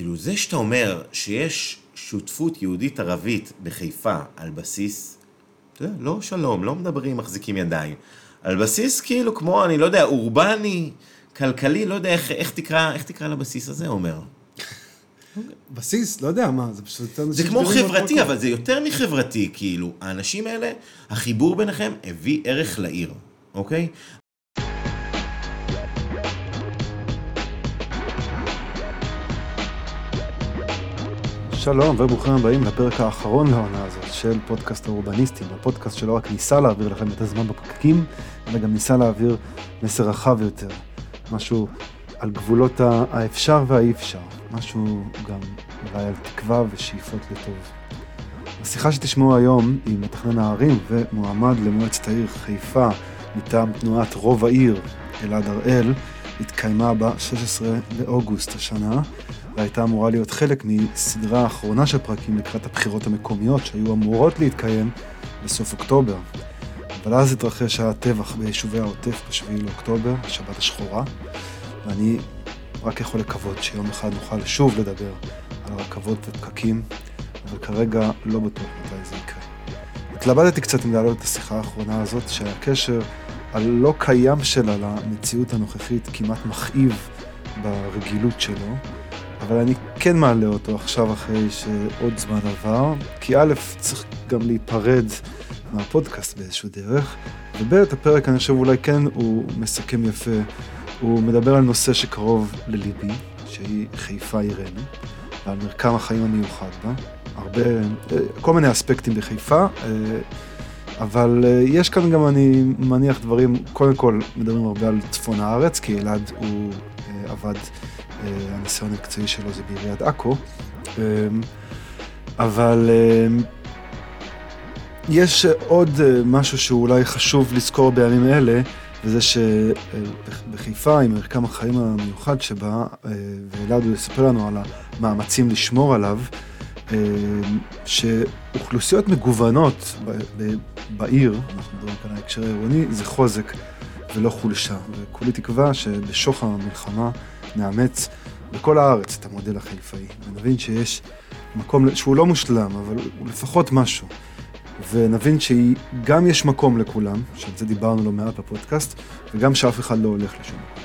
כאילו, זה שאתה אומר שיש שותפות יהודית-ערבית בחיפה על בסיס, אתה יודע, לא שלום, לא מדברים, מחזיקים ידיים. על בסיס כאילו כמו, אני לא יודע, אורבני, כלכלי, לא יודע איך, איך, תקרא, איך תקרא לבסיס הזה, עומר. בסיס, לא יודע מה, זה פשוט... זה כמו חברתי, אבל זה יותר מחברתי, כאילו, האנשים האלה, החיבור ביניכם הביא ערך לעיר, אוקיי? שלום וברוכים הבאים לפרק האחרון לעונה הזאת של פודקאסט האורבניסטים, הפודקאסט שלא רק ניסה להעביר לכם את הזמן בפקקים, אלא גם ניסה להעביר מסר רחב יותר, משהו על גבולות האפשר והאי אפשר, משהו גם אולי על תקווה ושאיפות לטוב. השיחה שתשמעו היום עם מתכנן הערים ומועמד למועצת העיר חיפה מטעם תנועת רוב העיר, אלעד הראל, התקיימה ב-16 לאוגוסט השנה, והייתה אמורה להיות חלק מסדרה האחרונה של פרקים לקראת הבחירות המקומיות שהיו אמורות להתקיים בסוף אוקטובר. אבל אז התרחש הטבח ביישובי העוטף ב-7 לאוקטובר, השבת השחורה, ואני רק יכול לקוות שיום אחד נוכל שוב לדבר על רכבות ופקקים, אבל כרגע לא בטוח מתי זה יקרה. התלבטתי קצת אם להעלות את השיחה האחרונה הזאת, שהקשר הלא קיים שלה למציאות הנוכחית כמעט מכאיב ברגילות שלו, אבל אני כן מעלה אותו עכשיו אחרי שעוד זמן עבר, כי א', צריך גם להיפרד מהפודקאסט באיזשהו דרך, וב', הפרק אני חושב אולי כן הוא מסכם יפה, הוא מדבר על נושא שקרוב לליבי, שהיא חיפה עירנו, ועל מרקם החיים המיוחד בה, הרבה, כל מיני אספקטים בחיפה, אבל אה, יש כאן גם, אני מניח, דברים, קודם כל מדברים הרבה על צפון הארץ, כי אלעד הוא אה, עבד, אה, הניסיון המקצועי שלו זה בעיריית עכו, אה, אבל אה, יש עוד אה, משהו שאולי חשוב לזכור בימים אלה, וזה שבחיפה, עם מרקם החיים המיוחד שבה, אה, ואלעד הוא יספר לנו על המאמצים לשמור עליו, אה, שאוכלוסיות מגוונות בעיר, אנחנו מדברים כאן על ההקשר העירוני, זה חוזק ולא חולשה. וכולי תקווה שבשוך המלחמה נאמץ בכל הארץ את המודל החיפאי, ונבין שיש מקום, שהוא לא מושלם, אבל הוא לפחות משהו. ונבין שגם יש מקום לכולם, שעל זה דיברנו לא מעט בפודקאסט, וגם שאף אחד לא הולך לשום מקום.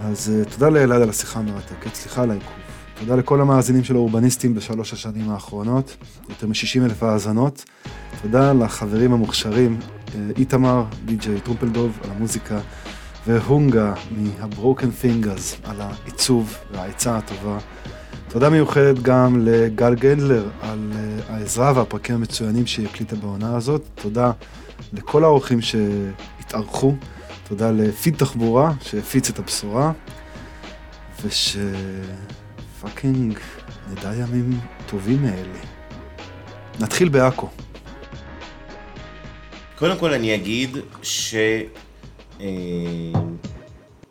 אז אה, תודה לאלעד על השיחה המרתקת, סליחה על העיכוב. תודה לכל המאזינים של האורבניסטים בשלוש השנים האחרונות, יותר מ-60 אלף האזנות. תודה לחברים המוכשרים, אה, איתמר, די.ג'יי טרומפלדוב, על המוזיקה, והונגה מה Broken Fingaz על העיצוב והעצה הטובה. תודה מיוחדת גם לגל גנדלר על אה, העזרה והפרקים המצוינים שהיא הקליטה בעונה הזאת. תודה לכל האורחים שהתארחו. תודה לפיד תחבורה שהפיץ את הבשורה. ושפאקינג נדע ימים טובים מאלה. נתחיל בעכו. קודם כל אני אגיד ש... אה,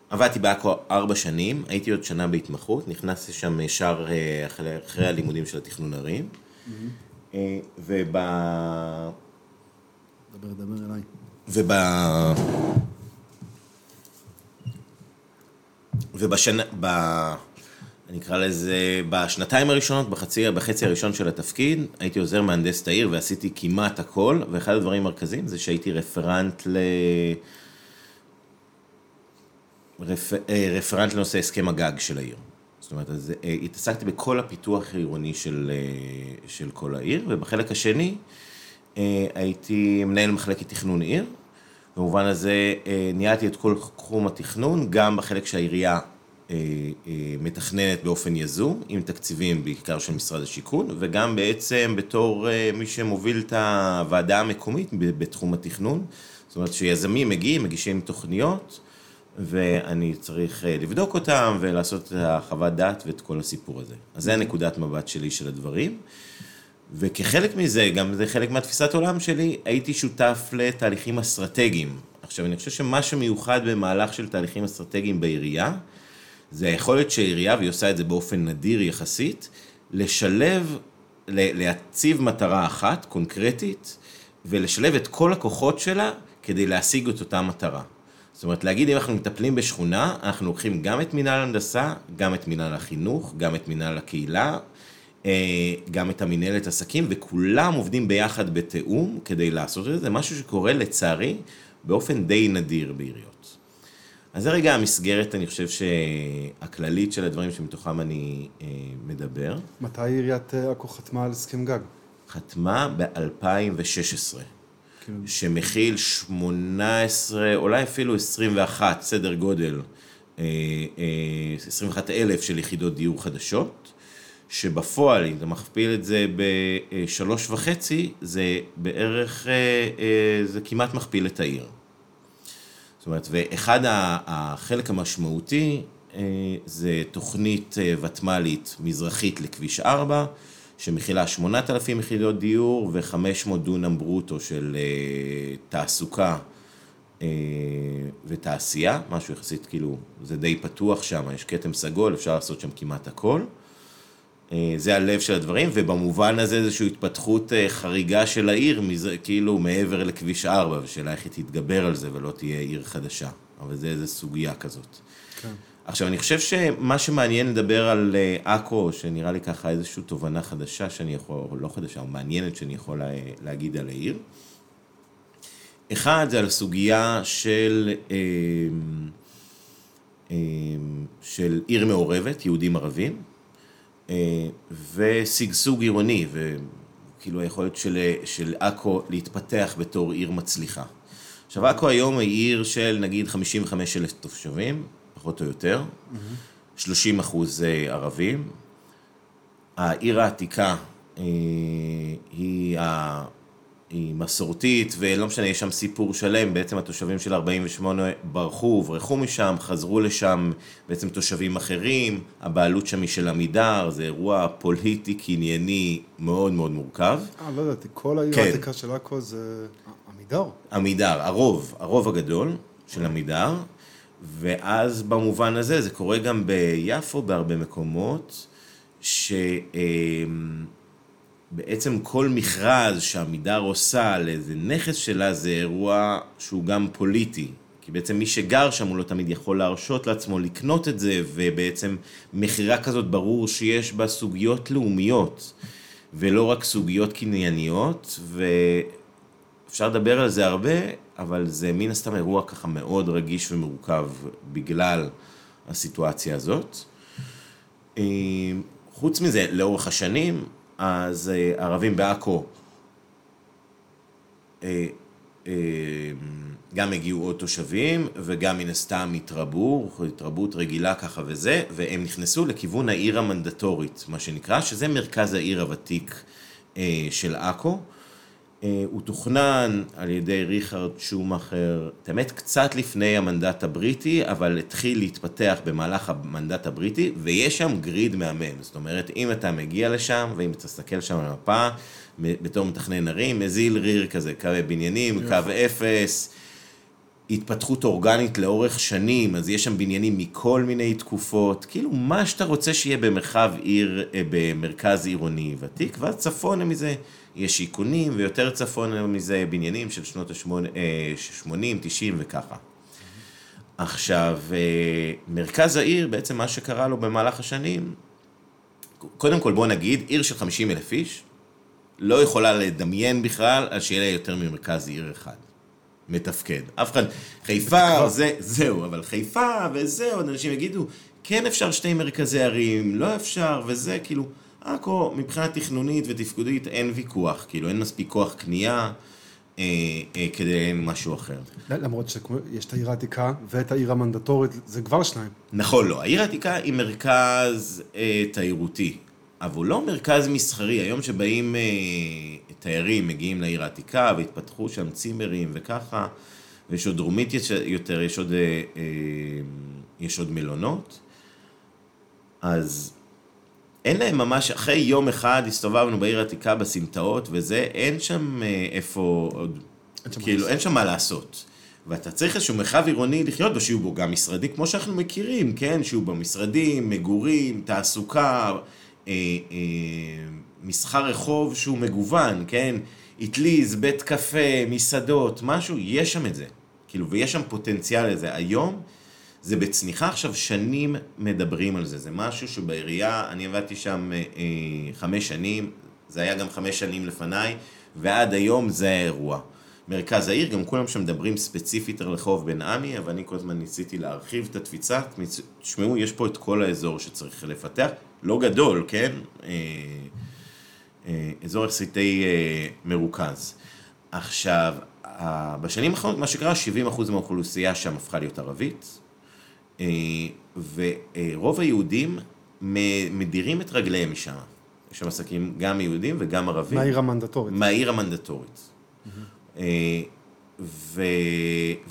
עבדתי בעכו ארבע שנים, הייתי עוד שנה בהתמחות, נכנסתי שם ישר אה, אחרי, אחרי הלימודים של התכנון ערים. אה, וב... דבר, דבר אליי. וב... ובשנה... ב... אני אקרא לזה, בשנתיים הראשונות, בחצי, בחצי הראשון של התפקיד, הייתי עוזר מהנדס העיר ועשיתי כמעט הכל, ואחד הדברים המרכזיים זה שהייתי רפרנט ל... רפ... אה, רפרנט לנושא הסכם הגג של העיר. זאת אומרת, אז אה, התעסקתי בכל הפיתוח העירוני של, אה, של כל העיר, ובחלק השני הייתי מנהל מחלקת תכנון עיר. במובן הזה ניהלתי את כל תחום התכנון, גם בחלק שהעירייה מתכננת באופן יזום, עם תקציבים בעיקר של משרד השיכון, וגם בעצם בתור מי שמוביל את הוועדה המקומית בתחום התכנון. זאת אומרת שיזמים מגיעים, מגישים תוכניות, ואני צריך אה, לבדוק אותם ולעשות את החוות דעת ואת כל הסיפור הזה. אז זה הנקודת מבט שלי של הדברים. וכחלק מזה, גם זה חלק מהתפיסת עולם שלי, הייתי שותף לתהליכים אסטרטגיים. עכשיו, אני חושב שמה שמיוחד במהלך של תהליכים אסטרטגיים בעירייה, זה היכולת שהעירייה, והיא עושה את זה באופן נדיר יחסית, לשלב, להציב מטרה אחת, קונקרטית, ולשלב את כל הכוחות שלה כדי להשיג את אותה מטרה. זאת אומרת, להגיד אם אנחנו מטפלים בשכונה, אנחנו לוקחים גם את מינהל הנדסה, גם את מינהל החינוך, גם את מינהל הקהילה, אה, גם את המנהלת עסקים, וכולם עובדים ביחד בתיאום כדי לעשות את זה. זה משהו שקורה לצערי באופן די נדיר בעיריות. אז זה רגע המסגרת, אני חושב שהכללית של הדברים שמתוכם אני אה, מדבר. מתי עיריית אה, עכו חתמה על הסכם גג? חתמה ב-2016. כן. שמכיל 18, אולי אפילו 21, סדר גודל, 21 אלף של יחידות דיור חדשות, שבפועל, אם אתה מכפיל את זה בשלוש וחצי, זה בערך, זה כמעט מכפיל את העיר. זאת אומרת, ואחד החלק המשמעותי זה תוכנית ותמ"לית מזרחית לכביש 4, שמכילה 8,000 יחידות דיור ו-500 דונם ברוטו של uh, תעסוקה uh, ותעשייה, משהו יחסית כאילו, זה די פתוח שם, יש כתם סגול, אפשר לעשות שם כמעט הכל. Uh, זה הלב של הדברים, ובמובן הזה איזושהי התפתחות uh, חריגה של העיר, מזה, כאילו מעבר לכביש 4, ושאלה איך היא תתגבר על זה ולא תהיה עיר חדשה. אבל זה איזו סוגיה כזאת. כן. עכשיו, אני חושב שמה שמעניין לדבר על אה, עכו, שנראה לי ככה איזושהי תובנה חדשה שאני יכול, או לא חדשה, או מעניינת שאני יכול להגיד על העיר. אחד, זה על סוגיה של, אה, אה, של עיר מעורבת, יהודים ערבים, ושגשוג עירוני, וכאילו היכולת של עכו להתפתח בתור עיר מצליחה. עכשיו, עכו היום היא עיר של נגיד 55 אלף תושבים, פחות או יותר, 30 אחוז אה, ערבים. העיר העתיקה אה, היא, היא מסורתית, ולא משנה, יש שם סיפור שלם, בעצם התושבים של 48 ברחו, הוברחו משם, חזרו לשם בעצם תושבים אחרים, הבעלות שם היא של עמידר, זה אירוע פוליטי, קנייני, מאוד מאוד מורכב. אה, לא ידעתי, כל העיר כן. העתיקה של עכו זה עמידר? עמידר, הרוב, הרוב הגדול של עמידר. ואז במובן הזה, זה קורה גם ביפו בהרבה מקומות, שבעצם כל מכרז שעמידר עושה לאיזה נכס שלה זה אירוע שהוא גם פוליטי. כי בעצם מי שגר שם הוא לא תמיד יכול להרשות לעצמו לקנות את זה, ובעצם מכירה כזאת ברור שיש בה סוגיות לאומיות, ולא רק סוגיות קנייניות, ואפשר לדבר על זה הרבה, אבל זה מן הסתם אירוע ככה מאוד רגיש ומורכב בגלל הסיטואציה הזאת. אה, חוץ מזה, לאורך השנים, אז אה, ערבים בעכו אה, גם הגיעו עוד תושבים וגם מן הסתם התרבו, התרבות רגילה ככה וזה, והם נכנסו לכיוון העיר המנדטורית, מה שנקרא, שזה מרכז העיר הוותיק של עכו. אה, הוא תוכנן על ידי ריכרד שומאכר, האמת קצת לפני המנדט הבריטי, אבל התחיל להתפתח במהלך המנדט הבריטי, ויש שם גריד מהמם. זאת אומרת, אם אתה מגיע לשם, ואם אתה תסתכל שם על המפה, בתור מתכנן ערים, מזיל ריר כזה, קו בניינים, קו אפס. התפתחות אורגנית לאורך שנים, אז יש שם בניינים מכל מיני תקופות, כאילו מה שאתה רוצה שיהיה במרחב עיר, אה, במרכז עירוני ותיק, ואז צפונה מזה יש שיכונים, ויותר צפונה מזה בניינים של שנות ה-80, 90 אה, וככה. עכשיו, אה, מרכז העיר, בעצם מה שקרה לו במהלך השנים, קודם כל בוא נגיד, עיר של 50 אלף איש, לא יכולה לדמיין בכלל על שיהיה לה יותר ממרכז עיר אחד. מתפקד. אף אחד, חיפה, זה, זהו, אבל חיפה וזהו, אנשים יגידו, כן אפשר שתי מרכזי ערים, לא אפשר, וזה, כאילו, עכו, מבחינה תכנונית ותפקודית אין ויכוח, כאילו, אין מספיק כוח קנייה. אה, אה, כדי משהו אחר. למרות שיש את העיר העתיקה ואת העיר המנדטורית, זה כבר שניים. נכון, לא. העיר העתיקה היא מרכז אה, תיירותי, אבל הוא לא מרכז מסחרי. היום שבאים אה, תיירים, מגיעים לעיר העתיקה והתפתחו שם צימרים וככה, ויש עוד דרומית יותר, יש עוד, אה, אה, יש עוד מלונות. אז אין להם ממש, אחרי יום אחד הסתובבנו בעיר העתיקה בסמטאות וזה, אין שם אה, איפה, עוד, כאילו, אין שם מה לעשות. ואתה צריך איזשהו מרחב עירוני לחיות בו, שיהיו בו גם משרדים, כמו שאנחנו מכירים, כן? שיהיו בו משרדים, מגורים, תעסוקה, אה, אה, מסחר רחוב שהוא מגוון, כן? אטליז, בית קפה, מסעדות, משהו, יש שם את זה, כאילו, ויש שם פוטנציאל לזה. היום זה בצניחה, עכשיו שנים מדברים על זה, זה משהו שבעירייה, אני עבדתי שם אה, אה, חמש שנים, זה היה גם חמש שנים לפניי, ועד היום זה האירוע. מרכז העיר, גם כולם שם מדברים ספציפית על רחוב בן עמי, אבל אני כל הזמן ניסיתי להרחיב את התפיסה. תשמעו, יש פה את כל האזור שצריך לפתח, לא גדול, כן? אה, אה, אזור יחסית אה, מרוכז. עכשיו, בשנים האחרונות, מה שקרה, 70% מהאוכלוסייה שם הפכה להיות ערבית, ורוב היהודים מדירים את רגליהם משם. יש שם עסקים גם יהודים וגם ערבים. מהעיר המנדטורית. מהעיר המנדטורית. Mm-hmm. ו...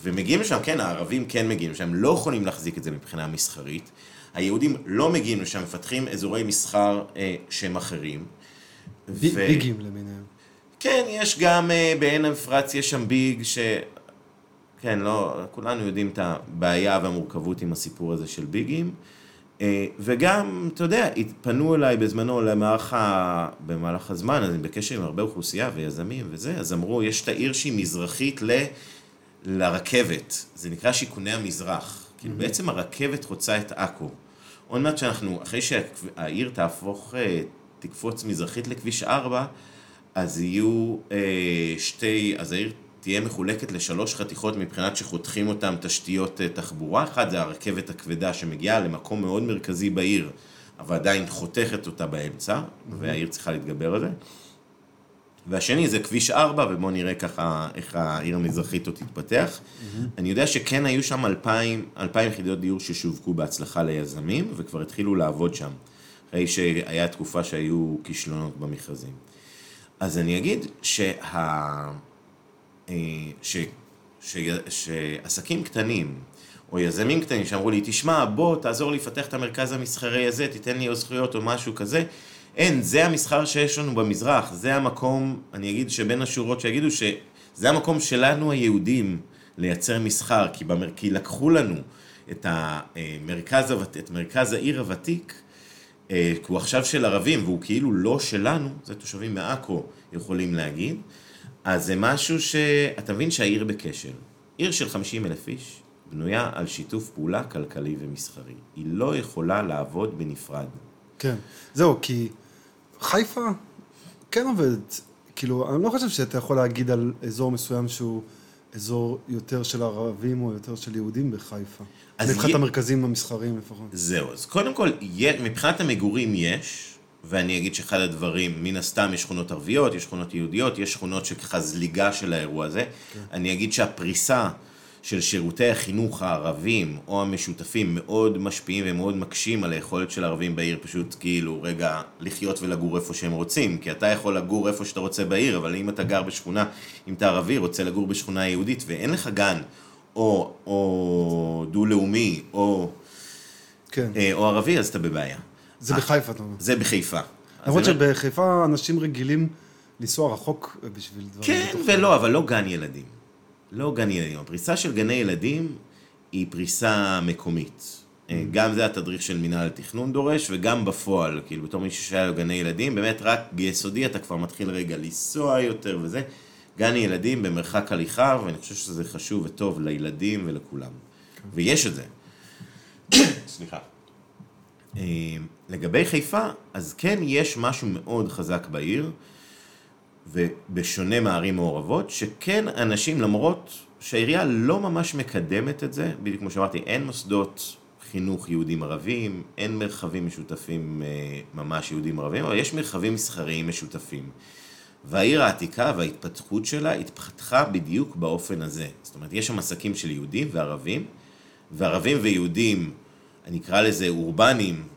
ומגיעים לשם, כן, הערבים כן מגיעים לשם, לא יכולים להחזיק את זה מבחינה מסחרית. היהודים לא מגיעים לשם, מפתחים אזורי מסחר אה, שהם אחרים. ב- ו... ביגים למיניהם. כן, יש גם אה, בעין המפרץ, יש שם ביג ש... כן, לא, כולנו יודעים את הבעיה והמורכבות עם הסיפור הזה של ביגים. אה, וגם, אתה יודע, פנו אליי בזמנו למערך ה... במהלך הזמן, אז אני בקשר עם הרבה אוכלוסייה ויזמים וזה, אז אמרו, יש את העיר שהיא מזרחית ל... לרכבת, זה נקרא שיכוני המזרח. כאילו, בעצם הרכבת חוצה את עכו. עוד מעט שאנחנו, אחרי שהעיר תהפוך, אה, תקפוץ מזרחית לכביש 4, אז יהיו אה, שתי, אז העיר תהיה מחולקת לשלוש חתיכות מבחינת שחותכים אותם תשתיות אה, תחבורה. אחת זה הרכבת הכבדה שמגיעה למקום מאוד מרכזי בעיר, אבל עדיין חותכת אותה באמצע, mm-hmm. והעיר צריכה להתגבר על זה. והשני זה כביש 4, ובואו נראה ככה איך העיר המזרחית עוד תתפתח. Mm-hmm. אני יודע שכן היו שם 2,000, 2,000 יחידות דיור ששווקו בהצלחה ליזמים, וכבר התחילו לעבוד שם, אחרי שהיה תקופה שהיו כישלונות במכרזים. אז אני אגיד שה... אה, ש... ש... שעסקים קטנים, או יזמים קטנים שאמרו לי, תשמע, בוא, תעזור לי לפתח את המרכז המסחרי הזה, תיתן לי עוד זכויות או משהו כזה, אין, זה המסחר שיש לנו במזרח, זה המקום, אני אגיד שבין השורות שיגידו שזה המקום שלנו היהודים לייצר מסחר, כי, במר... כי לקחו לנו את, המרכז, את מרכז העיר הוותיק, אה, כי הוא עכשיו של ערבים והוא כאילו לא שלנו, זה תושבים מעכו יכולים להגיד, אז זה משהו שאתה מבין שהעיר בכשל. עיר של 50 אלף איש בנויה על שיתוף פעולה כלכלי ומסחרי. היא לא יכולה לעבוד בנפרד. כן, זהו, כי חיפה כן עובדת, כאילו, אני לא חושב שאתה יכול להגיד על אזור מסוים שהוא אזור יותר של ערבים או יותר של יהודים בחיפה. מבחינת י... המרכזים המסחריים לפחות. זהו, אז קודם כל, מבחינת המגורים יש, ואני אגיד שאחד הדברים, מן הסתם יש שכונות ערביות, יש שכונות יהודיות, יש שכונות שככה זליגה של האירוע הזה. כן. אני אגיד שהפריסה של שירותי החינוך הערבים או המשותפים מאוד משפיעים ומאוד מקשים על היכולת של הערבים בעיר פשוט כאילו רגע לחיות ולגור איפה שהם רוצים כי אתה יכול לגור איפה שאתה רוצה בעיר אבל אם אתה גר בשכונה, אם אתה ערבי רוצה לגור בשכונה יהודית ואין לך גן או, או דו-לאומי או, כן. אה, או ערבי אז אתה בבעיה. זה בחיפה אתה אומר. זה בחיפה. למרות שבחיפה אנשים רגילים לנסוע רחוק בשביל דברים. כן ולא, אבל לא גן ילדים. לא גן ילדים. הפריסה של גני ילדים היא פריסה מקומית. Mm. גם זה התדריך של מינהל התכנון דורש, וגם בפועל, כאילו בתור מישהו שהיה לו גני ילדים, באמת רק ביסודי אתה כבר מתחיל רגע לנסוע יותר וזה. גן ילדים במרחק הליכה, ואני חושב שזה חשוב וטוב לילדים ולכולם. כן. ויש את זה. סליחה. לגבי חיפה, אז כן יש משהו מאוד חזק בעיר. ובשונה מערים מעורבות, שכן אנשים, למרות שהעירייה לא ממש מקדמת את זה, בדיוק כמו שאמרתי, אין מוסדות חינוך יהודים ערבים, אין מרחבים משותפים אה, ממש יהודים ערבים, אבל יש מרחבים מסחריים משותפים. והעיר העתיקה וההתפתחות שלה התפתחה בדיוק באופן הזה. זאת אומרת, יש שם עסקים של יהודים וערבים, וערבים ויהודים, אני אקרא לזה אורבנים,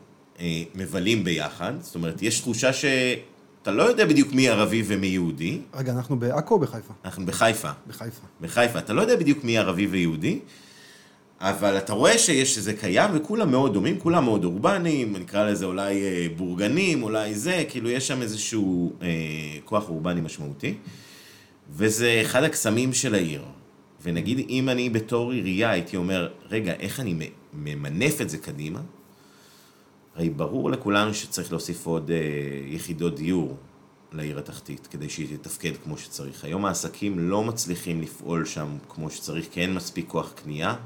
מבלים ביחד. זאת אומרת, יש תחושה ש... אתה לא יודע בדיוק מי ערבי ומי יהודי. רגע, אנחנו בעכו או בחיפה? אנחנו בחיפה. בחיפה. בחיפה. אתה לא יודע בדיוק מי ערבי ויהודי, אבל אתה רואה שיש שזה קיים, וכולם מאוד דומים, כולם מאוד אורבניים, נקרא לזה אולי אה, בורגנים, אולי זה, כאילו יש שם איזשהו אה, כוח אורבני משמעותי, וזה אחד הקסמים של העיר. ונגיד, אם אני בתור עירייה הייתי אומר, רגע, איך אני ממנף את זה קדימה? הרי ברור לכולנו שצריך להוסיף עוד אה, יחידות דיור לעיר התחתית, כדי שהיא תתפקד כמו שצריך. היום העסקים לא מצליחים לפעול שם כמו שצריך, כי אין מספיק כוח קנייה,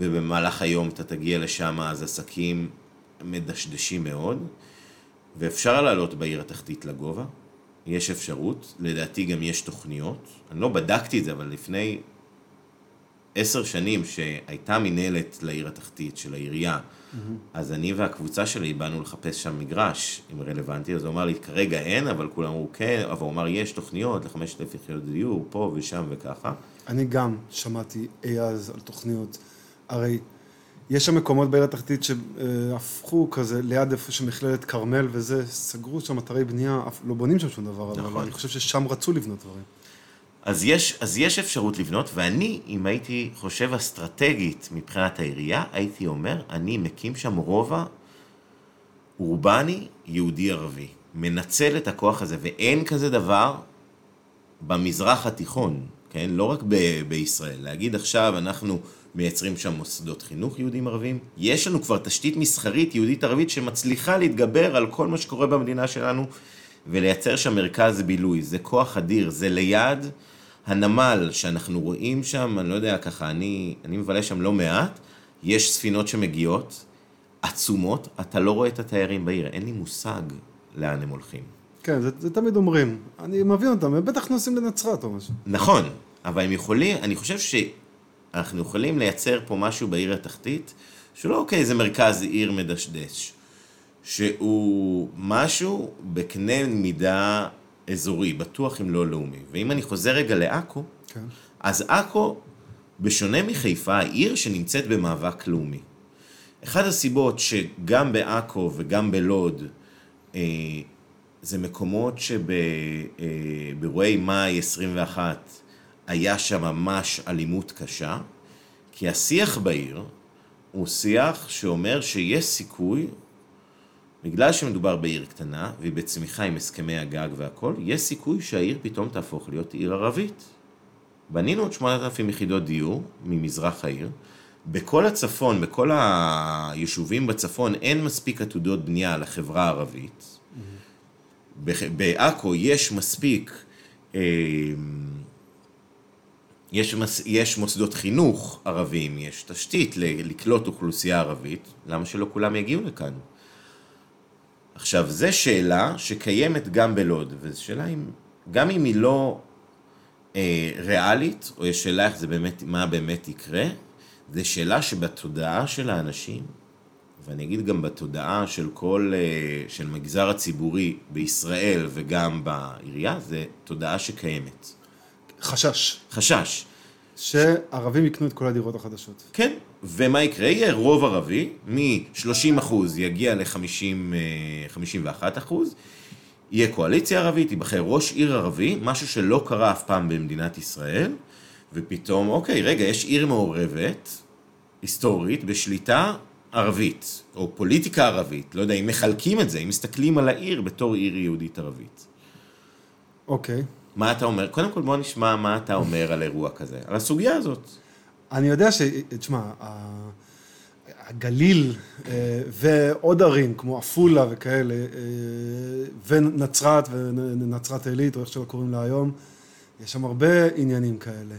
ובמהלך היום אתה תגיע לשם, אז עסקים מדשדשים מאוד, ואפשר לעלות בעיר התחתית לגובה, יש אפשרות, לדעתי גם יש תוכניות, אני לא בדקתי את זה, אבל לפני עשר שנים שהייתה מינהלת לעיר התחתית של העירייה, mm-hmm. אז אני והקבוצה שלי באנו לחפש שם מגרש, אם רלוונטי, אז הוא אמר לי, כרגע אין, אבל כולם אמרו כן, אבל הוא אמר, יש תוכניות לחמשת אלף יחידות דיור, פה ושם וככה. אני גם שמעתי אי אז על תוכניות, הרי יש שם מקומות בעיר התחתית שהפכו כזה ליד איפה שמכללת כרמל וזה, סגרו שם אתרי בנייה, לא בונים שם שום דבר, נכון. אבל אני חושב ששם רצו לבנות דברים. אז יש, אז יש אפשרות לבנות, ואני, אם הייתי חושב אסטרטגית מבחינת העירייה, הייתי אומר, אני מקים שם רובע אורבני יהודי-ערבי. מנצל את הכוח הזה, ואין כזה דבר במזרח התיכון, כן? לא רק ב- בישראל. להגיד עכשיו, אנחנו מייצרים שם מוסדות חינוך יהודים ערבים. יש לנו כבר תשתית מסחרית יהודית ערבית שמצליחה להתגבר על כל מה שקורה במדינה שלנו ולייצר שם מרכז בילוי. זה כוח אדיר, זה ליד הנמל שאנחנו רואים שם, אני לא יודע, ככה, אני, אני מבלה שם לא מעט, יש ספינות שמגיעות, עצומות, אתה לא רואה את התיירים בעיר, אין לי מושג לאן הם הולכים. כן, זה, זה תמיד אומרים. אני מבין אותם, הם בטח נוסעים לנצרת או משהו. נכון, אבל הם יכולים, אני חושב שאנחנו יכולים לייצר פה משהו בעיר התחתית, שלא אוקיי, זה מרכז עיר מדשדש, שהוא משהו בקנה מידה אזורי, בטוח אם לא לאומי. ואם אני חוזר רגע לעכו, כן. אז עכו, בשונה מחיפה, העיר שנמצאת במאבק לאומי. אחת הסיבות שגם בעכו וגם בלוד, אה, זה מקומות שבאירועי אה, מאי 21 היה שם ממש אלימות קשה, כי השיח בעיר הוא שיח שאומר שיש סיכוי בגלל שמדובר בעיר קטנה, והיא בצמיחה עם הסכמי הגג והכל, יש סיכוי שהעיר פתאום תהפוך להיות עיר ערבית. בנינו עוד 8,000 יחידות דיור ממזרח העיר. בכל הצפון, בכל היישובים בצפון, אין מספיק עתודות בנייה לחברה הערבית. בעכו יש מספיק, אה, יש, מס, יש מוסדות חינוך ערבים, יש תשתית לקלוט אוכלוסייה ערבית, למה שלא כולם יגיעו לכאן? עכשיו, זו שאלה שקיימת גם בלוד, וזו שאלה אם, גם אם היא לא אה, ריאלית, או יש שאלה איך זה באמת, מה באמת יקרה, זו שאלה שבתודעה של האנשים, ואני אגיד גם בתודעה של כל, אה, של מגזר הציבורי בישראל וגם בעירייה, זו תודעה שקיימת. חשש. חשש. שערבים יקנו את כל הדירות החדשות. כן, ומה יקרה? יהיה רוב ערבי, מ-30 אחוז יגיע ל-51 אה, אחוז, יהיה קואליציה ערבית, ייבחר ראש עיר ערבי, משהו שלא קרה אף פעם במדינת ישראל, ופתאום, אוקיי, רגע, יש עיר מעורבת, היסטורית, בשליטה ערבית, או פוליטיקה ערבית, לא יודע, אם מחלקים את זה, אם מסתכלים על העיר בתור עיר יהודית ערבית. אוקיי. מה אתה אומר? קודם כל בוא נשמע מה אתה אומר על אירוע כזה, על הסוגיה הזאת. אני יודע ש... תשמע, הגליל אה, ועוד ערים כמו עפולה וכאלה, אה, ונצרת ונצרת עילית, או איך שלא קוראים לה היום, יש שם הרבה עניינים כאלה.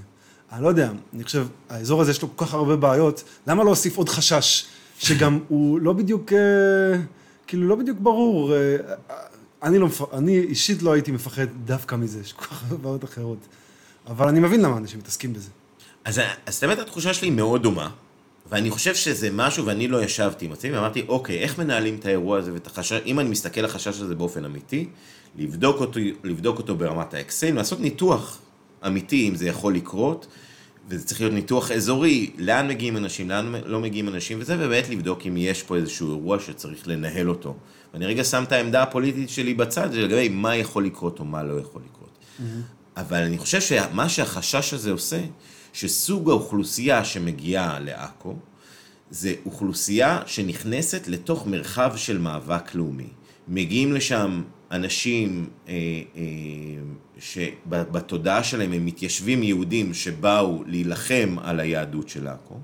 אני לא יודע, אני חושב, האזור הזה יש לו כל כך הרבה בעיות, למה לא להוסיף עוד חשש, שגם הוא לא בדיוק, אה, כאילו לא בדיוק ברור. אני, לא, אני אישית לא הייתי מפחד דווקא מזה, יש כל כך הרבה בעיות אחרות. אבל אני מבין למה אנשים מתעסקים בזה. אז, אז באמת התחושה שלי מאוד דומה, ואני חושב שזה משהו, ואני לא ישבתי עם עצמי, ואמרתי, אוקיי, איך מנהלים את האירוע הזה ואת החשש, אם אני מסתכל על החשש הזה באופן אמיתי, לבדוק אותו, לבדוק אותו ברמת האקסל, לעשות ניתוח אמיתי אם זה יכול לקרות, וזה צריך להיות ניתוח אזורי, לאן מגיעים אנשים, לאן לא מגיעים אנשים וזה, ובאמת לבדוק אם יש פה איזשהו אירוע שצריך לנהל אותו. ואני רגע שם את העמדה הפוליטית שלי בצד, לגבי מה יכול לקרות או מה לא יכול לקרות. Mm-hmm. אבל אני חושב שמה שהחשש הזה עושה, שסוג האוכלוסייה שמגיעה לעכו, זה אוכלוסייה שנכנסת לתוך מרחב של מאבק לאומי. מגיעים לשם אנשים אה, אה, שבתודעה שלהם הם מתיישבים יהודים שבאו להילחם על היהדות של עכו,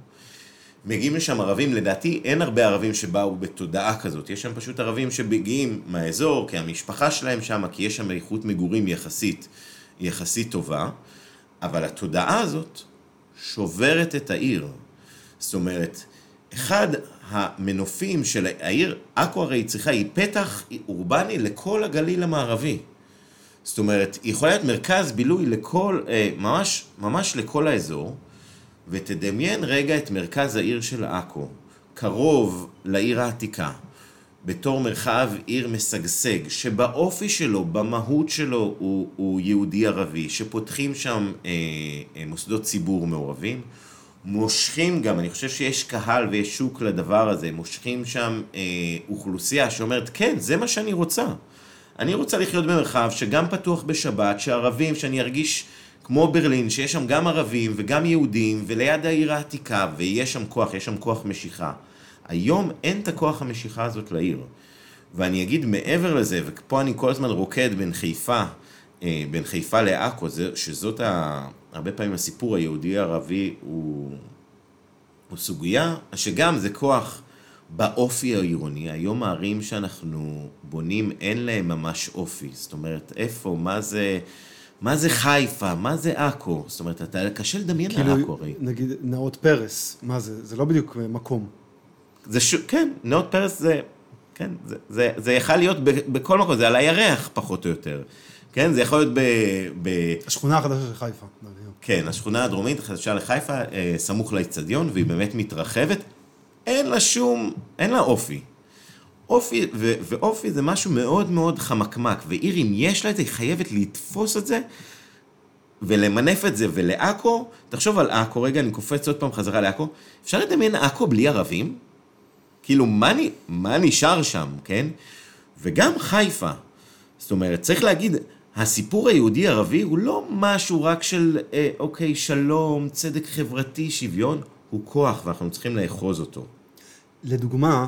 מגיעים לשם ערבים, לדעתי אין הרבה ערבים שבאו בתודעה כזאת, יש שם פשוט ערבים שמגיעים מהאזור, כי המשפחה שלהם שם, כי יש שם איכות מגורים יחסית, יחסית טובה, אבל התודעה הזאת שוברת את העיר. זאת אומרת, אחד המנופים של העיר, עכו הרי צריכה, היא פתח אורבני לכל הגליל המערבי. זאת אומרת, היא יכולה להיות מרכז בילוי לכל, אה, ממש, ממש לכל האזור, ותדמיין רגע את מרכז העיר של עכו, קרוב לעיר העתיקה, בתור מרחב עיר משגשג, שבאופי שלו, במהות שלו, הוא, הוא יהודי-ערבי, שפותחים שם אה, אה, מוסדות ציבור מעורבים, מושכים גם, אני חושב שיש קהל ויש שוק לדבר הזה, מושכים שם אה, אוכלוסייה שאומרת, כן, זה מה שאני רוצה. אני רוצה לחיות במרחב שגם פתוח בשבת, שערבים, שאני ארגיש כמו ברלין, שיש שם גם ערבים וגם יהודים, וליד העיר העתיקה, ויש שם כוח, יש שם כוח משיכה. היום אין את הכוח המשיכה הזאת לעיר. ואני אגיד מעבר לזה, ופה אני כל הזמן רוקד בין חיפה, אה, בין חיפה לעכו, שזאת ה... הרבה פעמים הסיפור היהודי-ערבי הוא, הוא סוגיה, שגם זה כוח באופי העירוני. היום הערים שאנחנו בונים, אין להם ממש אופי. זאת אומרת, איפה, מה זה... מה זה חיפה? מה זה עכו? זאת אומרת, אתה קשה לדמיין כאילו, על עכו הרי. נגיד נאות פרס, מה זה? זה לא בדיוק מקום. זה ש... כן, נאות פרס זה... כן, זה, זה, זה יכל להיות ב, בכל מקום, זה על הירח פחות או יותר. כן, זה יכול להיות ב... ב... השכונה החדשה של חיפה. כן, השכונה הדרומית החדשה לחיפה, אה, סמוך לאצטדיון, והיא באמת מתרחבת. אין לה שום, אין לה אופי. אופי, ו, ואופי זה משהו מאוד מאוד חמקמק, ועיר אם יש לה את זה, היא חייבת לתפוס את זה ולמנף את זה, ולעכו, תחשוב על עכו, רגע, אני קופץ עוד פעם חזרה לעכו, אפשר לדמיין עכו בלי ערבים? כאילו, מה, מה נשאר שם, כן? וגם חיפה. זאת אומרת, צריך להגיד, הסיפור היהודי-ערבי הוא לא משהו רק של, אה, אוקיי, שלום, צדק חברתי, שוויון, הוא כוח, ואנחנו צריכים לאחוז אותו. לדוגמה,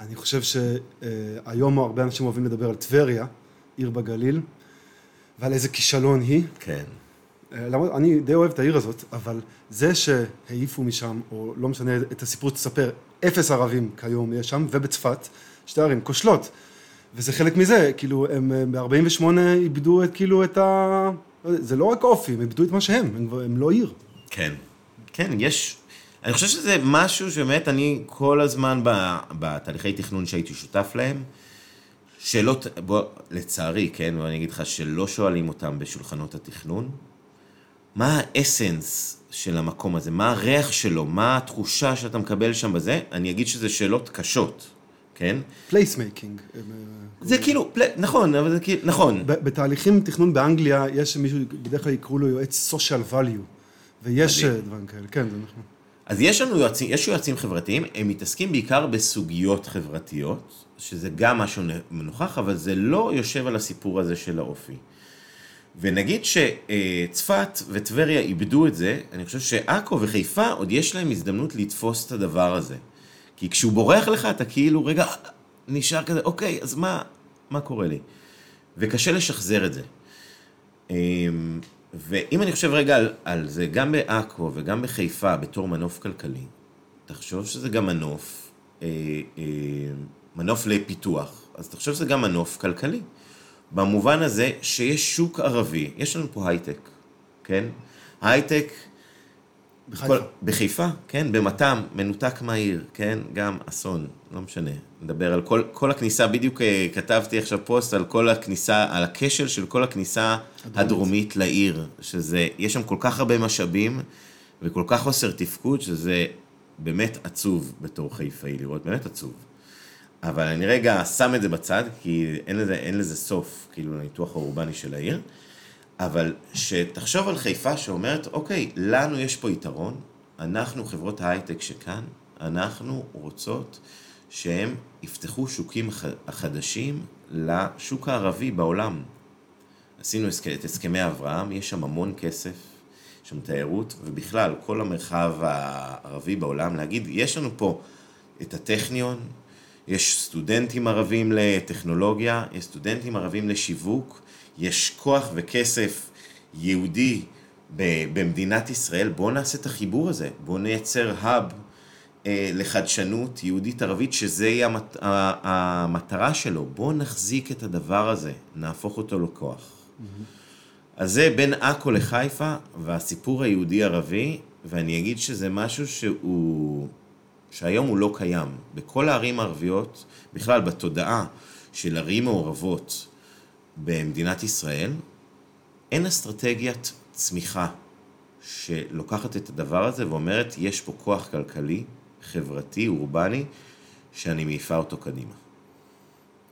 אני חושב שהיום הרבה אנשים אוהבים לדבר על טבריה, עיר בגליל, ועל איזה כישלון היא. כן. אה, למרות, אני די אוהב את העיר הזאת, אבל זה שהעיפו משם, או לא משנה את הסיפור תספר, אפס ערבים כיום יש שם, ובצפת, שתי ערים כושלות. וזה חלק מזה, כאילו, הם ב-48 איבדו את, כאילו, את ה... זה לא רק אופי, הם איבדו את מה שהם, הם, הם לא עיר. כן. כן, יש... אני חושב שזה משהו שבאמת אני כל הזמן בתהליכי תכנון שהייתי שותף להם, שאלות, בוא, לצערי, כן, ואני אגיד לך שלא שואלים אותם בשולחנות התכנון, מה ה essence של המקום הזה, מה הריח שלו, מה התחושה שאתה מקבל שם בזה, אני אגיד שזה שאלות קשות, כן? placemaking. אה, זה כאילו, פלי, נכון, אבל זה כאילו, נכון. בתהליכים תכנון באנגליה, יש מישהו, בדרך כלל יקראו לו יועץ social value, ויש מדהים. דברים כאלה, כן, זה נכון. אז יש לנו יועצים, יש יועצים חברתיים, הם מתעסקים בעיקר בסוגיות חברתיות, שזה גם משהו מנוכח, אבל זה לא יושב על הסיפור הזה של האופי. ונגיד שצפת וטבריה איבדו את זה, אני חושב שעכו וחיפה עוד יש להם הזדמנות לתפוס את הדבר הזה. כי כשהוא בורח לך, אתה כאילו, רגע, נשאר כזה, אוקיי, אז מה, מה קורה לי? וקשה לשחזר את זה. אמ, ואם אני חושב רגע על, על זה, גם בעכו וגם בחיפה, בתור מנוף כלכלי, תחשוב שזה גם מנוף, אה, אה, מנוף לפיתוח, אז תחשוב שזה גם מנוף כלכלי. במובן הזה שיש שוק ערבי, יש לנו פה הייטק, כן? הייטק... בחיפה. כל, בחיפה, כן, במתם, מנותק מהעיר, כן, גם אסון, לא משנה. נדבר על כל, כל הכניסה, בדיוק אה, כתבתי עכשיו פוסט על כל הכניסה, על הכשל של כל הכניסה הדרומית, הדרומית לעיר, שזה, יש שם כל כך הרבה משאבים וכל כך חוסר תפקוד, שזה באמת עצוב בתור חיפאי לראות, באמת עצוב. אבל אני רגע שם את זה בצד, כי אין לזה, אין לזה סוף, כאילו, לניתוח האורבני של העיר. אבל שתחשוב על חיפה שאומרת, אוקיי, לנו יש פה יתרון, אנחנו חברות ההייטק שכאן, אנחנו רוצות שהם יפתחו שוקים חדשים לשוק הערבי בעולם. עשינו את הסכמי אברהם, יש שם המון כסף, יש שם תיירות, ובכלל, כל המרחב הערבי בעולם, להגיד, יש לנו פה את הטכניון, יש סטודנטים ערבים לטכנולוגיה, יש סטודנטים ערבים לשיווק, יש כוח וכסף יהודי במדינת ישראל, בואו נעשה את החיבור הזה, בואו נייצר האב אה, לחדשנות יהודית-ערבית, שזה יהיה המת... המטרה שלו. בואו נחזיק את הדבר הזה, נהפוך אותו לכוח. Mm-hmm. אז זה בין עכו לחיפה, והסיפור היהודי-ערבי, ואני אגיד שזה משהו שהוא... שהיום הוא לא קיים. בכל הערים הערביות, בכלל בתודעה של ערים מעורבות במדינת ישראל, אין אסטרטגיית צמיחה שלוקחת את הדבר הזה ואומרת, יש פה כוח כלכלי, חברתי, אורבני, שאני מעיפה אותו קדימה.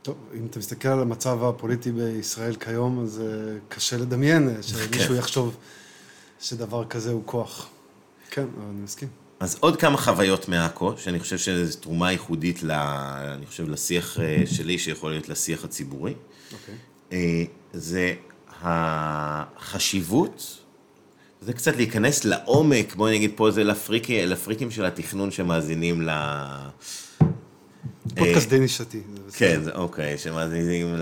טוב, אם אתה מסתכל על המצב הפוליטי בישראל כיום, אז uh, קשה לדמיין אה, שמישהו כן. יחשוב שדבר כזה הוא כוח. כן, אני מסכים. אז עוד כמה חוויות מעכו, שאני חושב שזו תרומה ייחודית, ל, אני חושב, לשיח אה, שלי, שיכול להיות לשיח הציבורי. אוקיי. Okay. זה החשיבות, זה קצת להיכנס לעומק, בואי נגיד פה זה לפריקים, לפריקים של התכנון שמאזינים ל... פודקאסט די נישתי. כן, אוקיי, שמאזינים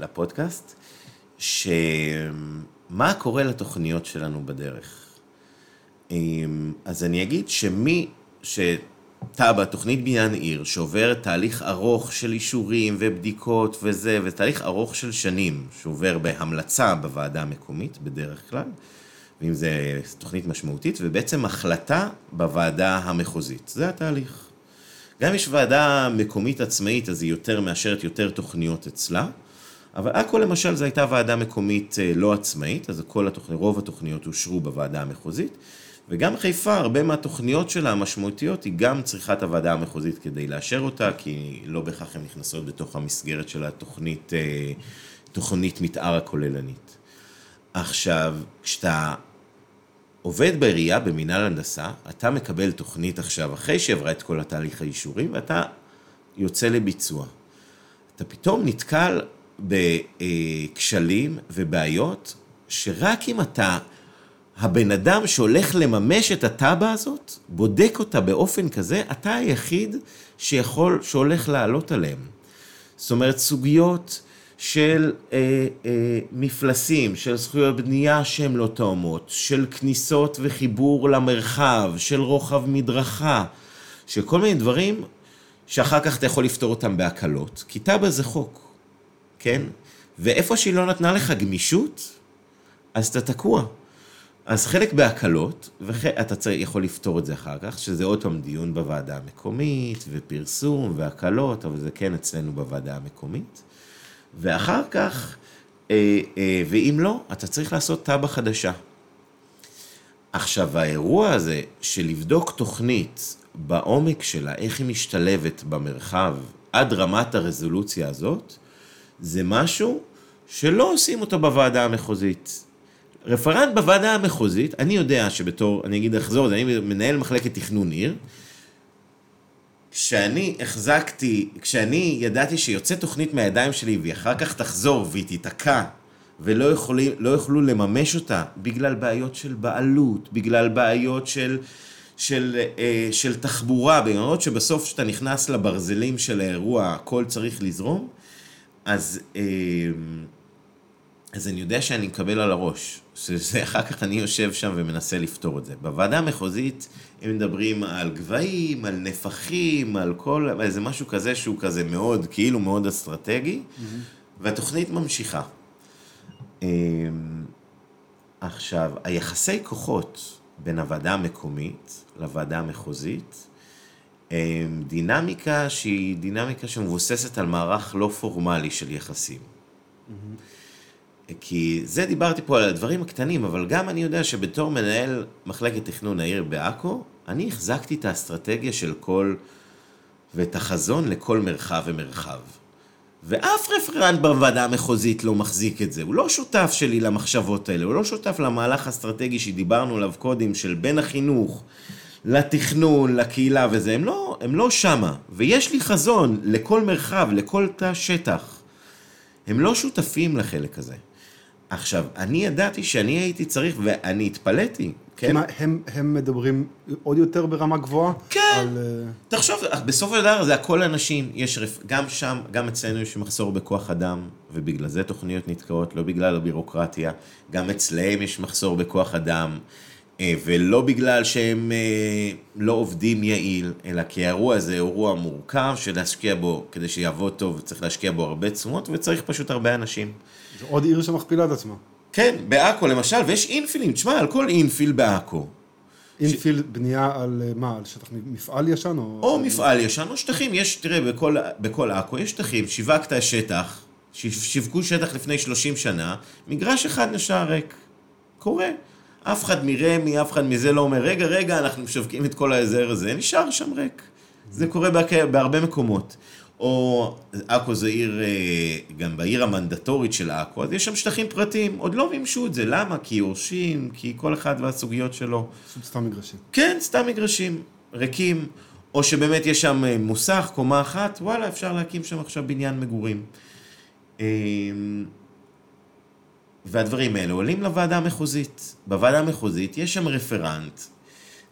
לפודקאסט, שמה קורה לתוכניות שלנו בדרך. אז אני אגיד שמי שטאבה, תוכנית בניין עיר, שעוברת תהליך ארוך של אישורים ובדיקות וזה, ותהליך ארוך של שנים, שעובר בהמלצה בוועדה המקומית בדרך כלל, ואם זה תוכנית משמעותית, ובעצם החלטה בוועדה המחוזית. זה התהליך. גם יש ועדה מקומית עצמאית, אז היא יותר מאשרת יותר תוכניות אצלה, אבל עכו למשל זו הייתה ועדה מקומית אה, לא עצמאית, אז כל התוכניות, רוב התוכניות אושרו בוועדה המחוזית, וגם חיפה, הרבה מהתוכניות שלה המשמעותיות, היא גם צריכה את הוועדה המחוזית כדי לאשר אותה, כי לא בהכרח הן נכנסות בתוך המסגרת של התוכנית, אה, תוכנית מתאר הכוללנית. עכשיו, כשאתה עובד בעירייה, במינהל הנדסה, אתה מקבל תוכנית עכשיו, אחרי שעברה את כל התהליך האישורי, ואתה יוצא לביצוע. אתה פתאום נתקל בכשלים ובעיות, שרק אם אתה, הבן אדם שהולך לממש את הטאבה הזאת, בודק אותה באופן כזה, אתה היחיד שיכול, שהולך לעלות עליהם. זאת אומרת, סוגיות של אה, אה, מפלסים, של זכויות בנייה שהן לא תואמות, של כניסות וחיבור למרחב, של רוחב מדרכה, של כל מיני דברים שאחר כך אתה יכול לפתור אותם בהקלות, כי תב"ע זה חוק, כן? ואיפה שהיא לא נתנה לך גמישות, אז אתה תקוע. אז חלק בהקלות, ואתה יכול לפתור את זה אחר כך, שזה עוד פעם דיון בוועדה המקומית, ופרסום, והקלות, אבל זה כן אצלנו בוועדה המקומית. ואחר כך, אה, אה, ואם לא, אתה צריך לעשות תב"ע חדשה. עכשיו, האירוע הזה של לבדוק תוכנית בעומק שלה, איך היא משתלבת במרחב, עד רמת הרזולוציה הזאת, זה משהו שלא עושים אותו בוועדה המחוזית. רפרנט בוועדה המחוזית, אני יודע שבתור, אני אגיד אחזור, אני מנהל מחלקת תכנון עיר, כשאני החזקתי, כשאני ידעתי שיוצא תוכנית מהידיים שלי והיא אחר כך תחזור והיא תיתקע ולא יכולים, לא יוכלו לממש אותה בגלל בעיות של בעלות, בגלל בעיות של, של, אה, של תחבורה, בגלל שבסוף כשאתה נכנס לברזלים של האירוע הכל צריך לזרום, אז, אה, אז אני יודע שאני מקבל על הראש. שזה אחר כך אני יושב שם ומנסה לפתור את זה. בוועדה המחוזית הם מדברים על גבהים, על נפחים, על כל, איזה משהו כזה שהוא כזה מאוד, כאילו מאוד אסטרטגי, mm-hmm. והתוכנית ממשיכה. אמ, עכשיו, היחסי כוחות בין הוועדה המקומית לוועדה המחוזית, דינמיקה שהיא דינמיקה שמבוססת על מערך לא פורמלי של יחסים. Mm-hmm. כי זה דיברתי פה על הדברים הקטנים, אבל גם אני יודע שבתור מנהל מחלקת תכנון העיר בעכו, אני החזקתי את האסטרטגיה של כל, ואת החזון לכל מרחב ומרחב. ואף רפרנט בוועדה המחוזית לא מחזיק את זה, הוא לא שותף שלי למחשבות האלה, הוא לא שותף למהלך האסטרטגי שדיברנו עליו קודם, של בין החינוך לתכנון, לקהילה וזה, הם לא, הם לא שמה. ויש לי חזון לכל מרחב, לכל תא שטח. הם לא שותפים לחלק הזה. עכשיו, אני ידעתי שאני הייתי צריך, ואני התפלאתי, כן? מה, הם, הם מדברים עוד יותר ברמה גבוהה? כן. על... אה, תחשוב, בסופו של דבר זה הכל אנשים, יש, רפ... גם שם, גם אצלנו יש מחסור בכוח אדם, ובגלל זה תוכניות נתקעות, לא בגלל הבירוקרטיה, גם אצלהם יש מחסור בכוח אדם. אה, ולא בגלל שהם אה, לא עובדים יעיל, אלא כי האירוע הזה הוא אירוע מורכב שלהשקיע בו, כדי שיעבוד טוב צריך להשקיע בו הרבה תשומות וצריך פשוט הרבה אנשים. זה עוד עיר שמכפילה את עצמה. כן, בעכו למשל, ויש אינפילים, תשמע, על כל אינפיל בעכו. אינפיל ש... בנייה על אה, מה, על שטח מפעל ישן או... או מפעל ישן או שטחים, יש, תראה, בכל, בכל עכו יש שטחים, שיווקת שטח, שיווקו שטח לפני 30 שנה, מגרש אחד נשאר ריק. קורה. אף אחד מרמי, אף אחד מזה לא אומר, רגע, רגע, אנחנו משווקים את כל האזר הזה, נשאר שם ריק. זה קורה בהרבה מקומות. או עכו זה עיר, אה, גם בעיר המנדטורית של עכו, אז יש שם שטחים פרטיים, עוד לא מימשו את זה, למה? כי יורשים, כי כל אחד והסוגיות שלו. סתם מגרשים. כן, סתם מגרשים, ריקים, או שבאמת יש שם אה, מוסך, קומה אחת, וואלה, אפשר להקים שם עכשיו בניין מגורים. אה, והדברים האלה עולים לוועדה המחוזית. בוועדה המחוזית יש שם רפרנט,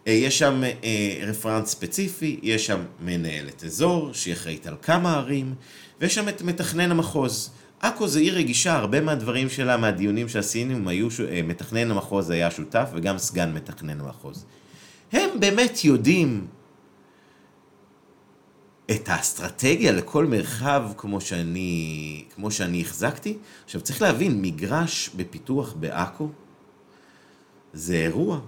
יש שם אה, רפרנט ספציפי, יש שם מנהלת אזור שהיא אחראית על כמה ערים, ויש שם את מתכנן המחוז. עכו זה עיר רגישה, הרבה מהדברים שלה, מהדיונים שעשינו, היו, אה, מתכנן המחוז היה שותף וגם סגן מתכנן המחוז. הם באמת יודעים את האסטרטגיה לכל מרחב כמו שאני, כמו שאני החזקתי. עכשיו צריך להבין, מגרש בפיתוח בעכו זה אירוע.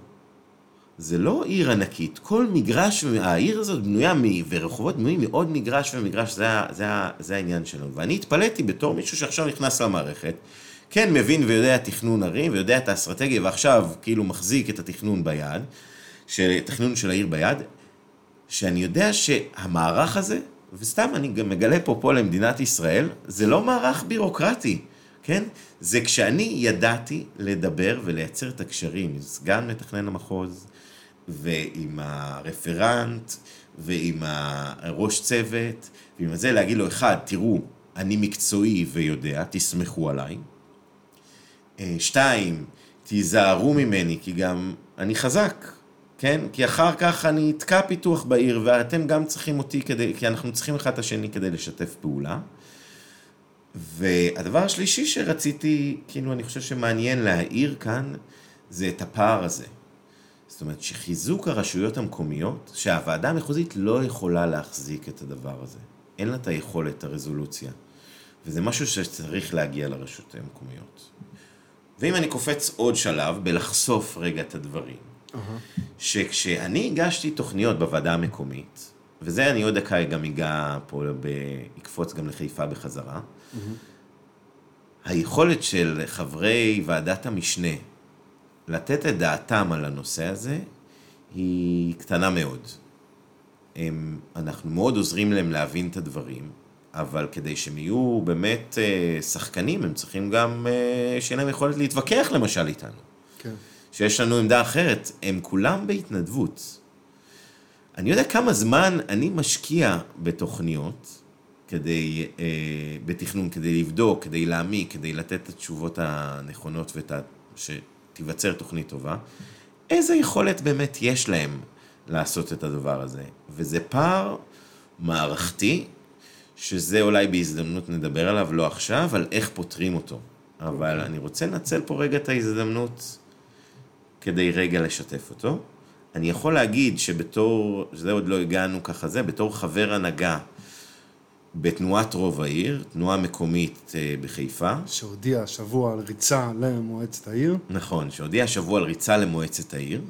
זה לא עיר ענקית, כל מגרש, העיר הזאת בנויה, מ, ורחובות בנויים מעוד מגרש ומגרש, זה, זה, זה העניין שלנו. ואני התפלאתי בתור מישהו שעכשיו נכנס למערכת, כן מבין ויודע תכנון ערים, ויודע את האסטרטגיה, ועכשיו כאילו מחזיק את התכנון ביד, של, תכנון של העיר ביד, שאני יודע שהמערך הזה, וסתם אני גם מגלה פה פה למדינת ישראל, זה לא מערך בירוקרטי, כן? זה כשאני ידעתי לדבר ולייצר את הקשרים עם סגן מתכנן המחוז, ועם הרפרנט, ועם הראש צוות, ועם זה להגיד לו, אחד, תראו, אני מקצועי ויודע, תסמכו עליי. אה, שתיים, תיזהרו ממני, כי גם אני חזק, כן? כי אחר כך אני אתקע פיתוח בעיר, ואתם גם צריכים אותי כדי, כי אנחנו צריכים אחד את השני כדי לשתף פעולה. והדבר השלישי שרציתי, כאילו, אני חושב שמעניין להעיר כאן, זה את הפער הזה. זאת אומרת, שחיזוק הרשויות המקומיות, שהוועדה המחוזית לא יכולה להחזיק את הדבר הזה. אין לה את היכולת, את הרזולוציה. וזה משהו שצריך להגיע לרשויות המקומיות. ואם אני קופץ עוד שלב, בלחשוף רגע את הדברים, uh-huh. שכשאני הגשתי תוכניות בוועדה המקומית, וזה אני עוד דקה גם אגע פה, ב... יקפוץ גם לחיפה בחזרה, mm-hmm. היכולת של חברי ועדת המשנה לתת את דעתם על הנושא הזה היא קטנה מאוד. הם, אנחנו מאוד עוזרים להם להבין את הדברים, אבל כדי שהם יהיו באמת אה, שחקנים, הם צריכים גם אה, שיהיה להם יכולת להתווכח למשל איתנו. כן. שיש לנו עמדה אחרת, הם כולם בהתנדבות. אני יודע כמה זמן אני משקיע בתוכניות, כדי, אה, בתכנון, כדי לבדוק, כדי להעמיק, כדי לתת את התשובות הנכונות ואת ה... שתיווצר תוכנית טובה. איזה יכולת באמת יש להם לעשות את הדבר הזה? וזה פער מערכתי, שזה אולי בהזדמנות נדבר עליו, לא עכשיו, על איך פותרים אותו. אבל אני רוצה לנצל פה רגע את ההזדמנות כדי רגע לשתף אותו. אני יכול להגיד שבתור, שזה עוד לא הגענו ככה זה, בתור חבר הנהגה בתנועת רוב העיר, תנועה מקומית אה, בחיפה. שהודיע השבוע על ריצה למועצת העיר. נכון, שהודיע השבוע על ריצה למועצת העיר.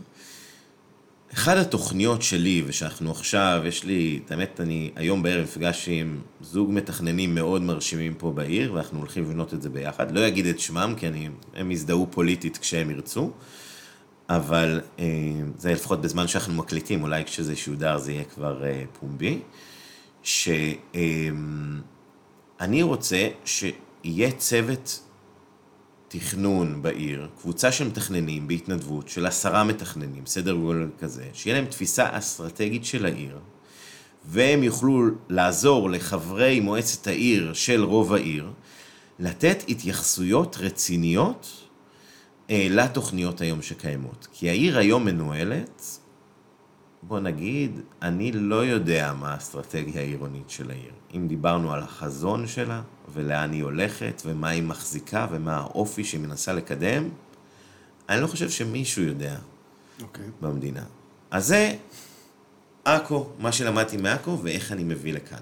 אחת התוכניות שלי, ושאנחנו עכשיו, יש לי, את האמת, אני היום בערב נפגש עם זוג מתכננים מאוד מרשימים פה בעיר, ואנחנו הולכים לבנות את זה ביחד. לא אגיד את שמם, כי אני, הם יזדהו פוליטית כשהם ירצו. אבל אה, זה לפחות בזמן שאנחנו מקליטים, אולי כשזה שודר זה יהיה כבר אה, פומבי, שאני רוצה שיהיה צוות תכנון בעיר, קבוצה של מתכננים בהתנדבות, של עשרה מתכננים, סדר גודל כזה, שיהיה להם תפיסה אסטרטגית של העיר, והם יוכלו לעזור לחברי מועצת העיר של רוב העיר, לתת התייחסויות רציניות אה, לתוכניות היום שקיימות. כי העיר היום מנוהלת, בוא נגיד, אני לא יודע מה האסטרטגיה העירונית של העיר. אם דיברנו על החזון שלה, ולאן היא הולכת, ומה היא מחזיקה, ומה האופי שהיא מנסה לקדם, אני לא חושב שמישהו יודע. אוקיי. במדינה. אז זה עכו, מה שלמדתי מעכו ואיך אני מביא לכאן.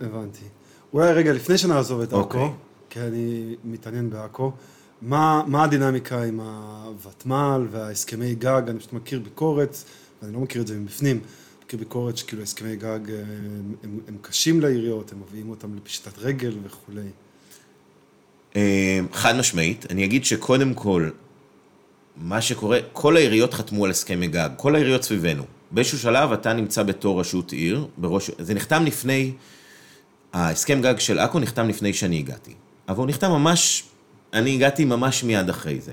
הבנתי. אולי רגע, לפני שנעזוב את אוקיי. עכו, כי אני מתעניין בעכו, מה, מה הדינמיקה עם הוותמ"ל וההסכמי גג? אני פשוט מכיר ביקורת, ואני לא מכיר את זה מבפנים, מכיר ביקורת שכאילו הסכמי גג אה, הם, הם, הם קשים לעיריות, הם מביאים אותם לפשיטת רגל וכולי. אה, חד משמעית, אני אגיד שקודם כל, מה שקורה, כל העיריות חתמו על הסכמי גג, כל העיריות סביבנו. באיזשהו שלב אתה נמצא בתור רשות עיר, בראש, זה נחתם לפני, ההסכם גג של עכו נחתם לפני שאני הגעתי. אבל הוא נחתם ממש, אני הגעתי ממש מיד אחרי זה.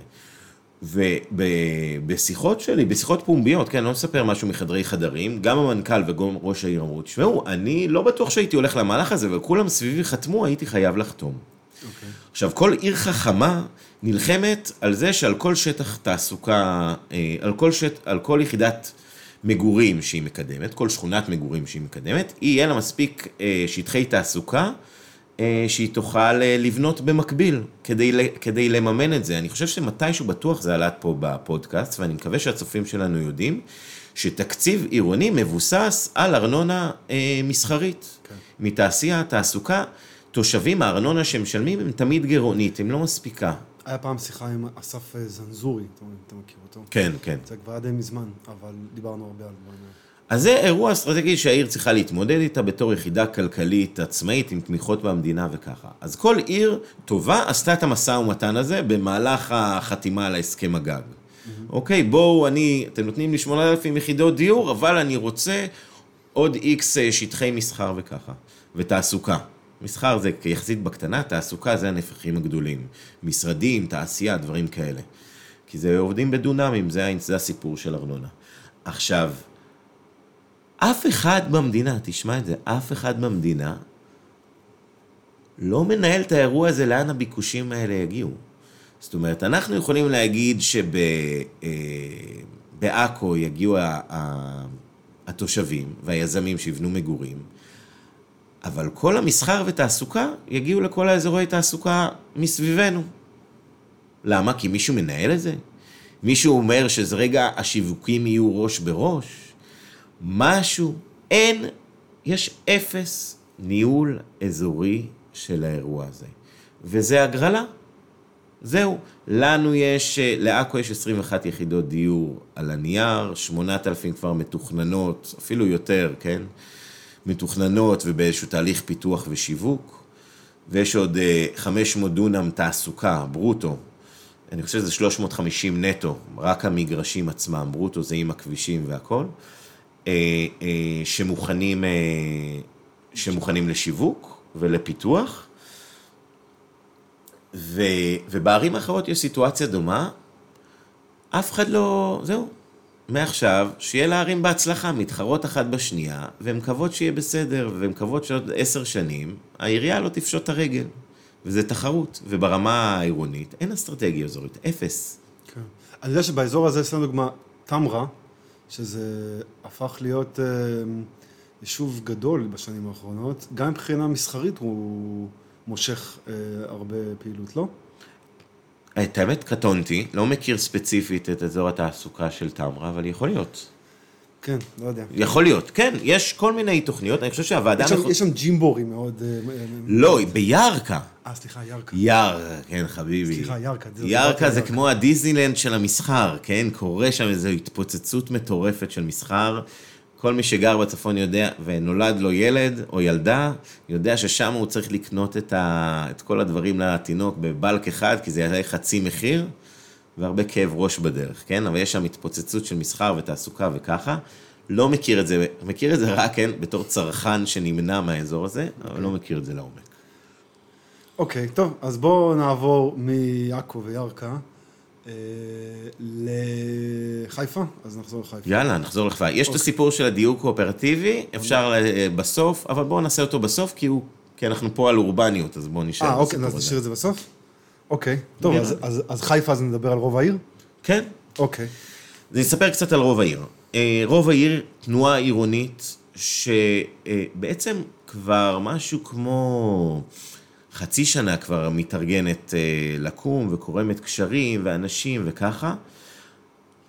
ובשיחות שלי, בשיחות פומביות, כן, אני לא מספר משהו מחדרי חדרים, גם המנכ"ל וגם ראש העיר אמרו, תשמעו, אני לא בטוח שהייתי הולך למהלך הזה, וכולם סביבי חתמו, הייתי חייב לחתום. אוקיי. עכשיו, כל עיר חכמה נלחמת על זה שעל כל שטח תעסוקה, אה, על כל, שט, על כל יחידת מגורים שהיא מקדמת, כל שכונת מגורים שהיא מקדמת, יהיה לה מספיק אה, שטחי תעסוקה שהיא תוכל אה, לבנות במקביל כדי, כדי לממן את זה. אני חושב שמתישהו בטוח זה עלה פה בפודקאסט, ואני מקווה שהצופים שלנו יודעים, שתקציב עירוני מבוסס על ארנונה אה, מסחרית. כן. מתעשייה, תעסוקה, תושבים, הארנונה שהם משלמים הם תמיד גירעונית, הם לא מספיקה. היה פעם שיחה עם אסף אה, זנזורי, אתה מכיר אותו. כן, כן. זה כבר היה די מזמן, אבל דיברנו הרבה על דברים. אז זה אירוע אסטרטגי שהעיר צריכה להתמודד איתה בתור יחידה כלכלית עצמאית עם תמיכות במדינה וככה. אז כל עיר טובה עשתה את המשא ומתן הזה במהלך החתימה על ההסכם הגג. אוקיי, בואו, אני, אתם נותנים לי 8,000 יחידות דיור, אבל אני רוצה עוד איקס אה, שטחי מסחר וככה, ותעסוקה. מסחר זה יחסית בקטנה, תעסוקה זה הנפחים הגדולים. משרדים, תעשייה, דברים כאלה. כי זה עובדים בדונמים, זה, זה הסיפור של ארנונה. עכשיו, אף אחד במדינה, תשמע את זה, אף אחד במדינה לא מנהל את האירוע הזה לאן הביקושים האלה יגיעו. זאת אומרת, אנחנו יכולים להגיד שבעכו יגיעו ה- ה- התושבים והיזמים שיבנו מגורים, אבל כל המסחר ותעסוקה יגיעו לכל האזורי תעסוקה מסביבנו. למה? כי מישהו מנהל את זה? מישהו אומר שזה רגע השיווקים יהיו ראש בראש? משהו, אין, יש אפס ניהול אזורי של האירוע הזה. וזה הגרלה. זהו. לנו יש, אה, לעכו יש 21 יחידות דיור על הנייר, 8,000 כבר מתוכננות, אפילו יותר, כן? מתוכננות ובאיזשהו תהליך פיתוח ושיווק. ויש עוד אה, 500 דונם תעסוקה, ברוטו. אני חושב שזה 350 נטו, רק המגרשים עצמם, ברוטו זה עם הכבישים והכל. אה, אה, שמוכנים, אה, שמוכנים לשיווק ולפיתוח. ו, ובערים האחרות יש סיטואציה דומה, אף אחד לא, זהו, מעכשיו, שיהיה לערים בהצלחה, מתחרות אחת בשנייה, והן מקוות שיהיה בסדר, והן מקוות שעוד עשר שנים, העירייה לא תפשוט את הרגל. וזה תחרות, וברמה העירונית אין אסטרטגיה אזורית, אפס. כן. אני יודע שבאזור הזה, לנו דוגמה, תמרה, שזה הפך להיות אה, יישוב גדול בשנים האחרונות, גם מבחינה מסחרית הוא מושך אה, הרבה פעילות, לא? את האמת, קטונתי, לא מכיר ספציפית את אזור התעסוקה של תמרה, אבל יכול להיות. כן, לא יודע. יכול להיות, כן, יש כל מיני תוכניות, אני חושב שהוועדה... יש שם, המחוז- יש שם ג'ימבורי מאוד... אה, אה, לא, בירכא. אה, סליחה. ירכא, כן, חביבי. סליחה, ירכא, ירכא זה. כמו הדיסנילנד של המסחר, כן? קורה שם איזו התפוצצות מטורפת של מסחר. כל מי שגר בצפון יודע, ונולד לו ילד או ילדה, יודע ששם הוא צריך לקנות את, ה, את כל הדברים לתינוק בבלק אחד, כי זה יעלה חצי מחיר, והרבה כאב ראש בדרך, כן? אבל יש שם התפוצצות של מסחר ותעסוקה וככה. לא מכיר את זה, מכיר את זה רק, כן, בתור צרכן שנמנע מהאזור הזה, אבל לא מכיר את זה לעומק. אוקיי, טוב, אז בואו נעבור מעכו וירכא אה, לחיפה, אז נחזור לחיפה. יאללה, נחזור לחיפה. יש את אוקיי. הסיפור של הדיור קואופרטיבי, אפשר אה, בסוף, אבל בואו נעשה אותו בסוף, כי הוא... כי אנחנו פה על אורבניות, אז בואו נשאר אה, אוקיי, אז. נשאיר את זה בסוף? אוקיי, טוב, אז-. אז- אז חיפה אז נדבר על רוב העיר? כן. אוקיי. אז אני אספר קצת על רוב העיר. אה, רוב העיר, תנועה עירונית, שבעצם כבר משהו כמו חצי שנה כבר מתארגנת אה, לקום וקורמת קשרים ואנשים וככה.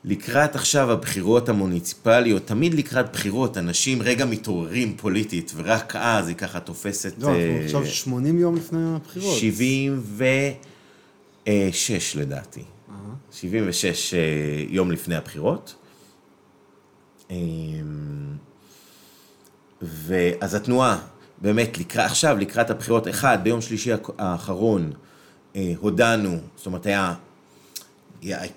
לקראת עכשיו הבחירות המוניציפליות, תמיד לקראת בחירות, אנשים רגע מתעוררים פוליטית, ורק אז היא ככה תופסת... לא, אנחנו עכשיו 80 יום לפני הבחירות. 76 לדעתי. 76 יום לפני הבחירות. ואז התנועה, באמת, לקראת, עכשיו, לקראת הבחירות, אחד, ביום שלישי האחרון, הודענו, זאת אומרת, היה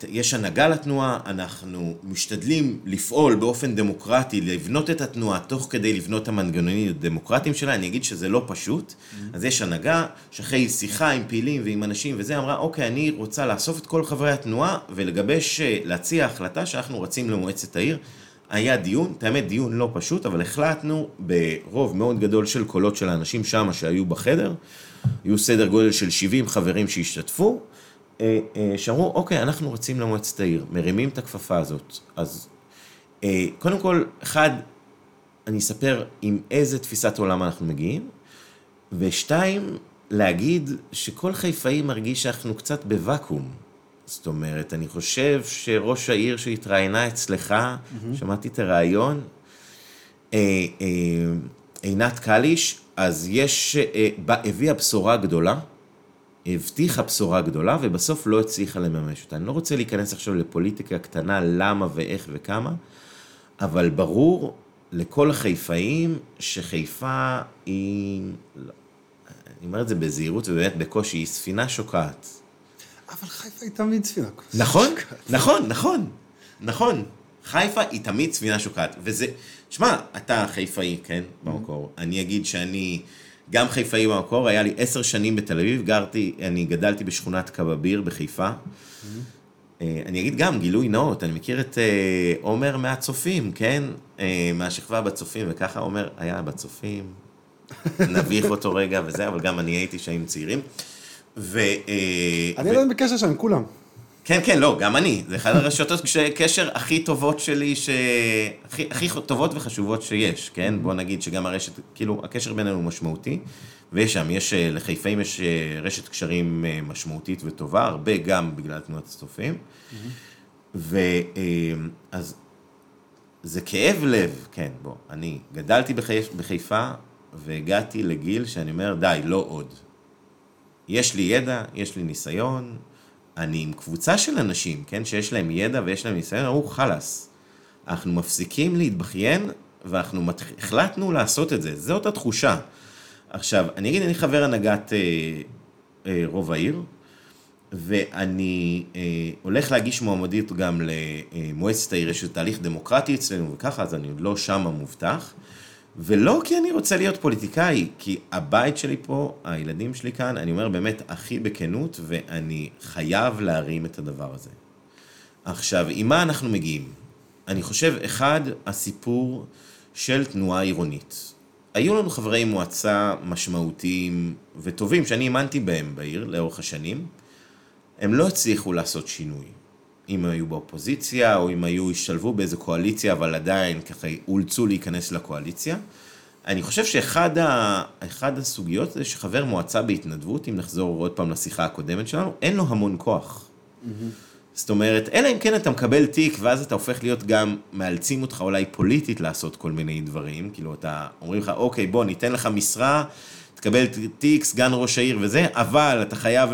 יש הנהגה לתנועה, אנחנו משתדלים לפעול באופן דמוקרטי, לבנות את התנועה תוך כדי לבנות את המנגנונים הדמוקרטיים שלה, אני אגיד שזה לא פשוט, mm-hmm. אז יש הנהגה שאחרי שיחה עם פעילים ועם אנשים וזה, אמרה, אוקיי, אני רוצה לאסוף את כל חברי התנועה ולגבש, להציע החלטה שאנחנו רצים למועצת העיר. היה דיון, את האמת דיון לא פשוט, אבל החלטנו ברוב מאוד גדול של קולות של האנשים שם שהיו בחדר, היו סדר גודל של 70 חברים שהשתתפו, אה, אה, שאמרו, אוקיי, אנחנו רצים למועצת העיר, מרימים את הכפפה הזאת. אז אה, קודם כל, אחד, אני אספר עם איזה תפיסת עולם אנחנו מגיעים, ושתיים, להגיד שכל חיפאי מרגיש שאנחנו קצת בוואקום. זאת אומרת, אני חושב שראש העיר שהתראיינה אצלך, mm-hmm. שמעתי את הרעיון, עינת קליש, אז יש, הביאה בשורה גדולה. הבטיחה בשורה גדולה ובסוף לא הצליחה לממש אותה. אני לא רוצה להיכנס עכשיו לפוליטיקה קטנה, למה ואיך וכמה, אבל ברור לכל החיפאים שחיפה היא, אני אומר את זה בזהירות ובאמת בקושי, היא ספינה שוקעת. אבל חיפה היא תמיד ספינה שוקעת. נכון, נכון, נכון, נכון. חיפה היא תמיד ספינה שוקעת, וזה, שמע, אתה חיפאי, כן, במקור. אני אגיד שאני... גם חיפאי במקור, היה לי עשר שנים בתל אביב, גרתי, אני גדלתי בשכונת קבביר בחיפה. אה, אני אגיד גם, גילוי נאות, אני מכיר את אה, עומר מהצופים, כן? אה, מהשכבה בצופים, וככה עומר היה בצופים, נביך אותו רגע וזה, אבל גם אני הייתי שהיינו צעירים. ו... אני לא בקשר שם עם כולם. כן, כן, לא, גם אני. זה אחת הרשתות קשר הכי טובות שלי, ש... הכי, הכי טובות וחשובות שיש, כן? בוא נגיד שגם הרשת, כאילו, הקשר בינינו משמעותי, ויש שם, יש, אה, לחיפאים יש אה, רשת קשרים אה, משמעותית וטובה, הרבה גם בגלל תנועת הצופים. ואז זה כאב לב, כן, בוא, אני גדלתי בחיפה, והגעתי לגיל שאני אומר, די, לא עוד. יש לי ידע, יש לי ניסיון, אני עם קבוצה של אנשים, כן, שיש להם ידע ויש להם ניסיון, אמרו חלאס, אנחנו מפסיקים להתבכיין ואנחנו מת... החלטנו לעשות את זה, זאת התחושה. עכשיו, אני אגיד, אני חבר הנהגת אה, אה, רוב העיר, ואני אה, הולך להגיש מועמדית גם למועצת העיר, יש תהליך דמוקרטי אצלנו וככה, אז אני עוד לא שם המובטח. ולא כי אני רוצה להיות פוליטיקאי, כי הבית שלי פה, הילדים שלי כאן, אני אומר באמת הכי בכנות, ואני חייב להרים את הדבר הזה. עכשיו, עם מה אנחנו מגיעים? אני חושב, אחד, הסיפור של תנועה עירונית. היו לנו חברי מועצה משמעותיים וטובים שאני האמנתי בהם בעיר לאורך השנים. הם לא הצליחו לעשות שינוי. אם היו באופוזיציה, או אם היו, השתלבו באיזו קואליציה, אבל עדיין ככה אולצו להיכנס לקואליציה. אני חושב שאחד ה... הסוגיות זה שחבר מועצה בהתנדבות, אם נחזור עוד פעם לשיחה הקודמת שלנו, אין לו המון כוח. Mm-hmm. זאת אומרת, אלא אם כן אתה מקבל תיק, ואז אתה הופך להיות גם, מאלצים אותך אולי פוליטית לעשות כל מיני דברים, כאילו אתה, אומרים לך, אוקיי, בוא, ניתן לך משרה, תקבל תיק, סגן ראש העיר וזה, אבל אתה חייב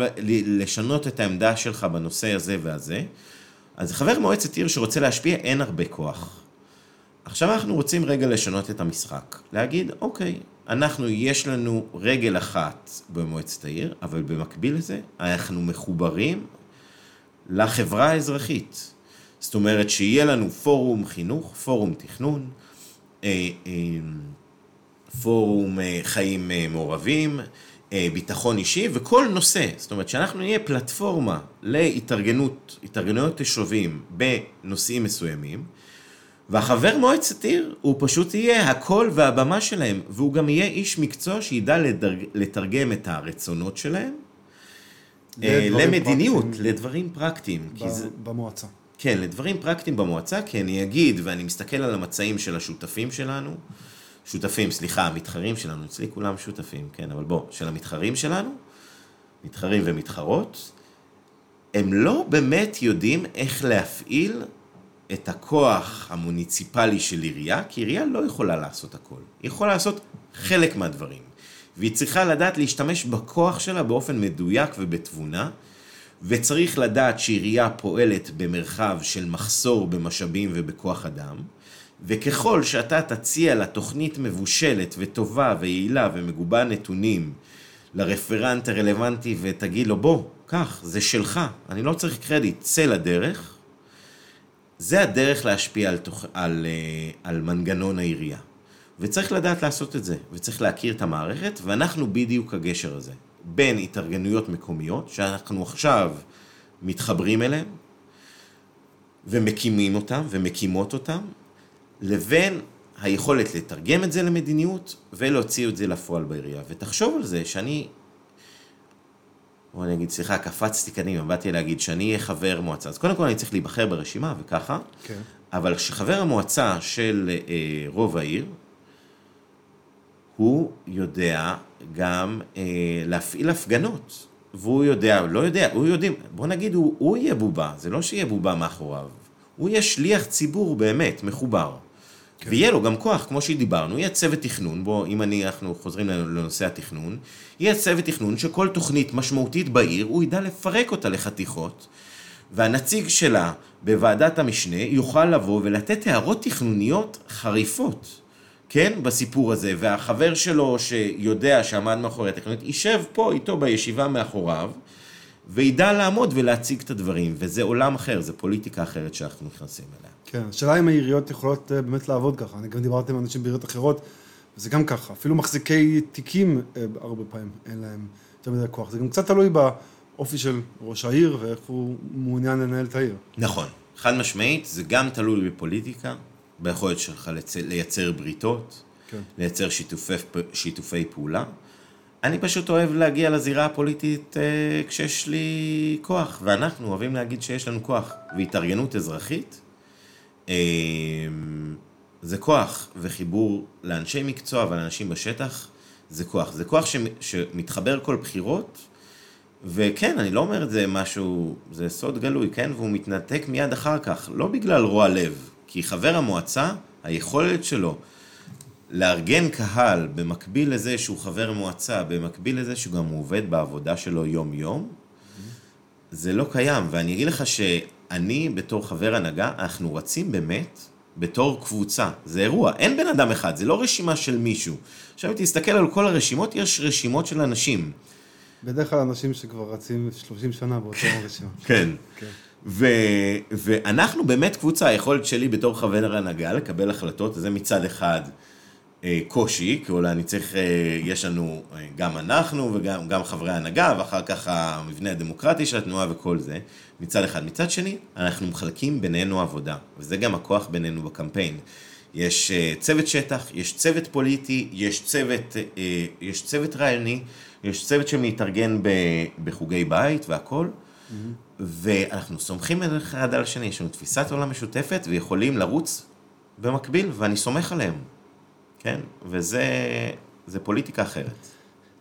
לשנות את העמדה שלך בנושא הזה והזה. אז חבר מועצת עיר שרוצה להשפיע, אין הרבה כוח. עכשיו אנחנו רוצים רגע לשנות את המשחק. להגיד, אוקיי, אנחנו, יש לנו רגל אחת במועצת העיר, אבל במקביל לזה, אנחנו מחוברים לחברה האזרחית. זאת אומרת, שיהיה לנו פורום חינוך, פורום תכנון, אה, אה, פורום אה, חיים מעורבים, ביטחון אישי וכל נושא, זאת אומרת שאנחנו נהיה פלטפורמה להתארגנות, התארגנויות תשובים בנושאים מסוימים, והחבר מועצת עיר הוא פשוט יהיה הקול והבמה שלהם, והוא גם יהיה איש מקצוע שידע לדרג, לתרגם את הרצונות שלהם אה, למדיניות, פרקטיים. לדברים פרקטיים. ב- זה... במועצה. כן, לדברים פרקטיים במועצה, כי אני אגיד, ואני מסתכל על המצעים של השותפים שלנו, שותפים, סליחה, המתחרים שלנו, אצלי כולם שותפים, כן, אבל בוא, של המתחרים שלנו, מתחרים ומתחרות, הם לא באמת יודעים איך להפעיל את הכוח המוניציפלי של עירייה, כי עירייה לא יכולה לעשות הכל. היא יכולה לעשות חלק מהדברים. והיא צריכה לדעת להשתמש בכוח שלה באופן מדויק ובתבונה, וצריך לדעת שעירייה פועלת במרחב של מחסור במשאבים ובכוח אדם, וככל שאתה תציע לה תוכנית מבושלת וטובה ויעילה ומגובה נתונים לרפרנט הרלוונטי ותגיד לו בוא, קח, זה שלך, אני לא צריך קרדיט, צא לדרך, זה הדרך להשפיע על, תוך, על, אה, על מנגנון העירייה. וצריך לדעת לעשות את זה, וצריך להכיר את המערכת, ואנחנו בדיוק הגשר הזה. בין התארגנויות מקומיות, שאנחנו עכשיו מתחברים אליהן, ומקימים אותן, ומקימות אותן, לבין היכולת לתרגם את זה למדיניות, ולהוציא את זה לפועל בעירייה. ותחשוב על זה שאני, בוא אני אגיד, סליחה, קפצתי קדימה, באתי להגיד שאני אהיה חבר מועצה. אז קודם כל אני צריך להיבחר ברשימה, וככה, כן. אבל כשחבר המועצה של אה, רוב העיר, הוא יודע גם אה, להפעיל הפגנות. והוא יודע, לא יודע, הוא יודעים, בוא נגיד, הוא, הוא יהיה בובה, זה לא שיהיה בובה מאחוריו. הוא יהיה שליח ציבור באמת, מחובר. כן. ויהיה לו גם כוח, כמו שדיברנו, יהיה צוות תכנון, בוא, אם אני, אנחנו חוזרים לנושא התכנון, יהיה צוות תכנון שכל תוכנית משמעותית בעיר, הוא ידע לפרק אותה לחתיכות, והנציג שלה בוועדת המשנה יוכל לבוא ולתת הערות תכנוניות חריפות. כן, בסיפור הזה, והחבר שלו שיודע שעמד מאחורי התכנית, יישב פה איתו בישיבה מאחוריו, וידע לעמוד ולהציג את הדברים, וזה עולם אחר, זה פוליטיקה אחרת שאנחנו נכנסים אליה. כן, השאלה אם העיריות יכולות אה, באמת לעבוד ככה, אני גם דיברתי עם אנשים בעיריות אחרות, וזה גם ככה, אפילו מחזיקי תיקים אה, הרבה פעמים אין להם יותר מדי כוח, זה גם קצת תלוי באופי של ראש העיר ואיך הוא מעוניין לנהל את העיר. נכון, חד משמעית, זה גם תלוי בפוליטיקה, ביכולת שלך לייצר בריתות, כן. לייצר שיתופי, שיתופי פעולה. אני פשוט אוהב להגיע לזירה הפוליטית אה, כשיש לי כוח, ואנחנו אוהבים להגיד שיש לנו כוח. והתארגנות אזרחית זה כוח, וחיבור לאנשי מקצוע ולאנשים בשטח זה כוח. זה כוח ש, שמתחבר כל בחירות, וכן, אני לא אומר את זה משהו, זה סוד גלוי, כן? והוא מתנתק מיד אחר כך, לא בגלל רוע לב, כי חבר המועצה, היכולת שלו לארגן קהל במקביל לזה שהוא חבר מועצה, במקביל לזה שהוא גם עובד בעבודה שלו יום-יום, זה לא קיים. ואני אגיד לך שאני בתור חבר הנהגה, אנחנו רצים באמת בתור קבוצה. זה אירוע, אין בן אדם אחד, זה לא רשימה של מישהו. עכשיו אם תסתכל על כל הרשימות, יש רשימות של אנשים. בדרך כלל אנשים שכבר רצים 30 שנה באותו רשימה. כן. כן. ו, ואנחנו באמת קבוצה, היכולת שלי בתור חבר הנהגה לקבל החלטות, זה מצד אחד אה, קושי, כי אולי אני צריך, אה, יש לנו אה, גם אנחנו וגם גם חברי הנהגה, ואחר כך המבנה הדמוקרטי של התנועה וכל זה, מצד אחד. מצד שני, אנחנו מחלקים בינינו עבודה, וזה גם הכוח בינינו בקמפיין. יש צוות שטח, יש צוות פוליטי, יש צוות, יש צוות רעיוני, יש צוות שמתארגן בחוגי בית והכול. Mm-hmm. ואנחנו סומכים אחד על השני, יש לנו תפיסת עולם משותפת ויכולים לרוץ במקביל, ואני סומך עליהם, כן? וזה פוליטיקה אחרת.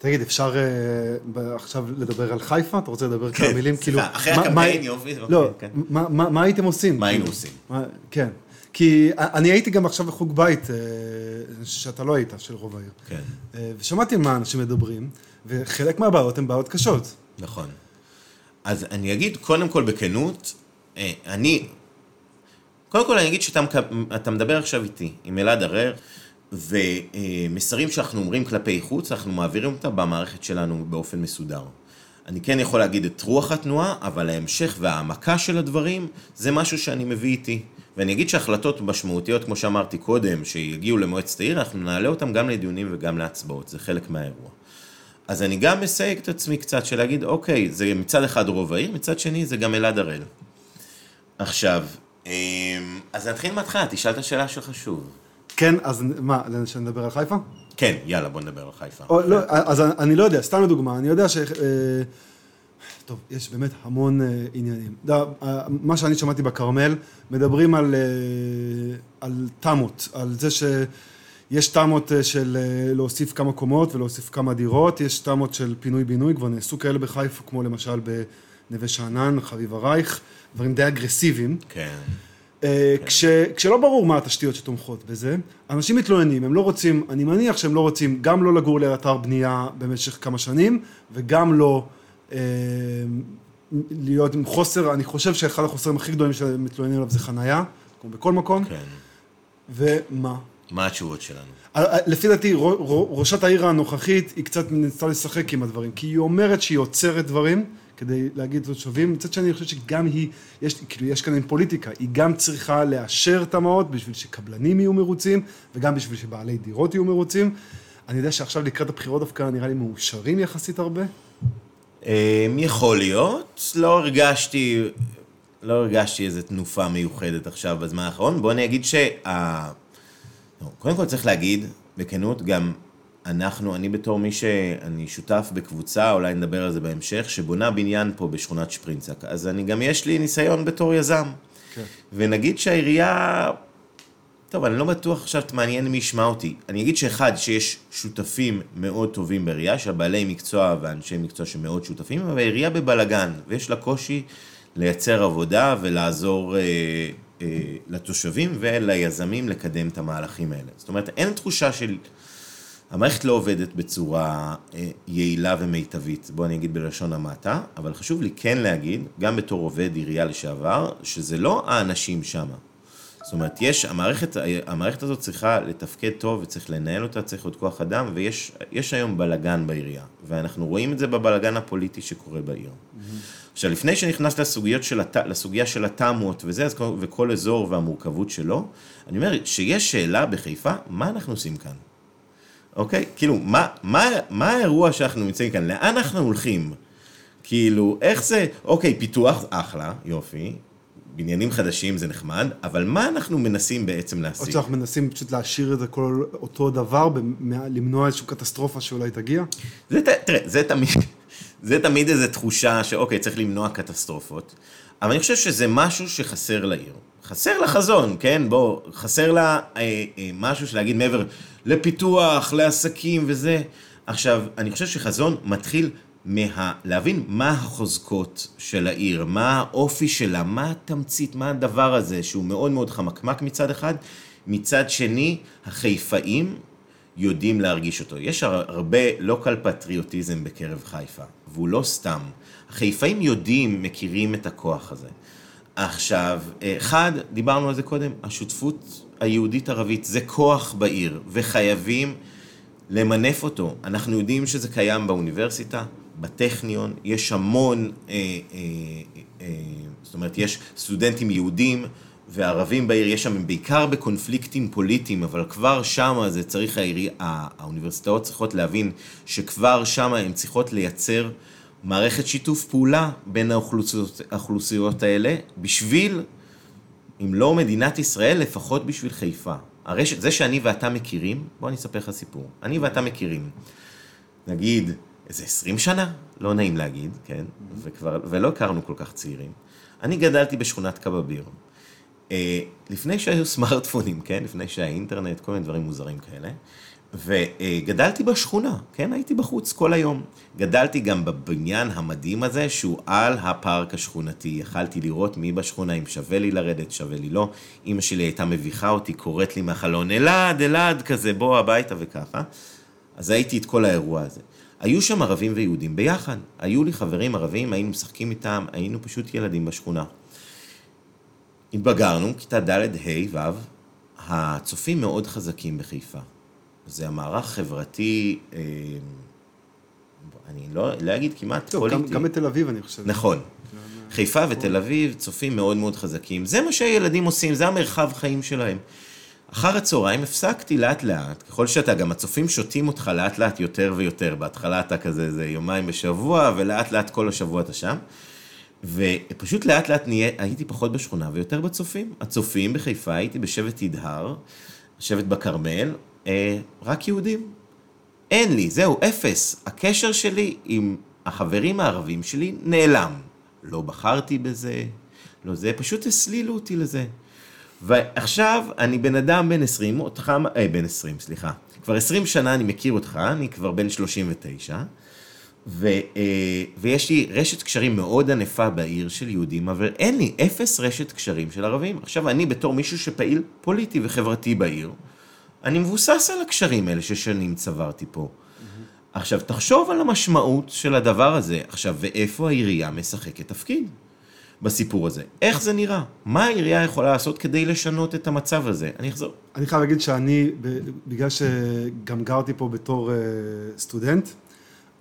תגיד, אפשר uh, עכשיו לדבר על חיפה? אתה רוצה לדבר כמה כן, מילים? כאילו, אחרי הקמפיין, יופי. לא, כן. מה, הייתם עושים? מה היינו עושים? מה, כן. כי אני הייתי גם עכשיו בחוג בית, אה, שאתה לא היית, של רוב העיר. כן. אה, ושמעתי מה אנשים מדברים, וחלק מהבעיות הן בעיות קשות. נכון. אז אני אגיד קודם כל בכנות, אה, אני, קודם כל אני אגיד שאתה מדבר עכשיו איתי, עם אלעד הרר, ומסרים שאנחנו אומרים כלפי חוץ, אנחנו מעבירים אותה במערכת שלנו באופן מסודר. אני כן יכול להגיד את רוח התנועה, אבל ההמשך והעמקה של הדברים, זה משהו שאני מביא איתי. ואני אגיד שהחלטות משמעותיות, כמו שאמרתי קודם, שיגיעו למועצת העיר, אנחנו נעלה אותן גם לדיונים וגם להצבעות, זה חלק מהאירוע. אז אני גם מסייג את עצמי קצת, של להגיד, אוקיי, זה מצד אחד רוב העיר, מצד שני זה גם אלעד הראל. עכשיו, אמ, אז נתחיל מההתחלה, תשאל את השאלה שלך שוב. כן, אז מה, שנדבר על חיפה? כן, יאללה, בוא נדבר על חיפה. או, לא, אז אני לא יודע, סתם לדוגמה, אני יודע ש... אה, טוב, יש באמת המון uh, עניינים. דה, uh, מה שאני שמעתי בכרמל, מדברים על, uh, על תמות, על זה ש... יש תמות אה, של אה, להוסיף כמה קומות ולהוסיף כמה דירות, יש תמות של פינוי-בינוי, כבר נעשו כאלה בחיפה, כמו למשל בנווה שאנן, חביבה רייך, דברים די אגרסיביים. כן. אה, כש, כשלא ברור מה התשתיות שתומכות בזה, אנשים מתלוננים, הם לא רוצים, אני מניח שהם לא רוצים גם לא לגור ליד אתר בנייה במשך כמה שנים, וגם לא אה, להיות עם חוסר, אני חושב שאחד החוסרים הכי גדולים שהם מתלוננים עליו זה חנייה, כמו בכל מקום, כן. ומה? מה התשובות שלנו? אה, לפי דעתי, ראשת העיר הנוכחית, היא קצת ניסתה לשחק עם הדברים, כי היא אומרת שהיא עוצרת דברים כדי להגיד לתושבים, מצד שני אני חושב שגם היא, יש, כאילו יש כאן פוליטיקה, היא גם צריכה לאשר את המעות בשביל שקבלנים יהיו מרוצים, וגם בשביל שבעלי דירות יהיו מרוצים. אני יודע שעכשיו לקראת הבחירות דווקא נראה לי מאושרים יחסית הרבה. אמ, יכול להיות, לא הרגשתי, לא הרגשתי איזו תנופה מיוחדת עכשיו בזמן האחרון. בוא אני אגיד שה... קודם כל צריך להגיד, בכנות, גם אנחנו, אני בתור מי שאני שותף בקבוצה, אולי נדבר על זה בהמשך, שבונה בניין פה בשכונת שפרינצק. אז אני גם יש לי ניסיון בתור יזם. כן. ונגיד שהעירייה... טוב, אני לא בטוח עכשיו, מעניין מי ישמע אותי. אני אגיד שאחד, שיש שותפים מאוד טובים בעירייה, שהבעלי מקצוע ואנשי מקצוע שמאוד שותפים, אבל העירייה בבלגן, ויש לה קושי לייצר עבודה ולעזור אה, אה, לתושבים וליזמים לקדם את המהלכים האלה. זאת אומרת, אין תחושה של... המערכת לא עובדת בצורה אה, יעילה ומיטבית, בוא אני אגיד בלשון המעטה, אבל חשוב לי כן להגיד, גם בתור עובד עירייה לשעבר, שזה לא האנשים שמה. זאת אומרת, יש, המערכת, המערכת הזאת צריכה לתפקד טוב וצריך לנהל אותה, צריך עוד כוח אדם, ויש יש היום בלגן בעירייה, ואנחנו רואים את זה בבלגן הפוליטי שקורה בעיר. עכשיו, לפני שנכנס לסוגיות של הת... לסוגיה של התמות וזה, אז כל- וכל אזור והמורכבות שלו, אני אומר שיש שאלה בחיפה, מה אנחנו עושים כאן? אוקיי? כאילו, מה, מה, מה האירוע שאנחנו נמצאים כאן? לאן אנחנו הולכים? כאילו, איך זה, אוקיי, פיתוח, אחלה, יופי, בניינים חדשים זה נחמד, אבל מה אנחנו מנסים בעצם או להשיג? שאנחנו מנסים פשוט להשאיר את זה כל אותו דבר, למנוע איזושהי קטסטרופה שאולי תגיע. זה, תראה, זה תמיד, זה תמיד איזו תחושה שאוקיי, צריך למנוע קטסטרופות, אבל אני חושב שזה משהו שחסר לעיר. חסר לה חזון, כן? בוא, חסר לה אה, אה, משהו של להגיד מעבר לפיתוח, לעסקים וזה. עכשיו, אני חושב שחזון מתחיל מה... להבין מה החוזקות של העיר, מה האופי שלה, מה התמצית, מה הדבר הזה, שהוא מאוד מאוד חמקמק מצד אחד, מצד שני, החיפאים יודעים להרגיש אותו. יש הר- הרבה לוקל פטריוטיזם בקרב חיפה, והוא לא סתם. החיפאים יודעים, מכירים את הכוח הזה. עכשיו, אחד, דיברנו על זה קודם, השותפות היהודית-ערבית זה כוח בעיר, וחייבים למנף אותו. אנחנו יודעים שזה קיים באוניברסיטה, בטכניון, יש המון, אה, אה, אה, זאת אומרת, יש סטודנטים יהודים וערבים בעיר, יש שם, בעיקר בקונפליקטים פוליטיים, אבל כבר שם זה צריך, העירי, הא- האוניברסיטאות צריכות להבין שכבר שם הן צריכות לייצר מערכת שיתוף פעולה בין האוכלוסיות, האוכלוסיות האלה, בשביל אם לא מדינת ישראל, לפחות בשביל חיפה. הרשת, זה שאני ואתה מכירים, בוא אני אספר לך סיפור. אני ואתה מכירים, נגיד, איזה 20 שנה? לא נעים להגיד, כן? וכבר, ולא הכרנו כל כך צעירים. אני גדלתי בשכונת קבביר. אה, לפני שהיו סמארטפונים, כן? לפני שהיה אינטרנט, כל מיני דברים מוזרים כאלה. וגדלתי בשכונה, כן? הייתי בחוץ כל היום. גדלתי גם בבניין המדהים הזה, שהוא על הפארק השכונתי. יכלתי לראות מי בשכונה, אם שווה לי לרדת, שווה לי לא. אימא שלי הייתה מביכה אותי, קוראת לי מהחלון, אלעד, אלעד, כזה, בוא הביתה וככה. אז הייתי את כל האירוע הזה. היו שם ערבים ויהודים ביחד. היו לי חברים ערבים, היינו משחקים איתם, היינו פשוט ילדים בשכונה. התבגרנו, כיתה ד', ה', ו', הצופים מאוד חזקים בחיפה. זה המערך חברתי, אה, אני לא, לא אגיד כמעט טוב, גם, פוליטי. גם בתל אביב אני חושב. נכון. חיפה ותל אביב, צופים מאוד מאוד חזקים. זה מה שהילדים עושים, זה המרחב חיים שלהם. אחר הצהריים הפסקתי לאט לאט, ככל שאתה, גם הצופים שותים אותך לאט לאט יותר ויותר. בהתחלה אתה כזה, זה יומיים בשבוע, ולאט לאט כל השבוע אתה שם. ופשוט לאט לאט נהיה, הייתי פחות בשכונה ויותר בצופים. הצופים בחיפה, הייתי בשבט ידהר, שבט בכרמל, אה, רק יהודים. אין לי, זהו, אפס. הקשר שלי עם החברים הערבים שלי נעלם. לא בחרתי בזה, לא זה, פשוט הסלילו אותי לזה. ועכשיו אני בן אדם בן 20, אותך, אה, בן 20, סליחה. כבר 20 שנה אני מכיר אותך, אני כבר בן 39, ו, אה, ויש לי רשת קשרים מאוד ענפה בעיר של יהודים, אבל אין לי אפס רשת קשרים של ערבים. עכשיו, אני בתור מישהו שפעיל פוליטי וחברתי בעיר, אני מבוסס על הקשרים האלה ששנים צברתי פה. עכשיו, תחשוב על המשמעות של הדבר הזה. עכשיו, ואיפה העירייה משחקת תפקיד בסיפור הזה? איך זה נראה? מה העירייה יכולה לעשות כדי לשנות את המצב הזה? אני אחזור. אני חייב להגיד שאני, בגלל שגם גרתי פה בתור אה, סטודנט,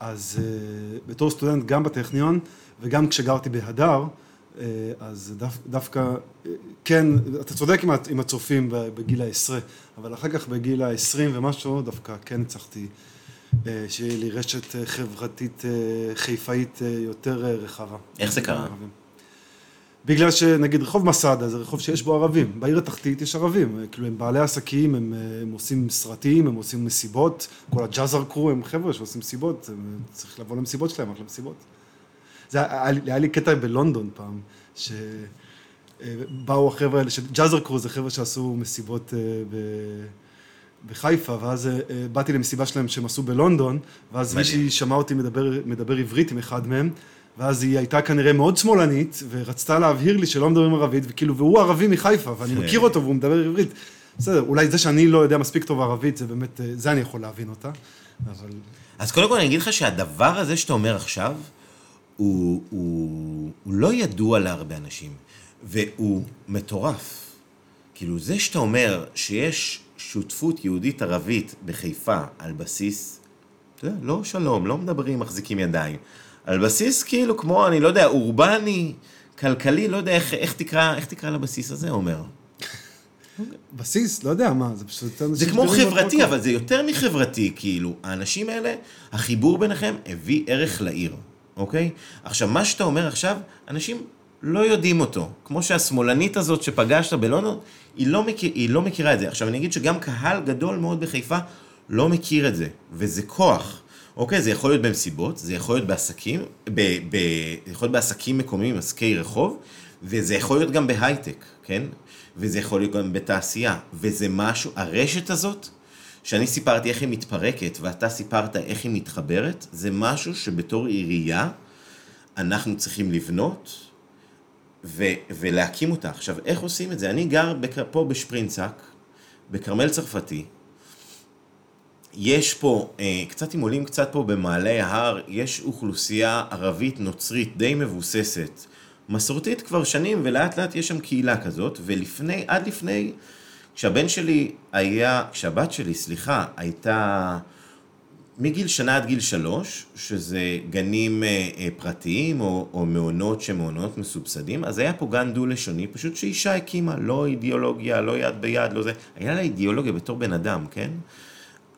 אז uh, בתור סטודנט גם בטכניון וגם כשגרתי בהדר, uh, אז דו, דווקא, uh, כן, אתה צודק עם, עם הצופים בגיל העשרה, אבל אחר כך בגיל העשרים ומשהו דווקא כן הצלחתי uh, שיהיה לי רשת חברתית חיפאית יותר רחבה. איך זה קרה? בגלל שנגיד רחוב מסעדה זה רחוב שיש בו ערבים, בעיר התחתית יש ערבים, כאילו הם בעלי עסקים, הם, הם עושים סרטים, הם עושים מסיבות, כל הג'אזר קרו הם חבר'ה שעושים מסיבות, צריך לבוא למסיבות שלהם, רק למסיבות. זה היה, היה לי קטע בלונדון פעם, שבאו החבר'ה האלה, שג'אזר קרו זה חבר'ה שעשו מסיבות אה, ב... בחיפה, ואז אה, באתי למסיבה שלהם שהם עשו בלונדון, ואז מישהי שמעה אותי מדבר, מדבר עברית עם אחד מהם, ואז היא הייתה כנראה מאוד שמאלנית, ורצתה להבהיר לי שלא מדברים ערבית, וכאילו, והוא ערבי מחיפה, ואני כן. מכיר אותו והוא מדבר עברית. בסדר, אולי זה שאני לא יודע מספיק טוב ערבית, זה באמת, אה, זה אני יכול להבין אותה, אבל... אז קודם כל אני אגיד לך שהדבר הזה שאתה אומר עכשיו, הוא, הוא, הוא לא ידוע להרבה אנשים, והוא מטורף. כאילו, זה שאתה אומר שיש שותפות יהודית-ערבית בחיפה על בסיס, אתה יודע, לא שלום, לא מדברים, מחזיקים ידיים. על בסיס כאילו כמו, אני לא יודע, אורבני, כלכלי, לא יודע איך, איך, תקרא, איך תקרא לבסיס הזה, עומר. בסיס, לא יודע מה, זה פשוט... זה כמו חברתי, אבל זה יותר מחברתי, כאילו, האנשים האלה, החיבור ביניכם הביא ערך לעיר, אוקיי? עכשיו, מה שאתה אומר עכשיו, אנשים לא יודעים אותו. כמו שהשמאלנית הזאת שפגשת בלונדון, היא לא, מכיר, היא לא מכירה את זה. עכשיו, אני אגיד שגם קהל גדול מאוד בחיפה לא מכיר את זה, וזה כוח. אוקיי, זה יכול להיות במסיבות, זה יכול להיות בעסקים, ב, ב, זה יכול להיות בעסקים מקומיים, עסקי רחוב, וזה יכול להיות גם בהייטק, כן? וזה יכול להיות גם בתעשייה, וזה משהו, הרשת הזאת, שאני סיפרתי איך היא מתפרקת, ואתה סיפרת איך היא מתחברת, זה משהו שבתור עירייה אנחנו צריכים לבנות ו- ולהקים אותה. עכשיו, איך עושים את זה? אני גר פה בשפרינצק, בכרמל צרפתי, יש פה, אה, קצת אם עולים קצת פה במעלה ההר, יש אוכלוסייה ערבית נוצרית די מבוססת, מסורתית כבר שנים, ולאט לאט יש שם קהילה כזאת, ולפני, עד לפני, כשהבן שלי היה, כשהבת שלי, סליחה, הייתה מגיל שנה עד גיל שלוש, שזה גנים אה, אה, פרטיים או, או מעונות שמעונות מסובסדים, אז היה פה גן דו-לשוני, פשוט שאישה הקימה, לא אידיאולוגיה, לא יד ביד, לא זה, היה לה אידיאולוגיה בתור בן אדם, כן?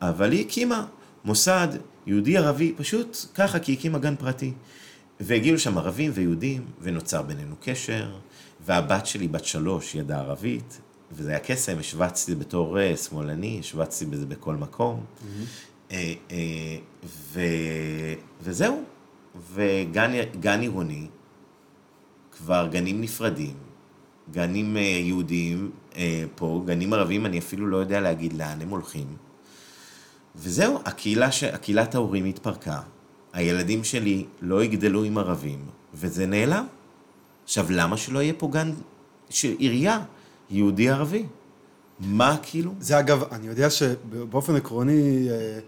אבל היא הקימה מוסד יהודי-ערבי, פשוט ככה, כי היא הקימה גן פרטי. והגיעו שם ערבים ויהודים, ונוצר בינינו קשר, והבת שלי, בת שלוש, ידעה ערבית, וזה היה קסם, השווצתי בתור אה, שמאלני, השווצתי בזה בכל מקום. Mm-hmm. ו... וזהו. וגן עירוני, כבר גנים נפרדים, גנים יהודיים פה, גנים ערבים, אני אפילו לא יודע להגיד לאן הם הולכים. וזהו, הקהילה ש... הקהילת ההורים התפרקה, הילדים שלי לא יגדלו עם ערבים, וזה נעלם. עכשיו, למה שלא יהיה פה גן של עירייה, יהודי-ערבי? מה כאילו? זה אגב, אני יודע שבאופן עקרוני, אה,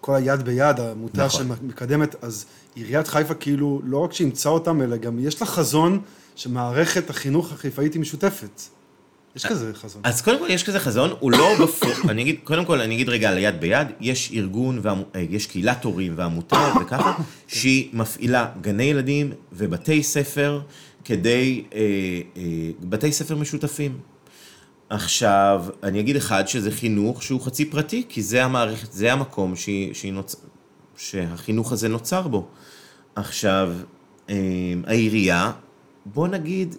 כל היד ביד, העמותה נכון. שמקדמת, אז עיריית חיפה כאילו, לא רק שאימצה אותם, אלא גם יש לה חזון שמערכת החינוך החיפאית היא משותפת. יש כזה חזון. אז קודם כל יש כזה חזון, הוא לא בפור... אני אגיד, קודם כל אני אגיד רגע על יד ביד, יש ארגון, אה, יש קהילת הורים ועמותה וככה, שהיא מפעילה גני ילדים ובתי ספר כדי, אה, אה, בתי ספר משותפים. עכשיו, אני אגיד אחד שזה חינוך שהוא חצי פרטי, כי זה המערכת, זה המקום שהיא, שהיא נוצ... שהחינוך הזה נוצר בו. עכשיו, העירייה, בוא נגיד,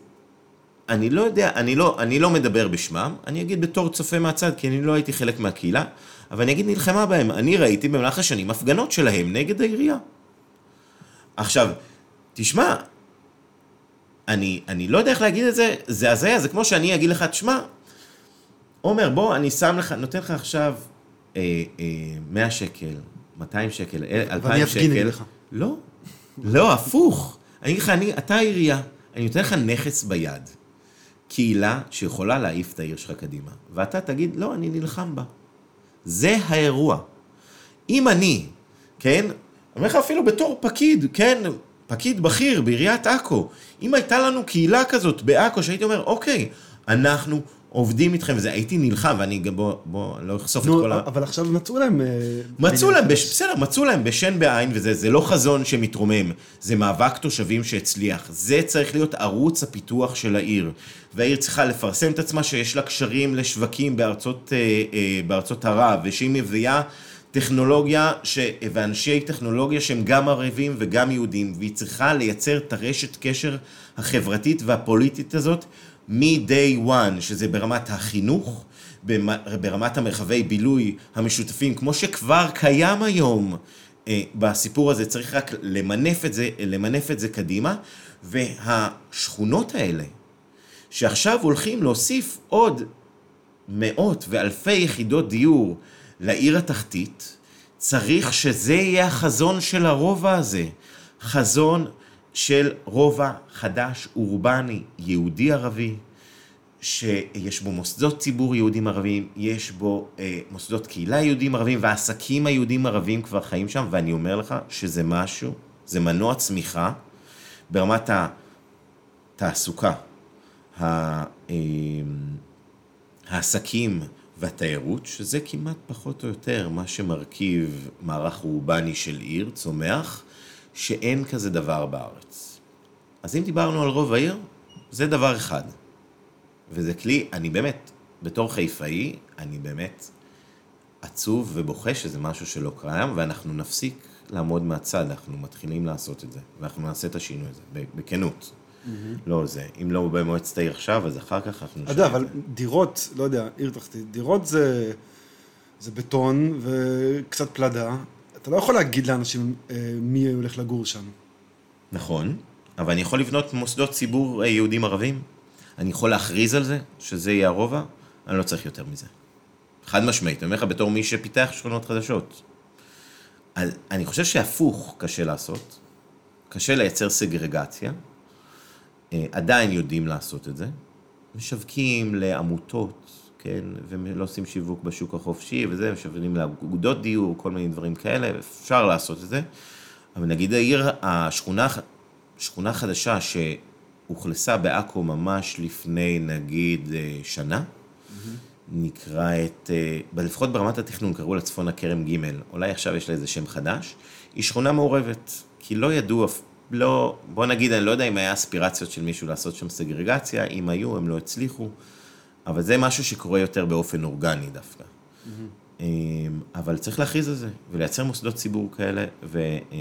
אני לא יודע, אני לא, אני לא מדבר בשמם, אני אגיד בתור צופה מהצד, כי אני לא הייתי חלק מהקהילה, אבל אני אגיד נלחמה בהם. אני ראיתי במהלך השנים הפגנות שלהם נגד העירייה. עכשיו, תשמע, אני, אני לא יודע איך להגיד את זה, זה הזיה, זה כמו שאני אגיד לך, תשמע, עומר, בוא, אני שם לך, נותן לך עכשיו אה, אה, 100 שקל, 200 שקל, 2,000 ואני אפגין שקל. נגדך. לא, לא, הפוך. אני אגיד לך, אני, אתה העירייה, אני נותן לך נכס ביד. קהילה שיכולה להעיף את העיר שלך קדימה. ואתה תגיד, לא, אני נלחם בה. זה האירוע. אם אני, כן, אני אומר לך אפילו בתור פקיד, כן, פקיד בכיר בעיריית עכו, אם הייתה לנו קהילה כזאת בעכו, שהייתי אומר, אוקיי, אנחנו עובדים איתכם, וזה, הייתי נלחם, ואני גם, בוא, בוא, לא אחשוף את נו, כל ה... אבל עכשיו מצאו להם... אה, מצאו להם, בש... בסדר, מצאו להם בשן בעין, וזה זה לא חזון שמתרומם, זה מאבק תושבים שהצליח. זה צריך להיות ערוץ הפיתוח של העיר. והעיר צריכה לפרסם את עצמה שיש לה קשרים לשווקים בארצות, אה, אה, בארצות ערב, ושהיא מביאה טכנולוגיה ש... ואנשי טכנולוגיה שהם גם ערבים וגם יהודים, והיא צריכה לייצר את הרשת קשר החברתית והפוליטית הזאת מ-day one, שזה ברמת החינוך, ברמת המרחבי בילוי המשותפים, כמו שכבר קיים היום אה, בסיפור הזה, צריך רק למנף את זה, למנף את זה קדימה, והשכונות האלה, שעכשיו הולכים להוסיף עוד מאות ואלפי יחידות דיור לעיר התחתית, צריך שזה יהיה החזון של הרובע הזה. חזון של רובע חדש, אורבני, יהודי-ערבי, שיש בו מוסדות ציבור יהודים ערבים, יש בו אה, מוסדות קהילה יהודים ערבים, והעסקים היהודים ערבים כבר חיים שם, ואני אומר לך שזה משהו, זה מנוע צמיחה ברמת התעסוקה, אה, העסקים והתיירות, שזה כמעט פחות או יותר מה שמרכיב מערך אורבני של עיר, צומח, שאין כזה דבר בארץ. אז אם דיברנו על רוב העיר, זה דבר אחד. וזה כלי, אני באמת, בתור חיפאי, אני באמת עצוב ובוכה שזה משהו שלא קיים, ואנחנו נפסיק לעמוד מהצד, אנחנו מתחילים לעשות את זה, ואנחנו נעשה את השינוי הזה, בכנות. לא זה, אם לא במועצת העיר עכשיו, אז אחר כך אנחנו אתה יודע, אבל דירות, לא יודע, עיר תחתית, דירות זה, זה בטון וקצת פלדה. אתה לא יכול להגיד לאנשים אה, מי הולך לגור שם. נכון, אבל אני יכול לבנות מוסדות ציבור אה, יהודים ערבים? אני יכול להכריז על זה, שזה יהיה הרובע? אני לא צריך יותר מזה. חד משמעית, אני אומר לך בתור מי שפיתח שכונות חדשות. אז אני חושב שהפוך קשה לעשות, קשה לייצר סגרגציה, אה, עדיין יודעים לעשות את זה, משווקים לעמותות, כן, ולא עושים שיווק בשוק החופשי וזה, משווקים לאגודות דיור, כל מיני דברים כאלה, אפשר לעשות את זה, אבל נגיד העיר, השכונה, שכונה חדשה שאוכלסה בעכו ממש לפני נגיד אה, שנה, נקרא את, אה, לפחות ברמת התכנון קראו לה צפון הכרם ג', אולי עכשיו יש לה איזה שם חדש, היא שכונה מעורבת, כי לא ידעו, אף- לא, בוא נגיד, אני לא יודע אם היה אספירציות של מישהו לעשות שם סגרגציה, אם היו, הם לא הצליחו, אבל זה משהו שקורה יותר באופן אורגני דווקא. אמ, אבל צריך להכריז על זה, ולייצר מוסדות ציבור כאלה, ו- אה,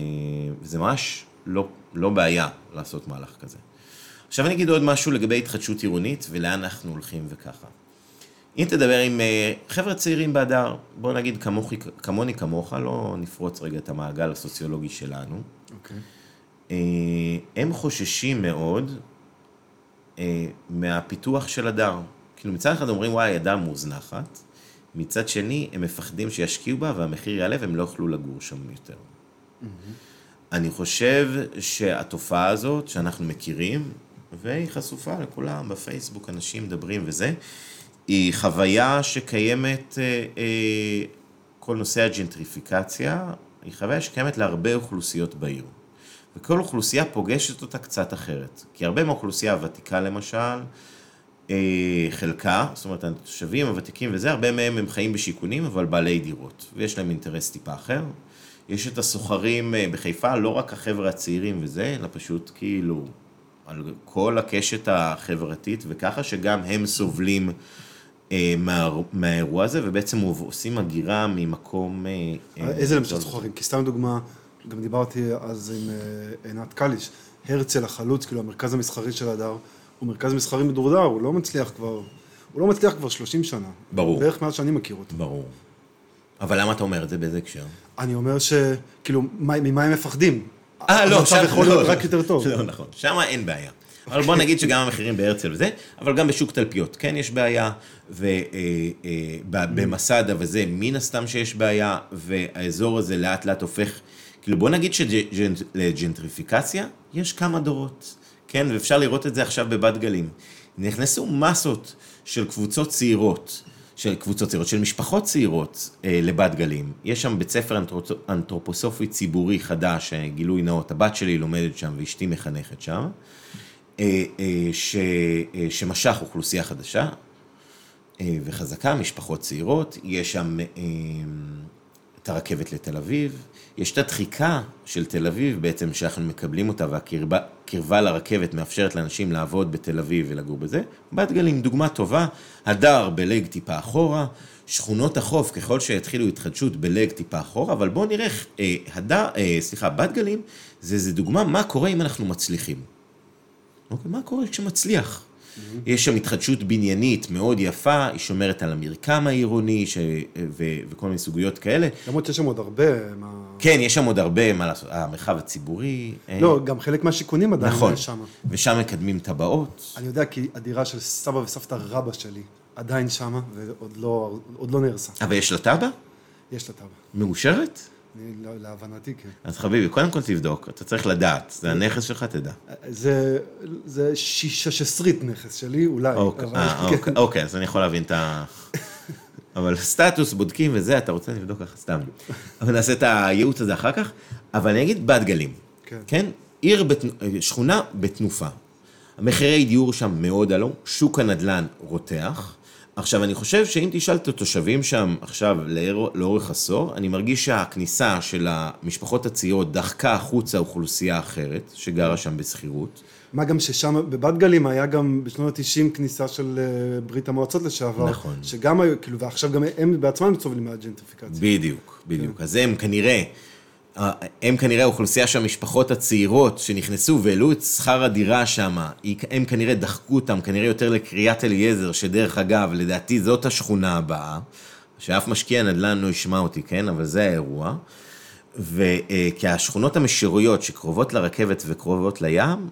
וזה ממש לא, לא בעיה לעשות מהלך כזה. עכשיו אני אגיד עוד משהו לגבי התחדשות עירונית, ולאן אנחנו הולכים וככה. אם תדבר עם אה, חבר'ה צעירים בהדר, בוא נגיד כמוכי, כמוני כמוך, לא נפרוץ רגע את המעגל הסוציולוגי שלנו, אוקיי. אה, הם חוששים מאוד מהפיתוח של הדר. כאילו מצד אחד אומרים וואי, הדר מוזנחת, מצד שני הם מפחדים שישקיעו בה והמחיר יעלה והם לא יוכלו לגור שם יותר. אני חושב שהתופעה הזאת שאנחנו מכירים, והיא חשופה לכולם בפייסבוק, אנשים מדברים וזה, היא חוויה שקיימת, אה, אה, כל נושא הג'נטריפיקציה, היא חוויה שקיימת להרבה אוכלוסיות בעיר. וכל אוכלוסייה פוגשת אותה קצת אחרת. כי הרבה מהאוכלוסייה הוותיקה למשל, חלקה, זאת אומרת התושבים הוותיקים וזה, הרבה מהם הם חיים בשיכונים, אבל בעלי דירות, ויש להם אינטרס טיפה אחר. יש את הסוחרים אה, בחיפה, לא רק החבר'ה הצעירים וזה, אלא פשוט כאילו על כל הקשת החברתית, וככה שגם הם סובלים אה, מה, מהאירוע הזה, ובעצם עושים הגירה ממקום... אה, אה, איזה למשל סוחרים? כי סתם דוגמה, גם דיברתי אז עם אה, עינת קליש, הרצל החלוץ, כאילו המרכז המסחרי של הדר, הוא מרכז מסחרי מדורדר, הוא לא מצליח כבר, הוא לא מצליח כבר 30 שנה. ברור. בערך מאז שאני מכיר אותו. ברור. אבל למה אתה אומר את זה? באיזה הקשר? אני אומר שכאילו, מה- ממה הם מפחדים? אה, לא, שם- יכול להיות לא. רק יותר טוב. לא, נכון. שם אין בעיה. אבל בוא נגיד שגם המחירים בהרצל וזה, אבל גם בשוק תלפיות, כן, יש בעיה, ובמסדה וזה, מן הסתם שיש בעיה, והאזור הזה לאט לאט הופך, כאילו בוא נגיד שלג'נטריפיקציה יש כמה דורות, כן, ואפשר לראות את זה עכשיו בבת גלים. נכנסו מסות של קבוצות צעירות. של קבוצות צעירות, של משפחות צעירות אה, לבת גלים. יש שם בית ספר אנתרופוסופי ציבורי חדש, אה, גילוי נאות, הבת שלי לומדת שם ואשתי מחנכת שם, אה, אה, ש, אה, שמשך אוכלוסייה חדשה אה, וחזקה, משפחות צעירות, יש שם אה, את הרכבת לתל אביב, יש את הדחיקה של תל אביב בעצם, שאנחנו מקבלים אותה, והקרבה לרכבת מאפשרת לאנשים לעבוד בתל אביב ולגור בזה. בת גלים, דוגמה טובה, הדר בלג טיפה אחורה, שכונות החוף, ככל שיתחילו התחדשות בלג טיפה אחורה, אבל בואו נראה, אה, הדר, אה, סליחה, בת גלים, זה, זה דוגמה מה קורה אם אנחנו מצליחים. אוקיי, מה קורה כשמצליח? Mm-hmm. יש שם התחדשות בניינית מאוד יפה, היא שומרת על המרקם העירוני ש... ו... וכל מיני סוגיות כאלה. למרות שיש שם עוד הרבה. מה... כן, יש שם עוד הרבה מה לעשות. המרחב הציבורי. לא, אין... גם חלק מהשיכונים עדיין נכון. שם. ושם מקדמים טבעות. אני יודע כי הדירה של סבא וסבתא רבא שלי עדיין שמה, ועוד לא, לא נהרסה. אבל יש לה תב"ע? יש לה תב"ע. מאושרת? להבנתי, כן. אז חביבי, קודם כל תבדוק, אתה צריך לדעת, זה הנכס שלך, תדע. זה, זה ששסרית נכס שלי, אולי. אוקיי, אבל, אה, כן. אוקיי, אוקיי, אז אני יכול להבין את ה... אבל סטטוס, בודקים וזה, אתה רוצה לבדוק ככה סתם. אבל נעשה את הייעוץ הזה אחר כך. אבל אני אגיד בת גלים. כן. כן? עיר, בת... שכונה בתנופה. המחירי דיור שם מאוד עלו, שוק הנדל"ן רותח. עכשיו, אני חושב שאם תשאל את התושבים שם עכשיו לאורך עשור, אני מרגיש שהכניסה של המשפחות הצעירות דחקה החוצה אוכלוסייה אחרת, שגרה שם בשכירות. מה גם ששם, בבת גלים היה גם בשנות ה-90 כניסה של אה, ברית המועצות לשעבר. נכון. שגם היו, כאילו, ועכשיו גם הם בעצמם סובלים מהג'נטריפיקציה. בדיוק, בדיוק. כן. אז הם כנראה... הם כנראה האוכלוסייה של המשפחות הצעירות שנכנסו והעלו את שכר הדירה שם, הם כנראה דחקו אותם, כנראה יותר לקריית אליעזר, שדרך אגב, לדעתי זאת השכונה הבאה, שאף משקיע נדל"ן לא ישמע אותי, כן? אבל זה האירוע. וכי השכונות המשירויות שקרובות לרכבת וקרובות לים,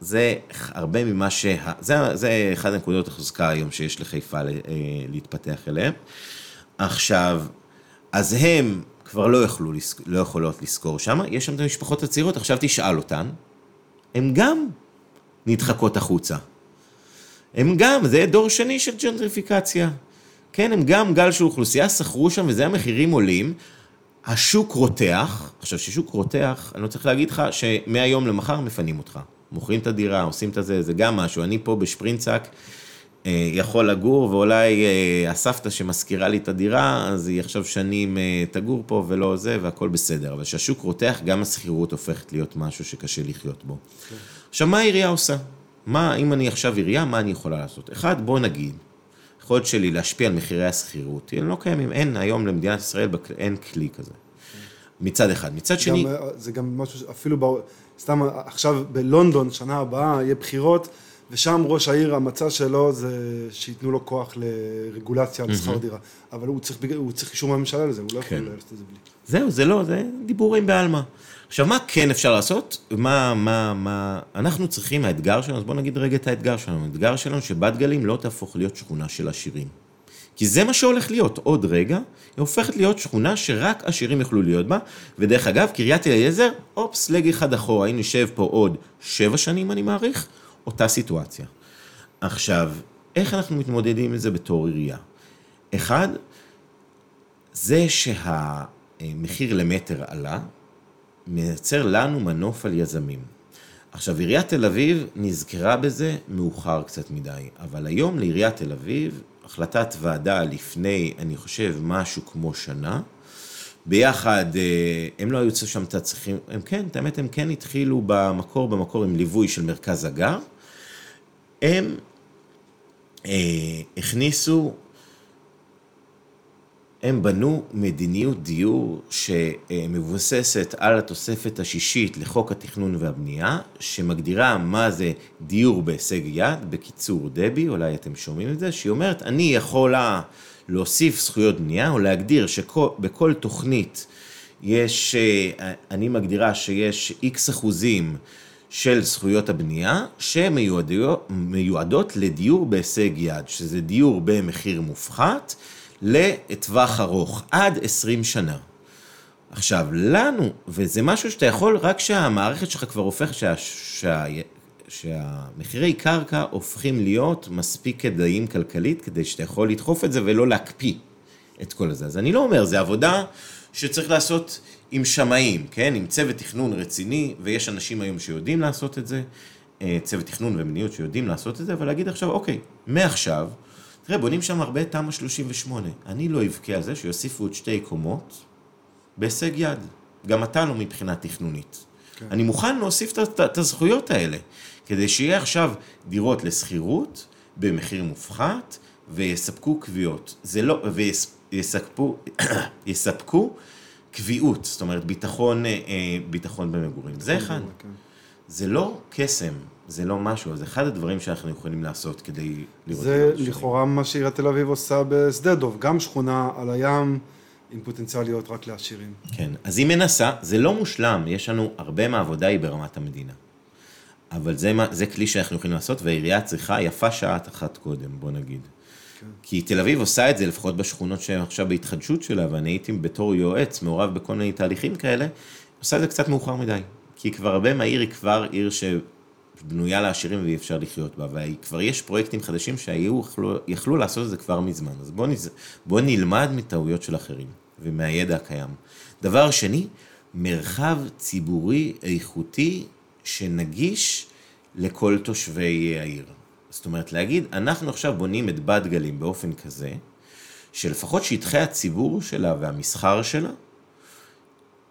זה הרבה ממה ש... זה, זה אחד הנקודות החוזקה היום שיש לחיפה אה, להתפתח אליהם. עכשיו, אז הם כבר לא, יכלו, לא יכולות לשכור שם, יש שם את המשפחות הצעירות, עכשיו תשאל אותן, הן גם נדחקות החוצה. הם גם, זה דור שני של ג'נטריפיקציה. כן, הם גם גל של אוכלוסייה, שכרו שם וזה המחירים עולים. השוק רותח, עכשיו ששוק רותח, אני לא צריך להגיד לך שמהיום למחר מפנים אותך. מוכרים את הדירה, עושים את זה, זה גם משהו. אני פה בשפרינצק, יכול לגור, ואולי אה, הסבתא שמזכירה לי את הדירה, אז היא עכשיו שנים אה, תגור פה ולא זה, והכל בסדר. אבל כשהשוק רותח, גם השכירות הופכת להיות משהו שקשה לחיות בו. כן. עכשיו, מה העירייה עושה? מה, אם אני עכשיו עירייה, מה אני יכולה לעשות? אחד, בוא נגיד, יכולת שלי להשפיע על מחירי השכירות, הם לא קיימים, אין היום למדינת ישראל, אין כלי כזה. מצד אחד. מצד שני... גם, זה גם משהו, אפילו, סתם עכשיו בלונדון, שנה הבאה, יהיה בחירות. ושם ראש העיר, המצע שלו זה שייתנו לו כוח לרגולציה על שכר דירה. אבל הוא צריך, הוא צריך אישור מהממשלה לזה, הוא לא יכול כן. לעשות את זה בלי. זהו, זה לא, זה דיבורים בעלמא. עכשיו, מה כן אפשר לעשות? מה, מה, מה... אנחנו צריכים, האתגר שלנו, אז בואו נגיד רגע את האתגר שלנו. האתגר שלנו שבת גלים לא תהפוך להיות שכונה של עשירים. כי זה מה שהולך להיות. עוד רגע, היא הופכת להיות שכונה שרק עשירים יוכלו להיות בה. ודרך אגב, קריית אליעזר, אופס, לג אחד אחורה, היינו נשב פה עוד שבע שנים, אני מעריך, אותה סיטואציה. עכשיו, איך אנחנו מתמודדים עם זה בתור עירייה? אחד, זה שהמחיר למטר עלה, מייצר לנו מנוף על יזמים. עכשיו, עיריית תל אביב נזכרה בזה מאוחר קצת מדי, אבל היום לעיריית תל אביב, החלטת ועדה לפני, אני חושב, משהו כמו שנה, ביחד, אה, הם לא היו שם את הצריכים, הם כן, את האמת, הם כן התחילו במקור, במקור עם ליווי של מרכז הגר, הם אה, הכניסו, הם בנו מדיניות דיור שמבוססת על התוספת השישית לחוק התכנון והבנייה, שמגדירה מה זה דיור בהישג יד, בקיצור דבי, אולי אתם שומעים את זה, שהיא אומרת, אני יכולה להוסיף זכויות בנייה, או להגדיר שבכל תוכנית יש, אה, אני מגדירה שיש איקס אחוזים של זכויות הבנייה שמיועדות לדיור בהישג יד, שזה דיור במחיר מופחת לטווח ארוך, עד 20 שנה. עכשיו, לנו, וזה משהו שאתה יכול, רק שהמערכת שלך כבר הופכת, שה, שה, שהמחירי קרקע הופכים להיות מספיק כדאיים כלכלית, כדי שאתה יכול לדחוף את זה ולא להקפיא את כל הזה. אז אני לא אומר, זה עבודה שצריך לעשות עם שמאים, כן? עם צוות תכנון רציני, ויש אנשים היום שיודעים לעשות את זה, אה, צוות תכנון ומדיניות שיודעים לעשות את זה, אבל להגיד עכשיו, אוקיי, מעכשיו, תראה, בונים שם הרבה תמ"א 38. אני לא אבכה על זה שיוסיפו עוד שתי קומות בהישג יד. גם אתה לא מבחינה תכנונית. כן. אני מוכן להוסיף את הזכויות האלה, כדי שיהיה עכשיו דירות לשכירות במחיר מופחת, ויספקו קביעות. זה לא, ויספקו, יספקו קביעות, זאת אומרת ביטחון, אה, ביטחון במגורים. זה אחד. כן. זה לא קסם, זה לא משהו, זה אחד הדברים שאנחנו יכולים לעשות כדי לראות... זה לכאורה מה שעיריית תל אביב עושה בשדה דוב, גם שכונה על הים עם פוטנציאל להיות רק לעשירים. כן, אז היא מנסה, זה לא מושלם, יש לנו הרבה מהעבודה היא ברמת המדינה. אבל זה, זה כלי שאנחנו יכולים לעשות, והעירייה צריכה יפה שעה אחת קודם, בוא נגיד. כי תל אביב עושה את זה, לפחות בשכונות שהן עכשיו בהתחדשות שלה, ואני הייתי בתור יועץ, מעורב בכל מיני תהליכים כאלה, עושה את זה קצת מאוחר מדי. כי כבר הרבה מהעיר היא כבר עיר שבנויה לעשירים ואי אפשר לחיות בה, וכבר יש פרויקטים חדשים שהיו, יכלו, לעשות את זה כבר מזמן. אז בואו בוא נלמד מטעויות של אחרים ומהידע הקיים. דבר שני, מרחב ציבורי איכותי שנגיש לכל תושבי העיר. זאת אומרת, להגיד, אנחנו עכשיו בונים את בת גלים באופן כזה, שלפחות שטחי הציבור שלה והמסחר שלה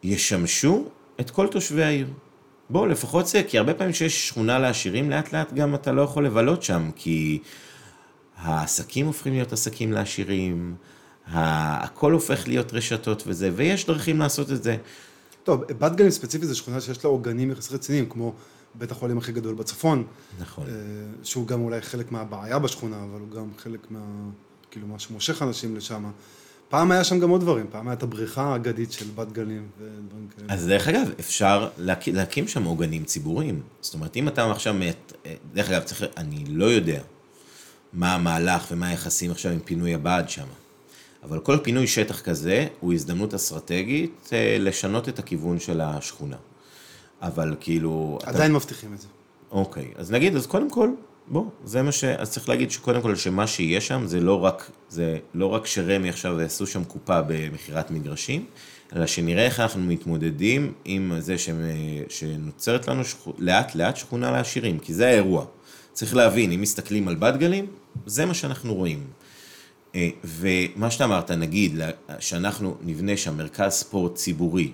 ישמשו את כל תושבי העיר. בואו, לפחות זה, כי הרבה פעמים שיש שכונה לעשירים, לאט לאט גם אתה לא יכול לבלות שם, כי העסקים הופכים להיות עסקים לעשירים, הכל הופך להיות רשתות וזה, ויש דרכים לעשות את זה. טוב, בת גלים ספציפית זו שכונה שיש לה עוגנים יחסית רציניים, כמו בית החולים הכי גדול בצפון. נכון. אה, שהוא גם אולי חלק מהבעיה בשכונה, אבל הוא גם חלק מה... כאילו, מה שמושך אנשים לשם. פעם היה שם גם עוד דברים, פעם הייתה הבריכה האגדית של בת גלים ודברים כאלה. אז דרך אגב, אפשר להק... להקים שם עוגנים ציבוריים. זאת אומרת, אם אתה עכשיו מת... דרך אגב, צריך... אני לא יודע מה המהלך ומה היחסים עכשיו עם פינוי הבעד שם. אבל כל פינוי שטח כזה הוא הזדמנות אסטרטגית אה, לשנות את הכיוון של השכונה. אבל כאילו... עדיין אתה... מבטיחים את זה. אוקיי, אז נגיד, אז קודם כל, בוא, זה מה ש... אז צריך להגיד שקודם כל שמה שיהיה שם זה לא רק, זה לא רק שרמי עכשיו יעשו שם קופה במכירת מגרשים, אלא שנראה איך אנחנו מתמודדים עם זה ש... שנוצרת לנו שכ... לאט לאט שכונה לעשירים, כי זה האירוע. צריך להבין, אם מסתכלים על בת גלים, זה מה שאנחנו רואים. אה, ומה שאתה אמרת, נגיד, שאנחנו נבנה שם מרכז ספורט ציבורי,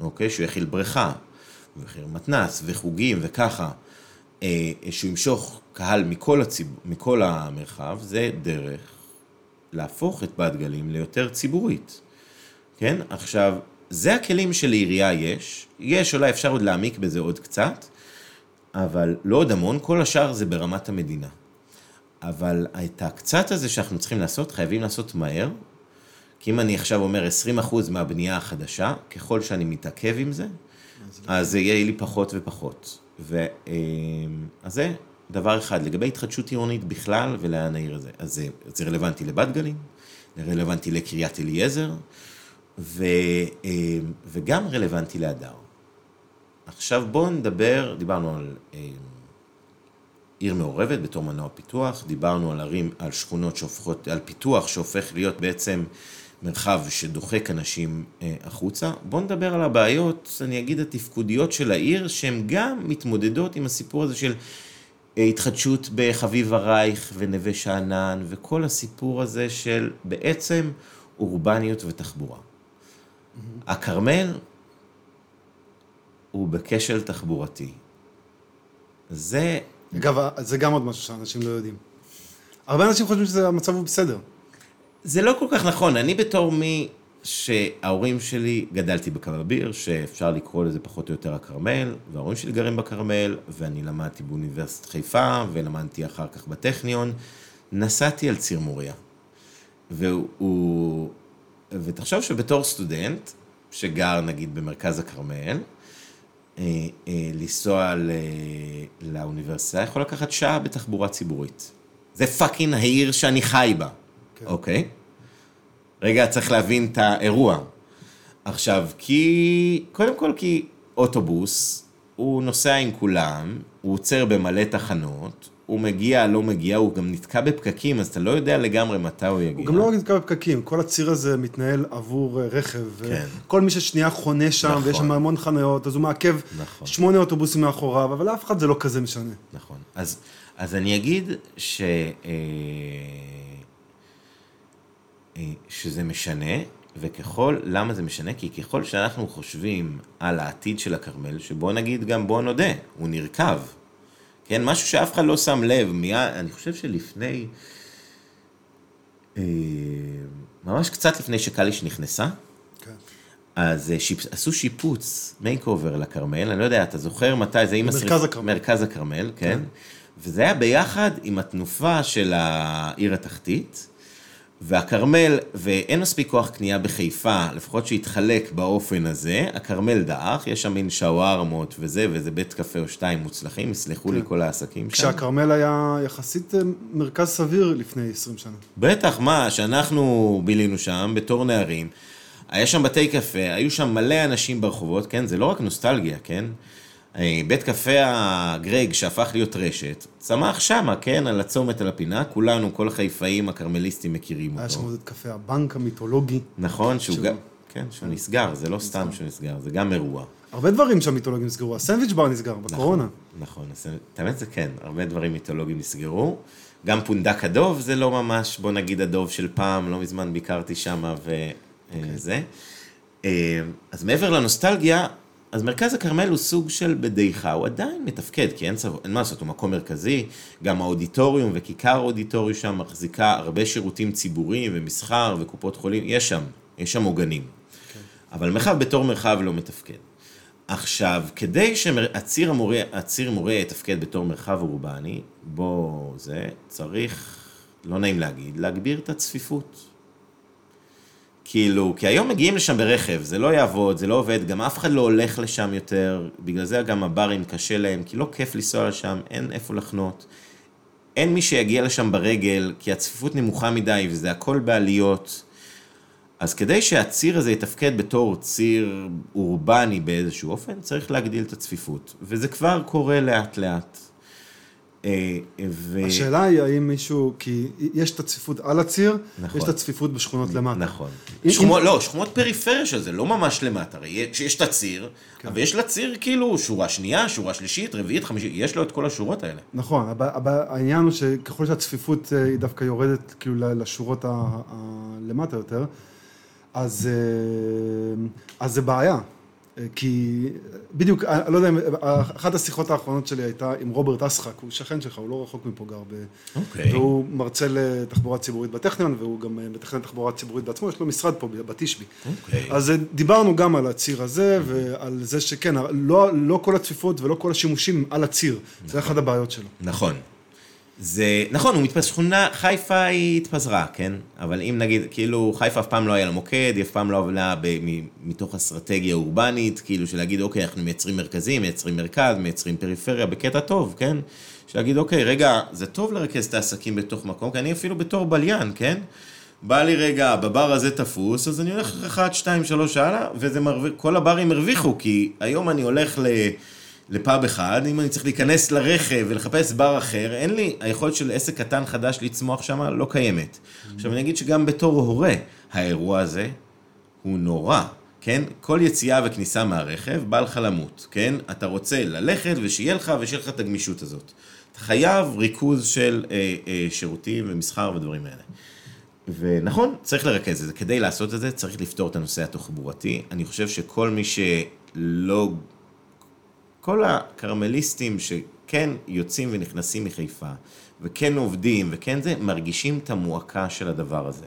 אוקיי? שהוא יכיל בריכה, ויכיל מתנ"ס, וחוגים, וככה. אה, שהוא ימשוך קהל מכל, הציב... מכל המרחב, זה דרך להפוך את בת גלים ליותר ציבורית. כן? עכשיו, זה הכלים שלעירייה יש, יש, אולי אפשר עוד להעמיק בזה עוד קצת, אבל לא עוד המון, כל השאר זה ברמת המדינה. אבל את הקצת הזה שאנחנו צריכים לעשות, חייבים לעשות מהר, כי אם אני עכשיו אומר 20% מהבנייה החדשה, ככל שאני מתעכב עם זה, אז זה יהיה לי פחות ופחות. ו... אמ, אז זה דבר אחד. לגבי התחדשות עירונית בכלל ולאן העיר הזה. אז זה, זה רלוונטי לבת גלים, זה רלוונטי לקריית אליעזר, ו... אמ, וגם רלוונטי להדר. עכשיו בואו נדבר, דיברנו על אמ, עיר מעורבת בתור מנוע פיתוח, דיברנו על ערים, על שכונות שהופכות, על פיתוח שהופך להיות בעצם מרחב שדוחק אנשים אה, החוצה. בואו נדבר על הבעיות, אני אגיד, התפקודיות של העיר, שהן גם מתמודדות עם הסיפור הזה של אה, התחדשות בחביב הרייך ונווה שאנן, וכל הסיפור הזה של בעצם אורבניות ותחבורה. Mm-hmm. הכרמל הוא בכשל תחבורתי. זה... אגב, זה גם עוד משהו שאנשים לא יודעים. הרבה אנשים חושבים שהמצב הוא בסדר. זה לא כל כך נכון. אני בתור מי שההורים שלי, גדלתי בכרביר, שאפשר לקרוא לזה פחות או יותר הכרמל, וההורים שלי גרים בכרמל, ואני למדתי באוניברסיטת חיפה, ולמדתי אחר כך בטכניון. נסעתי על ציר מוריה. והוא... ותחשוב שבתור סטודנט, שגר נגיד במרכז הכרמל, אה, אה, לנסוע לאוניברסיטה יכול לקחת שעה בתחבורה ציבורית. זה fucking העיר שאני חי בה, כן. אוקיי? רגע, צריך להבין את האירוע. עכשיו, כי, קודם כל כי אוטובוס, הוא נוסע עם כולם, הוא עוצר במלא תחנות, הוא מגיע, לא מגיע, הוא גם נתקע בפקקים, אז אתה לא יודע לגמרי מתי הוא יגיע. הוא גם לא רק נתקע בפקקים, כל הציר הזה מתנהל עבור אה, רכב. כן. כל מי ששנייה חונה שם, נכון. ויש שם המון חניות, אז הוא מעכב נכון. שמונה אוטובוסים מאחוריו, אבל לאף אחד זה לא כזה משנה. נכון. אז, אז אני אגיד ש, אה, אה, שזה משנה, וככל, למה זה משנה? כי ככל שאנחנו חושבים על העתיד של הכרמל, שבוא נגיד גם, בוא נודה, הוא נרקב. כן, משהו שאף אחד לא שם לב, מיד, אני חושב שלפני, אה, ממש קצת לפני שקליש נכנסה, כן. אז אה, שיפ... עשו שיפוץ, makeover לכרמל, אני לא יודע, אתה זוכר מתי זה עם במרכז השריפ- הכרמל. מרכז הכרמל, כן. וזה היה ביחד עם התנופה של העיר התחתית, והכרמל, ואין מספיק כוח קנייה בחיפה, לפחות שהתחלק באופן הזה, הכרמל דעך, יש שם מין שווארמות וזה, וזה בית קפה או שתיים מוצלחים, יסלחו לי כל העסקים שם. כשהכרמל היה יחסית אה, מרכז סביר לפני 20 שנה. בטח, מה, שאנחנו בילינו שם בתור נערים, היה שם בתי קפה, היו שם מלא אנשים ברחובות, כן? זה לא רק נוסטלגיה, כן? אה, בית קפה הגרג שהפך להיות רשת, צמח שמה, כן? על הצומת, על הפינה, כולנו, כל החיפאים הכרמליסטים מכירים היה שם אותו. עוד את קפה הבנק המיתולוגי. נכון, שהוא גם, כן, שהוא נסגר, זה לא סתם שהוא נסגר, זה גם אירוע. הרבה דברים שם מיתולוגיים נסגרו, הסנדוויץ' בר נסגר בקורונה. נכון, אז את האמת זה כן, הרבה דברים מיתולוגיים נסגרו. גם פונדק הדוב זה לא ממש, בוא נגיד הדוב של פעם, לא מזמן ביקרתי שם וזה. אז מעבר לנוסטלגיה, אז מרכז הכרמל הוא סוג של בדעיכה, הוא עדיין מתפקד, כי אין, צו, אין מה לעשות, הוא מקום מרכזי, גם האודיטוריום וכיכר האודיטוריום שם מחזיקה הרבה שירותים ציבוריים ומסחר וקופות חולים, יש שם, יש שם עוגנים. אבל מרחב בתור מרחב לא מתפקד. עכשיו, כדי שהציר המורה, הציר מורה יתפקד בתור מרחב אורבני, בו זה צריך, לא נעים להגיד, להגביר את הצפיפות. כאילו, כי היום מגיעים לשם ברכב, זה לא יעבוד, זה לא עובד, גם אף אחד לא הולך לשם יותר, בגלל זה גם הברים קשה להם, כי לא כיף לנסוע לשם, אין איפה לחנות. אין מי שיגיע לשם ברגל, כי הצפיפות נמוכה מדי, וזה הכל בעליות. אז כדי שהציר הזה יתפקד בתור ציר אורבני באיזשהו אופן, צריך להגדיל את הצפיפות. וזה כבר קורה לאט לאט. אה, ו... השאלה היא האם מישהו, כי יש את הצפיפות על הציר, נכון. יש את הצפיפות בשכונות למטה. נכון. אם- שכונות, לא, שכונות פריפריה של זה, לא ממש למטה. הרי יש, יש את הציר, כן. אבל יש לציר כאילו שורה שנייה, שורה שלישית, רביעית, חמישית, יש לו את כל השורות האלה. נכון, אבל, אבל העניין הוא שככל שהצפיפות אה, היא דווקא יורדת כאילו לשורות ה, ה, למטה יותר, אז, אה, אז זה בעיה. אה, כי בדיוק, אני לא יודע, אם- אחת השיחות האחרונות שלי הייתה עם רוברט אסחק, הוא שכן שלך, הוא לא רחוק מפה גר ב... אוקיי. והוא מרצה לתחבורה ציבורית בטכניון, והוא גם אה, מתכנן תחבורה ציבורית בעצמו, יש לו משרד פה בתשבי. אוקיי. אז אה, דיברנו גם על הציר הזה, ועל זה שכן, לא, לא כל הצפיפות ולא כל השימושים על הציר, זה אחת הבעיות שלו. נכון. זה, נכון, הוא מתפזר, שכונה, חיפה היא התפזרה, כן? אבל אם נגיד, כאילו, חיפה אף פעם לא היה לה מוקד, היא אף פעם לא עבדה מתוך אסטרטגיה אורבנית, כאילו, של להגיד, אוקיי, אנחנו מייצרים מרכזים, מייצרים מרכז, מייצרים פריפריה, בקטע טוב, כן? של להגיד, אוקיי, רגע, זה טוב לרכז את העסקים בתוך מקום, כי אני אפילו בתור בליין, כן? בא לי רגע, בבר הזה תפוס, אז אני הולך אחת, שתיים, שלוש הלאה, וזה מרוויח, כל הברים הרוויחו, כי היום אני הולך ל... לפאב אחד, אם אני צריך להיכנס לרכב ולחפש בר אחר, אין לי, היכולת של עסק קטן חדש לצמוח שם לא קיימת. עכשיו אני אגיד שגם בתור הורה, האירוע הזה הוא נורא, כן? כל יציאה וכניסה מהרכב בא לך למות, כן? אתה רוצה ללכת ושיהיה לך ושיהיה לך את הגמישות הזאת. אתה חייב ריכוז של אה, אה, שירותים ומסחר ודברים האלה. ונכון, צריך לרכז את זה. כדי לעשות את זה, צריך לפתור את הנושא התחבורתי. אני חושב שכל מי שלא... כל הכרמליסטים שכן יוצאים ונכנסים מחיפה, וכן עובדים, וכן זה, מרגישים את המועקה של הדבר הזה.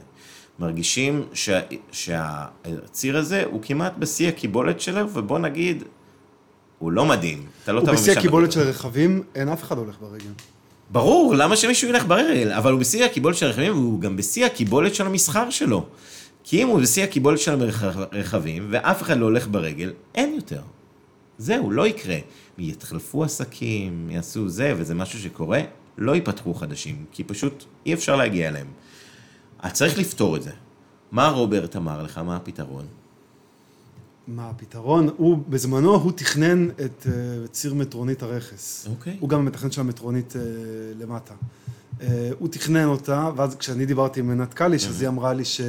מרגישים שה, שהציר הזה הוא כמעט בשיא הקיבולת שלו, ובוא נגיד, הוא לא מדהים. אתה לא הוא תבוא בשיא משם הקיבולת בקטע. של רכבים, אין אף אחד הולך ברגל. ברור, למה שמישהו ילך ברגל? אבל הוא בשיא הקיבולת של הרכבים, והוא גם בשיא הקיבולת של המסחר שלו. כי אם הוא בשיא הקיבולת של הרכבים, ואף אחד לא הולך ברגל, אין יותר. זהו, לא יקרה. יתחלפו עסקים, יעשו זה, וזה משהו שקורה, לא ייפתחו חדשים, כי פשוט אי אפשר להגיע אליהם. אז צריך לפתור את זה. מה רוברט אמר לך? מה הפתרון? מה הפתרון? הוא, בזמנו הוא תכנן את uh, ציר מטרונית הרכס. אוקיי. הוא גם המתכנן של המטרונית uh, למטה. Uh, הוא תכנן אותה, ואז כשאני דיברתי עם עינת קליש, אז היא אמרה לי ש...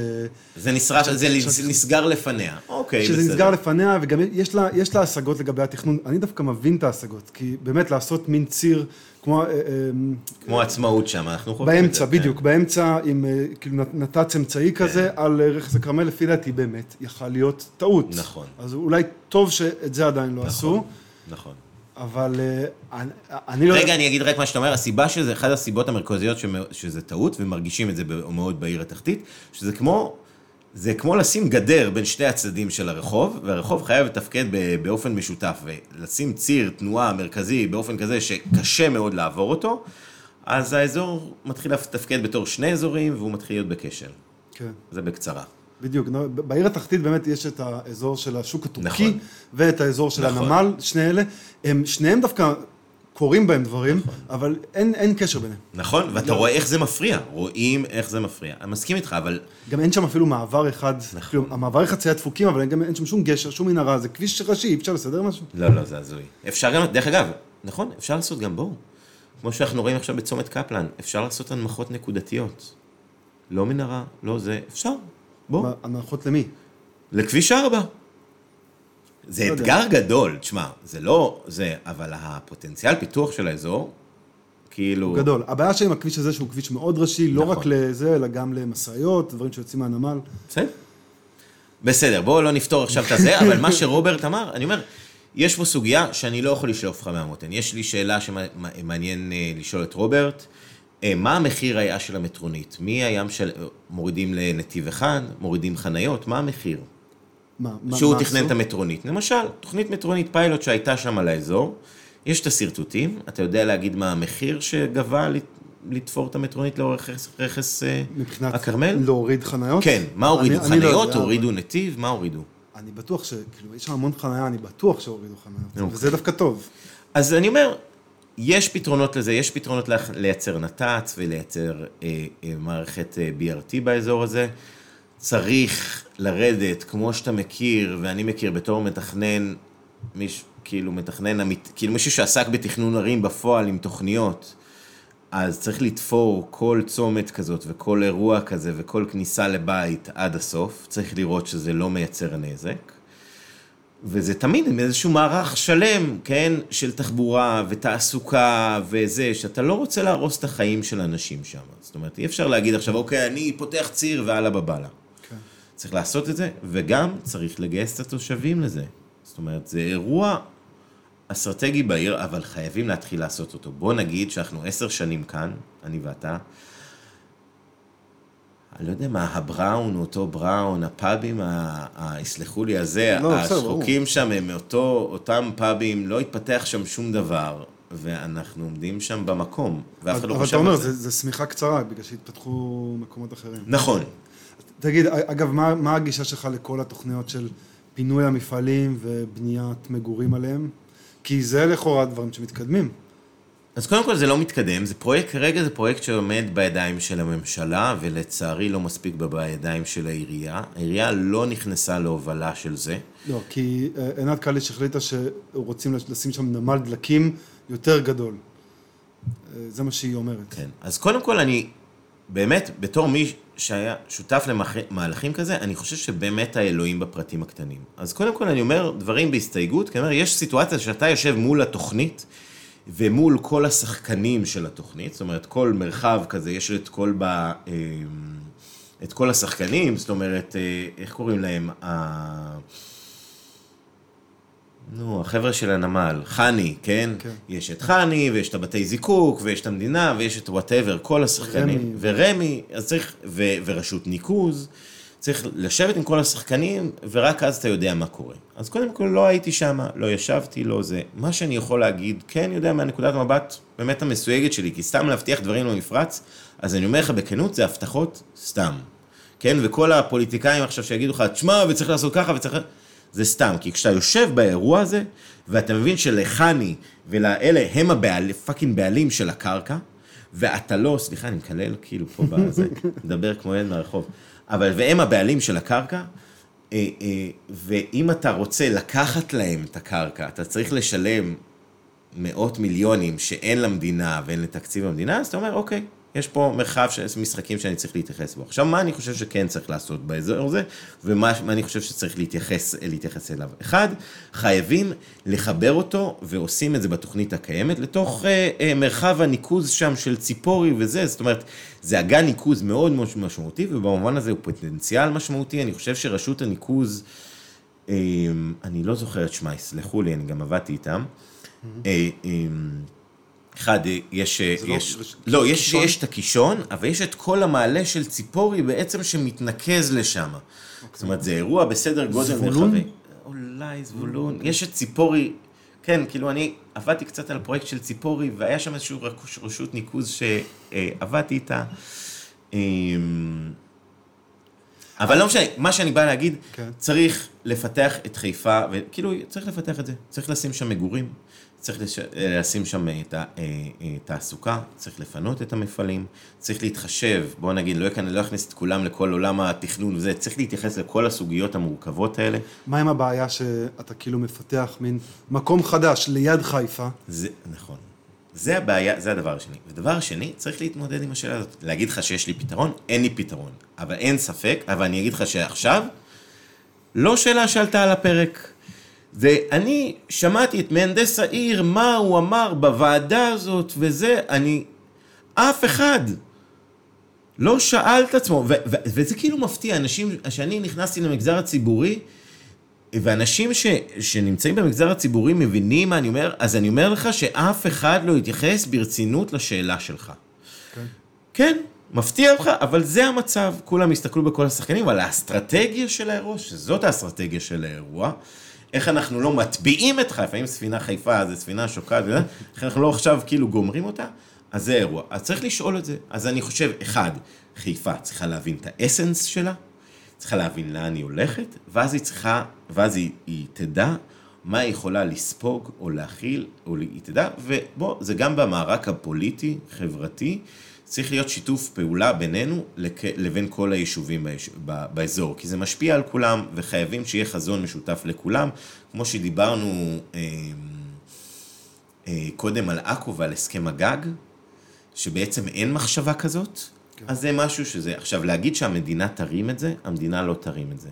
זה נשרף, ש- זה ש- נסגר לפניה. אוקיי, שזה בסדר. נסגר לפניה, וגם יש לה, יש לה השגות לגבי התכנון. אני דווקא מבין את ההשגות, כי באמת לעשות מין ציר, כמו... אה, אה, כמו עצמאות שם, אנחנו חושבים את באמצע, זה. כן. בדיוק, באמצע עם אה, כאילו נת- נת"צ אמצעי כזה על אה, רכס הכרמל, לפי דעתי באמת יכל להיות טעות. נכון. אז אולי טוב שאת זה עדיין לא עשו, נכון. אבל אה, אני- אני לא... רגע, אני אגיד רק מה שאתה אומר, הסיבה שזה, אחת הסיבות המרכזיות שזה טעות, ומרגישים את זה מאוד בעיר התחתית, שזה כמו, זה כמו לשים גדר בין שתי הצדדים של הרחוב, והרחוב חייב לתפקד באופן משותף, ולשים ציר תנועה מרכזי באופן כזה שקשה מאוד לעבור אותו, אז האזור מתחיל לתפקד בתור שני אזורים, והוא מתחיל להיות בכשל. כן, זה בקצרה. בדיוק. בעיר התחתית באמת יש את האזור של השוק הטורקי, נכון. ואת האזור של נכון. הנמל, שני אלה. הם, שניהם דווקא קורים בהם דברים, נכון. אבל אין, אין קשר ביניהם. נכון? ואתה לא. רואה איך זה מפריע, רואים איך זה מפריע. אני מסכים איתך, אבל גם אין שם אפילו מעבר אחד, נכון. כאילו, המעברי חצייה דפוקים, אבל גם אין שם שום גשר, שום מנהרה, זה כביש ראשי, אי אפשר לסדר משהו? לא, לא, זה הזוי. אפשר גם, דרך אגב, נכון, אפשר לעשות גם בואו. כמו שאנחנו רואים עכשיו בצומת קפלן, אפשר לעשות הנמכות נקודתיות. לא מנהרה, לא זה, אפשר. בואו. הנחות למי? לכביש 4. זה לא יודע. אתגר גדול, תשמע, זה לא זה, אבל הפוטנציאל פיתוח של האזור, כאילו... הוא גדול. הבעיה שעם הכביש הזה שהוא כביש מאוד ראשי, לא נכון. רק לזה, אלא גם למשאיות, דברים שיוצאים מהנמל. בסדר. בסדר, בואו לא נפתור עכשיו את הזה, אבל מה שרוברט אמר, אני אומר, יש פה סוגיה שאני לא יכול לשלוף לך מהמותן. יש לי שאלה שמעניין אה, לשאול את רוברט. אה, מה המחיר היה של המטרונית? מי היה משל... מורידים לנתיב אחד, מורידים חניות, מה המחיר? מה, שהוא מה תכנן עשו? את המטרונית. למשל, תוכנית מטרונית פיילוט שהייתה שם על האזור, יש את השרטוטים, אתה יודע להגיד מה המחיר שגבה לת- לתפור את המטרונית לאורך רכס- אה, מבחינת הכרמל? להוריד חניות? כן, מה הורידו? אני- אני לא חניות, יודע, הורידו נתיב, מה הורידו? אבל אני בטוח ש... כאילו, יש שם המון חניה, אני בטוח שהורידו חניות. אוקיי. וזה דווקא טוב. אז אני אומר, יש פתרונות לזה, יש פתרונות לייצר נת"צ ולייצר אה, אה, מערכת אה, BRT באזור הזה. צריך לרדת, כמו שאתה מכיר, ואני מכיר בתור מתכנן, מיש, כאילו מתכנן, כאילו מישהו שעסק בתכנון ערים בפועל עם תוכניות, אז צריך לתפור כל צומת כזאת וכל אירוע כזה וכל כניסה לבית עד הסוף, צריך לראות שזה לא מייצר נזק. וזה תמיד עם איזשהו מערך שלם, כן, של תחבורה ותעסוקה וזה, שאתה לא רוצה להרוס את החיים של האנשים שם. זאת אומרת, אי אפשר להגיד עכשיו, אוקיי, אני פותח ציר והלאה בבאללה. צריך לעשות את זה, וגם צריך לגייס את התושבים לזה. זאת אומרת, זה אירוע אסטרטגי בעיר, אבל חייבים להתחיל לעשות אותו. בוא נגיד שאנחנו עשר שנים כאן, אני ואתה, אני לא יודע מה, הבראון, אותו בראון, הפאבים, ה- ה- יסלחו לי הזה, לא, השחוקים שם הם מאותו, אותם פאבים, לא התפתח שם שום דבר, ואנחנו עומדים שם במקום, ואף אחד לא אבל חושב אתה אומר, על זה. זה זה שמיכה קצרה, בגלל שהתפתחו מקומות אחרים. נכון. תגיד, אגב, מה, מה הגישה שלך לכל התוכניות של פינוי המפעלים ובניית מגורים עליהם? כי זה לכאורה דברים שמתקדמים. אז קודם כל זה לא מתקדם, זה פרויקט, כרגע זה פרויקט שעומד בידיים של הממשלה, ולצערי לא מספיק בידיים של העירייה. העירייה לא נכנסה להובלה של זה. לא, כי אה, עינת קליש החליטה שרוצים לשים שם נמל דלקים יותר גדול. אה, זה מה שהיא אומרת. כן. אז קודם כל אני, באמת, בתור מי שהיה שותף למהלכים כזה, אני חושב שבאמת האלוהים בפרטים הקטנים. אז קודם כל אני אומר דברים בהסתייגות, כי אני אומר, יש סיטואציה שאתה יושב מול התוכנית, ומול כל השחקנים של התוכנית, זאת אומרת, כל מרחב כזה, יש את כל ב... אה, את כל השחקנים, זאת אומרת, אה, איך קוראים להם? נו, החבר'ה של הנמל, חנ"י, כן? כן. יש את חנ"י, ויש את הבתי זיקוק, ויש את המדינה, ויש את whatever, כל השחקנים. רמי. ורמי, אז צריך, ו, ורשות ניקוז, צריך לשבת עם כל השחקנים, ורק אז אתה יודע מה קורה. אז קודם כל לא הייתי שם, לא ישבתי, לא זה. מה שאני יכול להגיד, כן יודע מהנקודת המבט באמת המסויגת שלי, כי סתם להבטיח דברים למפרץ, אז אני אומר לך בכנות, זה הבטחות סתם. כן, וכל הפוליטיקאים עכשיו שיגידו לך, תשמע, וצריך לעשות ככה, וצריך... זה סתם, כי כשאתה יושב באירוע הזה, ואתה מבין שלחנ"י ולאלה הם הבעלים, fucking בעלים של הקרקע, ואתה לא, סליחה, אני מקלל כאילו פה בזה, מדבר כמו ילד מהרחוב, אבל והם הבעלים של הקרקע, אה, אה, ואם אתה רוצה לקחת להם את הקרקע, אתה צריך לשלם מאות מיליונים שאין למדינה ואין לתקציב המדינה, אז אתה אומר, אוקיי, יש פה מרחב של משחקים שאני צריך להתייחס בו. עכשיו, מה אני חושב שכן צריך לעשות באזור הזה, ומה אני חושב שצריך להתייחס, להתייחס אליו. אחד, חייבים לחבר אותו, ועושים את זה בתוכנית הקיימת, לתוך אה, אה, מרחב הניקוז שם של ציפורי וזה, זאת אומרת, זה אגן ניקוז מאוד מאוד משמעותי, ובמובן הזה הוא פוטנציאל משמעותי. אני חושב שרשות הניקוז, אה, אני לא זוכר את שמה, יסלחו לי, אני גם עבדתי איתם. Mm-hmm. אה, אה, אחד, יש, לא יש, לא, לא יש, יש את הקישון, אבל יש את כל המעלה של ציפורי בעצם שמתנקז לשם. Okay. זאת אומרת, זה אירוע בסדר גודל מרחבי. אולי זבולון, יש את ציפורי, כן, כאילו אני עבדתי קצת על הפרויקט של ציפורי, והיה שם איזושהי רשות ניקוז שעבדתי איתה. אמ, אבל לא משנה, מה שאני בא להגיד, כן. צריך לפתח את חיפה, וכאילו, צריך לפתח את זה, צריך לשים שם מגורים, צריך לש... לשים שם את התעסוקה, אה, צריך לפנות את המפעלים, צריך להתחשב, בוא נגיד, לא, יכנ... לא את כולם לכל עולם התכנון וזה, צריך להתייחס לכל הסוגיות המורכבות האלה. מה עם הבעיה שאתה כאילו מפתח מין מקום חדש ליד חיפה? זה, נכון. זה הבעיה, זה הדבר השני. ודבר שני, צריך להתמודד עם השאלה הזאת. להגיד לך שיש לי פתרון, אין לי פתרון. אבל אין ספק, אבל אני אגיד לך שעכשיו, לא שאלה שעלתה על הפרק. ואני שמעתי את מהנדס העיר, מה הוא אמר בוועדה הזאת וזה, אני... אף אחד לא שאל את עצמו, ו- ו- וזה כאילו מפתיע, אנשים, שאני נכנסתי למגזר הציבורי, ואנשים ש, שנמצאים במגזר הציבורי מבינים מה אני אומר, אז אני אומר לך שאף אחד לא יתייחס ברצינות לשאלה שלך. כן. כן, מפתיע אותך, אבל זה המצב. כולם הסתכלו בכל השחקנים, אבל האסטרטגיה של האירוע, שזאת האסטרטגיה של האירוע, איך אנחנו לא מטביעים את חיפה, לפעמים ספינה חיפה זה ספינה שוקעת, איך אנחנו לא עכשיו כאילו גומרים אותה, אז זה אירוע. אז צריך לשאול את זה. אז אני חושב, אחד, חיפה צריכה להבין את האסנס שלה, צריכה להבין לאן היא הולכת, ואז היא צריכה, ואז היא, היא תדע מה היא יכולה לספוג או להכיל, או היא תדע, ובוא, זה גם במערק הפוליטי, חברתי, צריך להיות שיתוף פעולה בינינו לבין כל היישובים באזור, כי זה משפיע על כולם, וחייבים שיהיה חזון משותף לכולם, כמו שדיברנו אה, אה, קודם על עכו ועל הסכם הגג, שבעצם אין מחשבה כזאת, כן. אז זה משהו שזה, עכשיו להגיד שהמדינה תרים את זה, המדינה לא תרים את זה.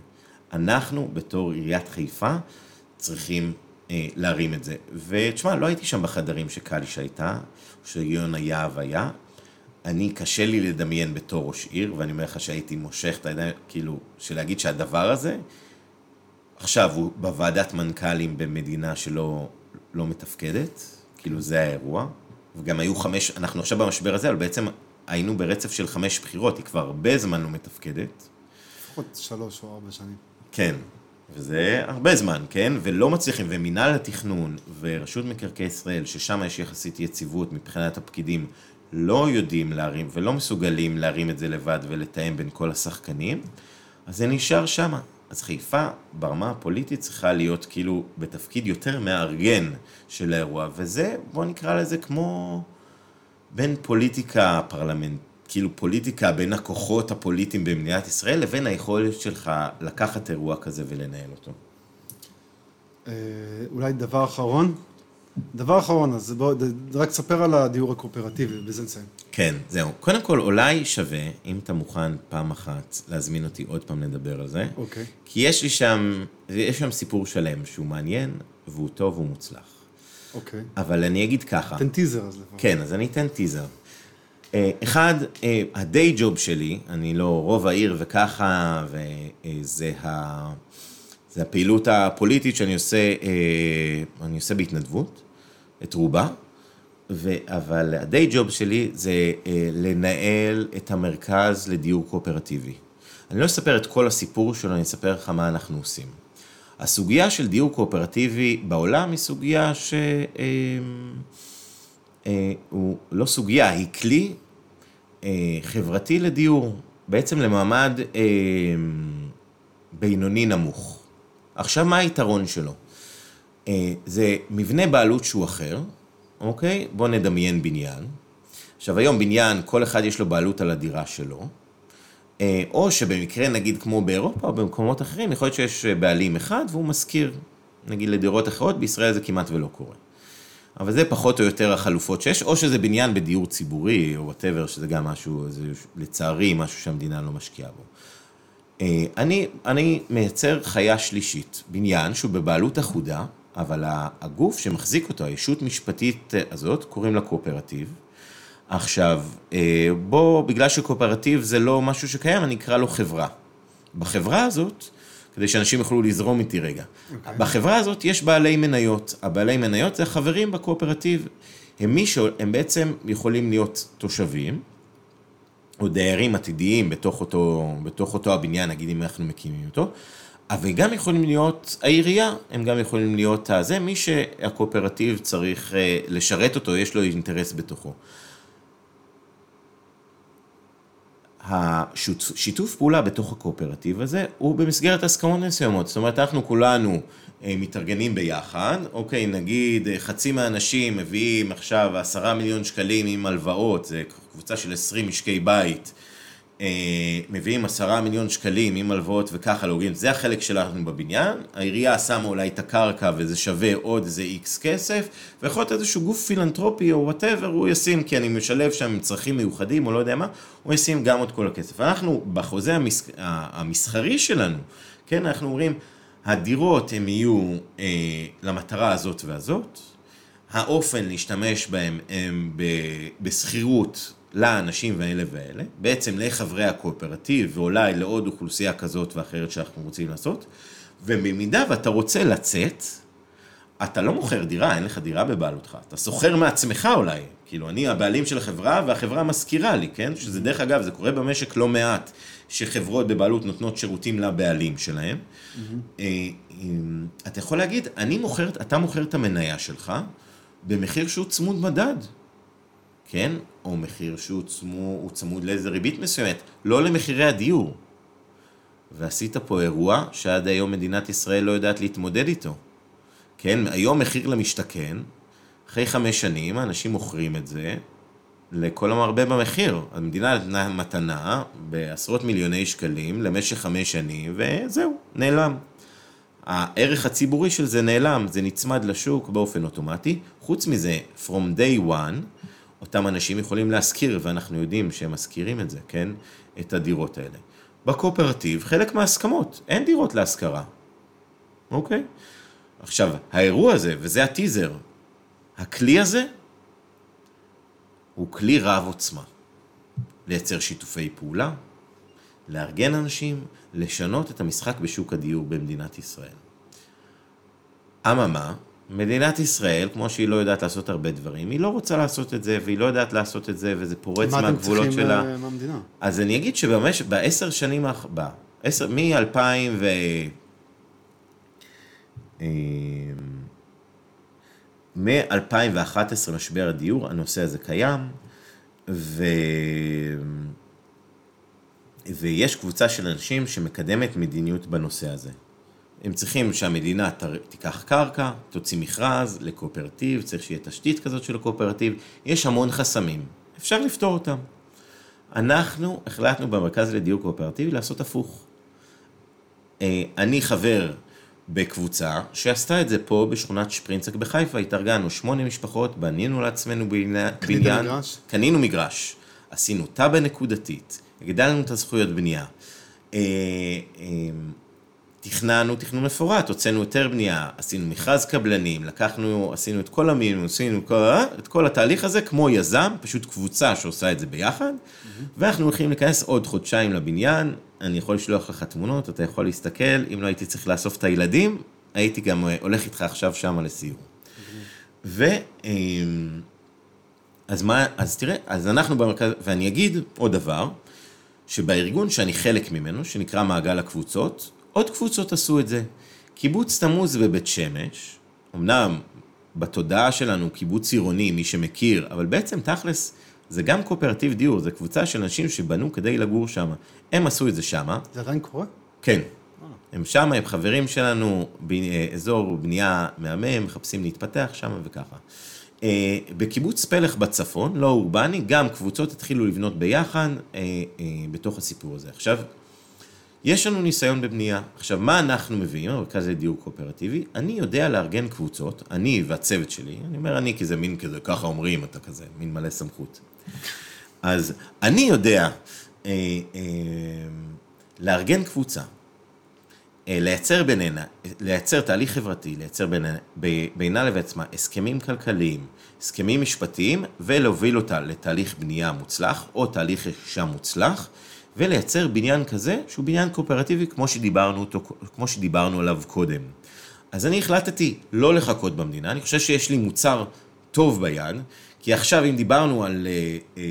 אנחנו בתור עיריית חיפה צריכים אה, להרים את זה. ותשמע, לא הייתי שם בחדרים שקליש הייתה, שיונה יהב היה, אני, קשה לי לדמיין בתור ראש עיר, ואני אומר לך שהייתי מושך את הידיים, כאילו, שלהגיד שהדבר הזה, עכשיו הוא בוועדת מנכ"לים במדינה שלא לא מתפקדת, כאילו זה האירוע, וגם היו חמש, אנחנו עכשיו במשבר הזה, אבל בעצם היינו ברצף של חמש בחירות, היא כבר הרבה זמן לא מתפקדת. לפחות שלוש או ארבע שנים. כן, וזה הרבה זמן, כן? ולא מצליחים, ומינהל התכנון ורשות מקרקעי ישראל, ששם יש יחסית יציבות מבחינת הפקידים, לא יודעים להרים ולא מסוגלים להרים את זה לבד ולתאם בין כל השחקנים, אז זה נשאר שמה. אז חיפה ברמה הפוליטית צריכה להיות כאילו בתפקיד יותר מארגן של האירוע, וזה, בוא נקרא לזה כמו בין פוליטיקה פרלמנט, כאילו פוליטיקה בין הכוחות הפוליטיים במדינת ישראל, לבין היכולת שלך לקחת אירוע כזה ולנהל אותו. אה, אולי דבר אחרון, דבר אחרון, אז בוא, רק תספר על הדיור הקואופרטיבי, ובזה נסיים. כן, זהו. קודם כל, אולי שווה, אם אתה מוכן פעם אחת להזמין אותי עוד פעם לדבר על זה. אוקיי. כי יש לי שם, יש שם סיפור שלם שהוא מעניין, והוא טוב והוא מוצלח. אוקיי. אבל אני אגיד ככה. תן טיזר אז לפעמים. כן, אז אני אתן טיזר. אה, אחד, אה, הדיי ג'וב שלי, אני לא רוב העיר וככה, וזה ה... זה הפעילות הפוליטית שאני עושה, אני עושה בהתנדבות. את רובה, ו... אבל הדיי ג'וב שלי זה אה, לנהל את המרכז לדיור קואופרטיבי. אני לא אספר את כל הסיפור שלו, אני אספר לך מה אנחנו עושים. הסוגיה של דיור קואופרטיבי בעולם היא סוגיה שהוא אה, אה, לא סוגיה, היא כלי אה, חברתי לדיור, בעצם למעמד אה, בינוני נמוך. עכשיו, מה היתרון שלו? אה, זה מבנה בעלות שהוא אחר, אוקיי? בואו נדמיין בניין. עכשיו, היום בניין, כל אחד יש לו בעלות על הדירה שלו. אה, או שבמקרה, נגיד, כמו באירופה או במקומות אחרים, יכול להיות שיש בעלים אחד והוא משכיר, נגיד, לדירות אחרות, בישראל זה כמעט ולא קורה. אבל זה פחות או יותר החלופות שיש, או שזה בניין בדיור ציבורי, או whatever, שזה גם משהו, זה לצערי משהו שהמדינה לא משקיעה בו. אה, אני, אני מייצר חיה שלישית, בניין שהוא בבעלות אחודה, אבל הגוף שמחזיק אותו, הישות משפטית הזאת, קוראים לה קואופרטיב. עכשיו, אה, בוא, בגלל שקואופרטיב זה לא משהו שקיים, אני אקרא לו חברה. בחברה הזאת, כדי שאנשים יוכלו לזרום איתי רגע. Okay. אוקיי. בחברה הזאת יש בעלי מניות. הבעלי מניות זה החברים בקואופרטיב. הם מישהו, הם בעצם יכולים להיות תושבים, או דיירים עתידיים בתוך אותו, בתוך אותו הבניין, נגיד אם אנחנו מקימים אותו, אבל גם יכולים להיות העירייה, הם גם יכולים להיות הזה, מי שהקואופרטיב צריך אה, לשרת אותו, יש לו אינטרס בתוכו. השיתוף פעולה בתוך הקואופרטיב הזה הוא במסגרת הסכמות מסוימות. זאת אומרת, אנחנו כולנו אה, מתארגנים ביחד, אוקיי, נגיד אה, חצי מהאנשים מביאים עכשיו עשרה מיליון שקלים עם הלוואות, זה קבוצה של עשרים משקי בית. אה, מביאים עשרה מיליון שקלים עם הלוואות וככה להוגים, זה החלק שלנו בבניין, העירייה שמה אולי את הקרקע וזה שווה עוד איזה איקס כסף, ויכול להיות איזשהו גוף פילנטרופי או whatever, הוא ישים, כי אני משלב שם עם צרכים מיוחדים או לא יודע מה, הוא ישים גם עוד כל הכסף. אנחנו בחוזה המס... המסחרי שלנו, כן, אנחנו אומרים, הדירות הן יהיו אה, למטרה הזאת והזאת, האופן להשתמש בהם הם בשכירות לאנשים האלה ואלה, בעצם לחברי הקואופרטיב ואולי לעוד אוכלוסייה כזאת ואחרת שאנחנו רוצים לעשות, ובמידה ואתה רוצה לצאת, אתה לא מוכר דירה, אין לך דירה בבעלותך, אתה שוכר מעצמך אולי, כאילו אני הבעלים של החברה והחברה מזכירה לי, כן? שזה דרך אגב, זה קורה במשק לא מעט, שחברות בבעלות נותנות שירותים לבעלים שלהם. Mm-hmm. אתה יכול להגיד, אני מוכר, אתה מוכר את המניה שלך במחיר שהוא צמוד מדד. כן? או מחיר שהוא צמוד, צמוד לאיזה ריבית מסוימת, לא למחירי הדיור. ועשית פה אירוע שעד היום מדינת ישראל לא יודעת להתמודד איתו. כן, היום מחיר למשתכן, אחרי חמש שנים האנשים מוכרים את זה לכל המרבה במחיר. המדינה נתנה מתנה בעשרות מיליוני שקלים למשך חמש שנים, וזהו, נעלם. הערך הציבורי של זה נעלם, זה נצמד לשוק באופן אוטומטי. חוץ מזה, from day one, אותם אנשים יכולים להשכיר, ואנחנו יודעים שהם משכירים את זה, כן? את הדירות האלה. בקואופרטיב, חלק מההסכמות, אין דירות להשכרה, אוקיי? עכשיו, האירוע הזה, וזה הטיזר, הכלי הזה הוא כלי רב עוצמה. לייצר שיתופי פעולה, לארגן אנשים, לשנות את המשחק בשוק הדיור במדינת ישראל. אממה, מדינת ישראל, כמו שהיא לא יודעת לעשות הרבה דברים, היא לא רוצה לעשות את זה, והיא לא יודעת לעשות את זה, וזה פורץ מהגבולות שלה. מה אתם צריכים מהמדינה? אז אני אגיד שבמש... בעשר שנים, בעשר, מ-2000 ו... מ-2011 משבר הדיור, הנושא הזה קיים, ו... ויש קבוצה של אנשים שמקדמת מדיניות בנושא הזה. הם צריכים שהמדינה תיקח קרקע, תוציא מכרז לקואופרטיב, צריך שיהיה תשתית כזאת של הקואופרטיב, יש המון חסמים, אפשר לפתור אותם. אנחנו החלטנו במרכז לדיור קואופרטיבי לעשות הפוך. אה, אני חבר בקבוצה שעשתה את זה פה בשכונת שפרינצק בחיפה, התארגנו שמונה משפחות, בנינו לעצמנו בניין, מגרש? קנינו מגרש, עשינו תב"ע נקודתית, הגדלנו את הזכויות בנייה. תכננו תכנון מפורט, הוצאנו היתר בנייה, עשינו מכרז קבלנים, לקחנו, עשינו את כל המינימום, עשינו כל, את כל התהליך הזה כמו יזם, פשוט קבוצה שעושה את זה ביחד, mm-hmm. ואנחנו הולכים להיכנס עוד חודשיים לבניין, אני יכול לשלוח לך תמונות, אתה יכול להסתכל, אם לא הייתי צריך לאסוף את הילדים, הייתי גם אה, הולך איתך עכשיו שמה לסיור. Mm-hmm. ו... אמ, אז מה, אז תראה, אז אנחנו במרכז, ואני אגיד עוד דבר, שבארגון שאני חלק ממנו, שנקרא מעגל הקבוצות, עוד קבוצות עשו את זה. קיבוץ תמוז בבית שמש, אמנם בתודעה שלנו קיבוץ עירוני, מי שמכיר, אבל בעצם תכלס זה גם קואופרטיב דיור, זה קבוצה של אנשים שבנו כדי לגור שם. הם עשו את זה שמה. זה עדיין קורה? כן. הם שם, הם חברים שלנו, אה, אזור בנייה מהמם, מחפשים להתפתח שם וככה. אה, בקיבוץ פלך בצפון, לא אורבני, גם קבוצות התחילו לבנות ביחד אה, אה, בתוך הסיפור הזה. עכשיו, יש לנו ניסיון בבנייה. עכשיו, מה אנחנו מביאים, המרכז לדיור קואופרטיבי? אני יודע לארגן קבוצות, אני והצוות שלי, אני אומר אני כי זה מין כזה, ככה אומרים, אתה כזה, מין מלא סמכות. אז אני יודע אה, אה, לארגן קבוצה, אה, לייצר בינינה, לייצר תהליך חברתי, לייצר בינה, בינה לבין עצמה הסכמים כלכליים, הסכמים משפטיים, ולהוביל אותה לתהליך בנייה מוצלח, או תהליך רכישה מוצלח, ולייצר בניין כזה, שהוא בניין קואופרטיבי, כמו שדיברנו, אותו, כמו שדיברנו עליו קודם. אז אני החלטתי לא לחכות במדינה, אני חושב שיש לי מוצר טוב ביד, כי עכשיו אם דיברנו על אה, אה,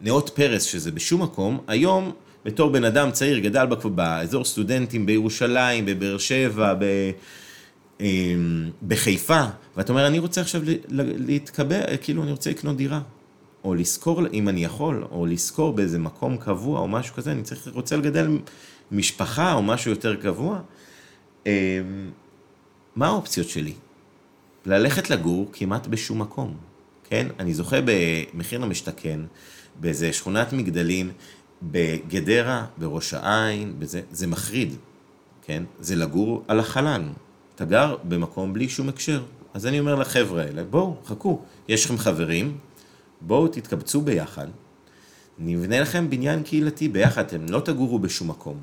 נאות פרס, שזה בשום מקום, היום בתור בן אדם צעיר גדל באזור סטודנטים בירושלים, בבאר שבע, ב... אה, בחיפה, ואתה אומר, אני רוצה עכשיו להתקבע, כאילו אני רוצה לקנות דירה. או לשכור, אם אני יכול, או לשכור באיזה מקום קבוע או משהו כזה, אני צריך, רוצה לגדל משפחה או משהו יותר קבוע. אה, מה האופציות שלי? ללכת לגור כמעט בשום מקום, כן? אני זוכה במחיר למשתכן, באיזה שכונת מגדלים, בגדרה, בראש העין, בזה, זה מחריד, כן? זה לגור על החלן. אתה גר במקום בלי שום הקשר. אז אני אומר לחבר'ה האלה, בואו, חכו, יש לכם חברים, בואו תתקבצו ביחד, נבנה לכם בניין קהילתי ביחד, אתם לא תגורו בשום מקום.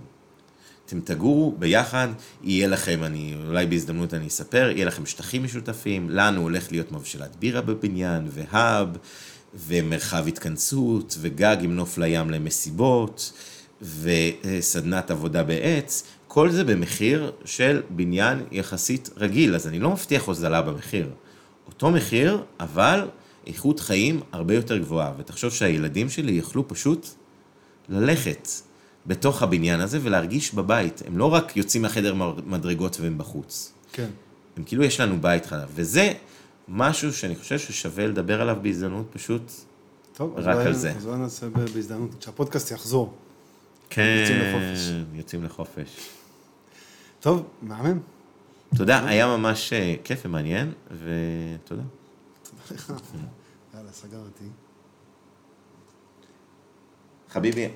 אתם תגורו ביחד, יהיה לכם, אני, אולי בהזדמנות אני אספר, יהיה לכם שטחים משותפים, לנו הולך להיות מבשלת בירה בבניין, והאב, ומרחב התכנסות, וגג עם נוף לים למסיבות, וסדנת עבודה בעץ, כל זה במחיר של בניין יחסית רגיל, אז אני לא מבטיח הוזלה במחיר. אותו מחיר, אבל איכות חיים הרבה יותר גבוהה, ותחשוב שהילדים שלי יוכלו פשוט ללכת בתוך הבניין הזה ולהרגיש בבית. הם לא רק יוצאים מהחדר מדרגות והם בחוץ. כן. הם כאילו יש לנו בית חדש. וזה משהו שאני חושב ששווה לדבר עליו בהזדמנות פשוט. טוב, רק על זה. אז אולי נעשה בהזדמנות, כשהפודקאסט יחזור. כן. יוצאים לחופש. יוצאים לחופש. טוב, מהמם. תודה, היה ממש אה, כיף ומעניין, ותודה. תודה לך. סגרתי. חביבי,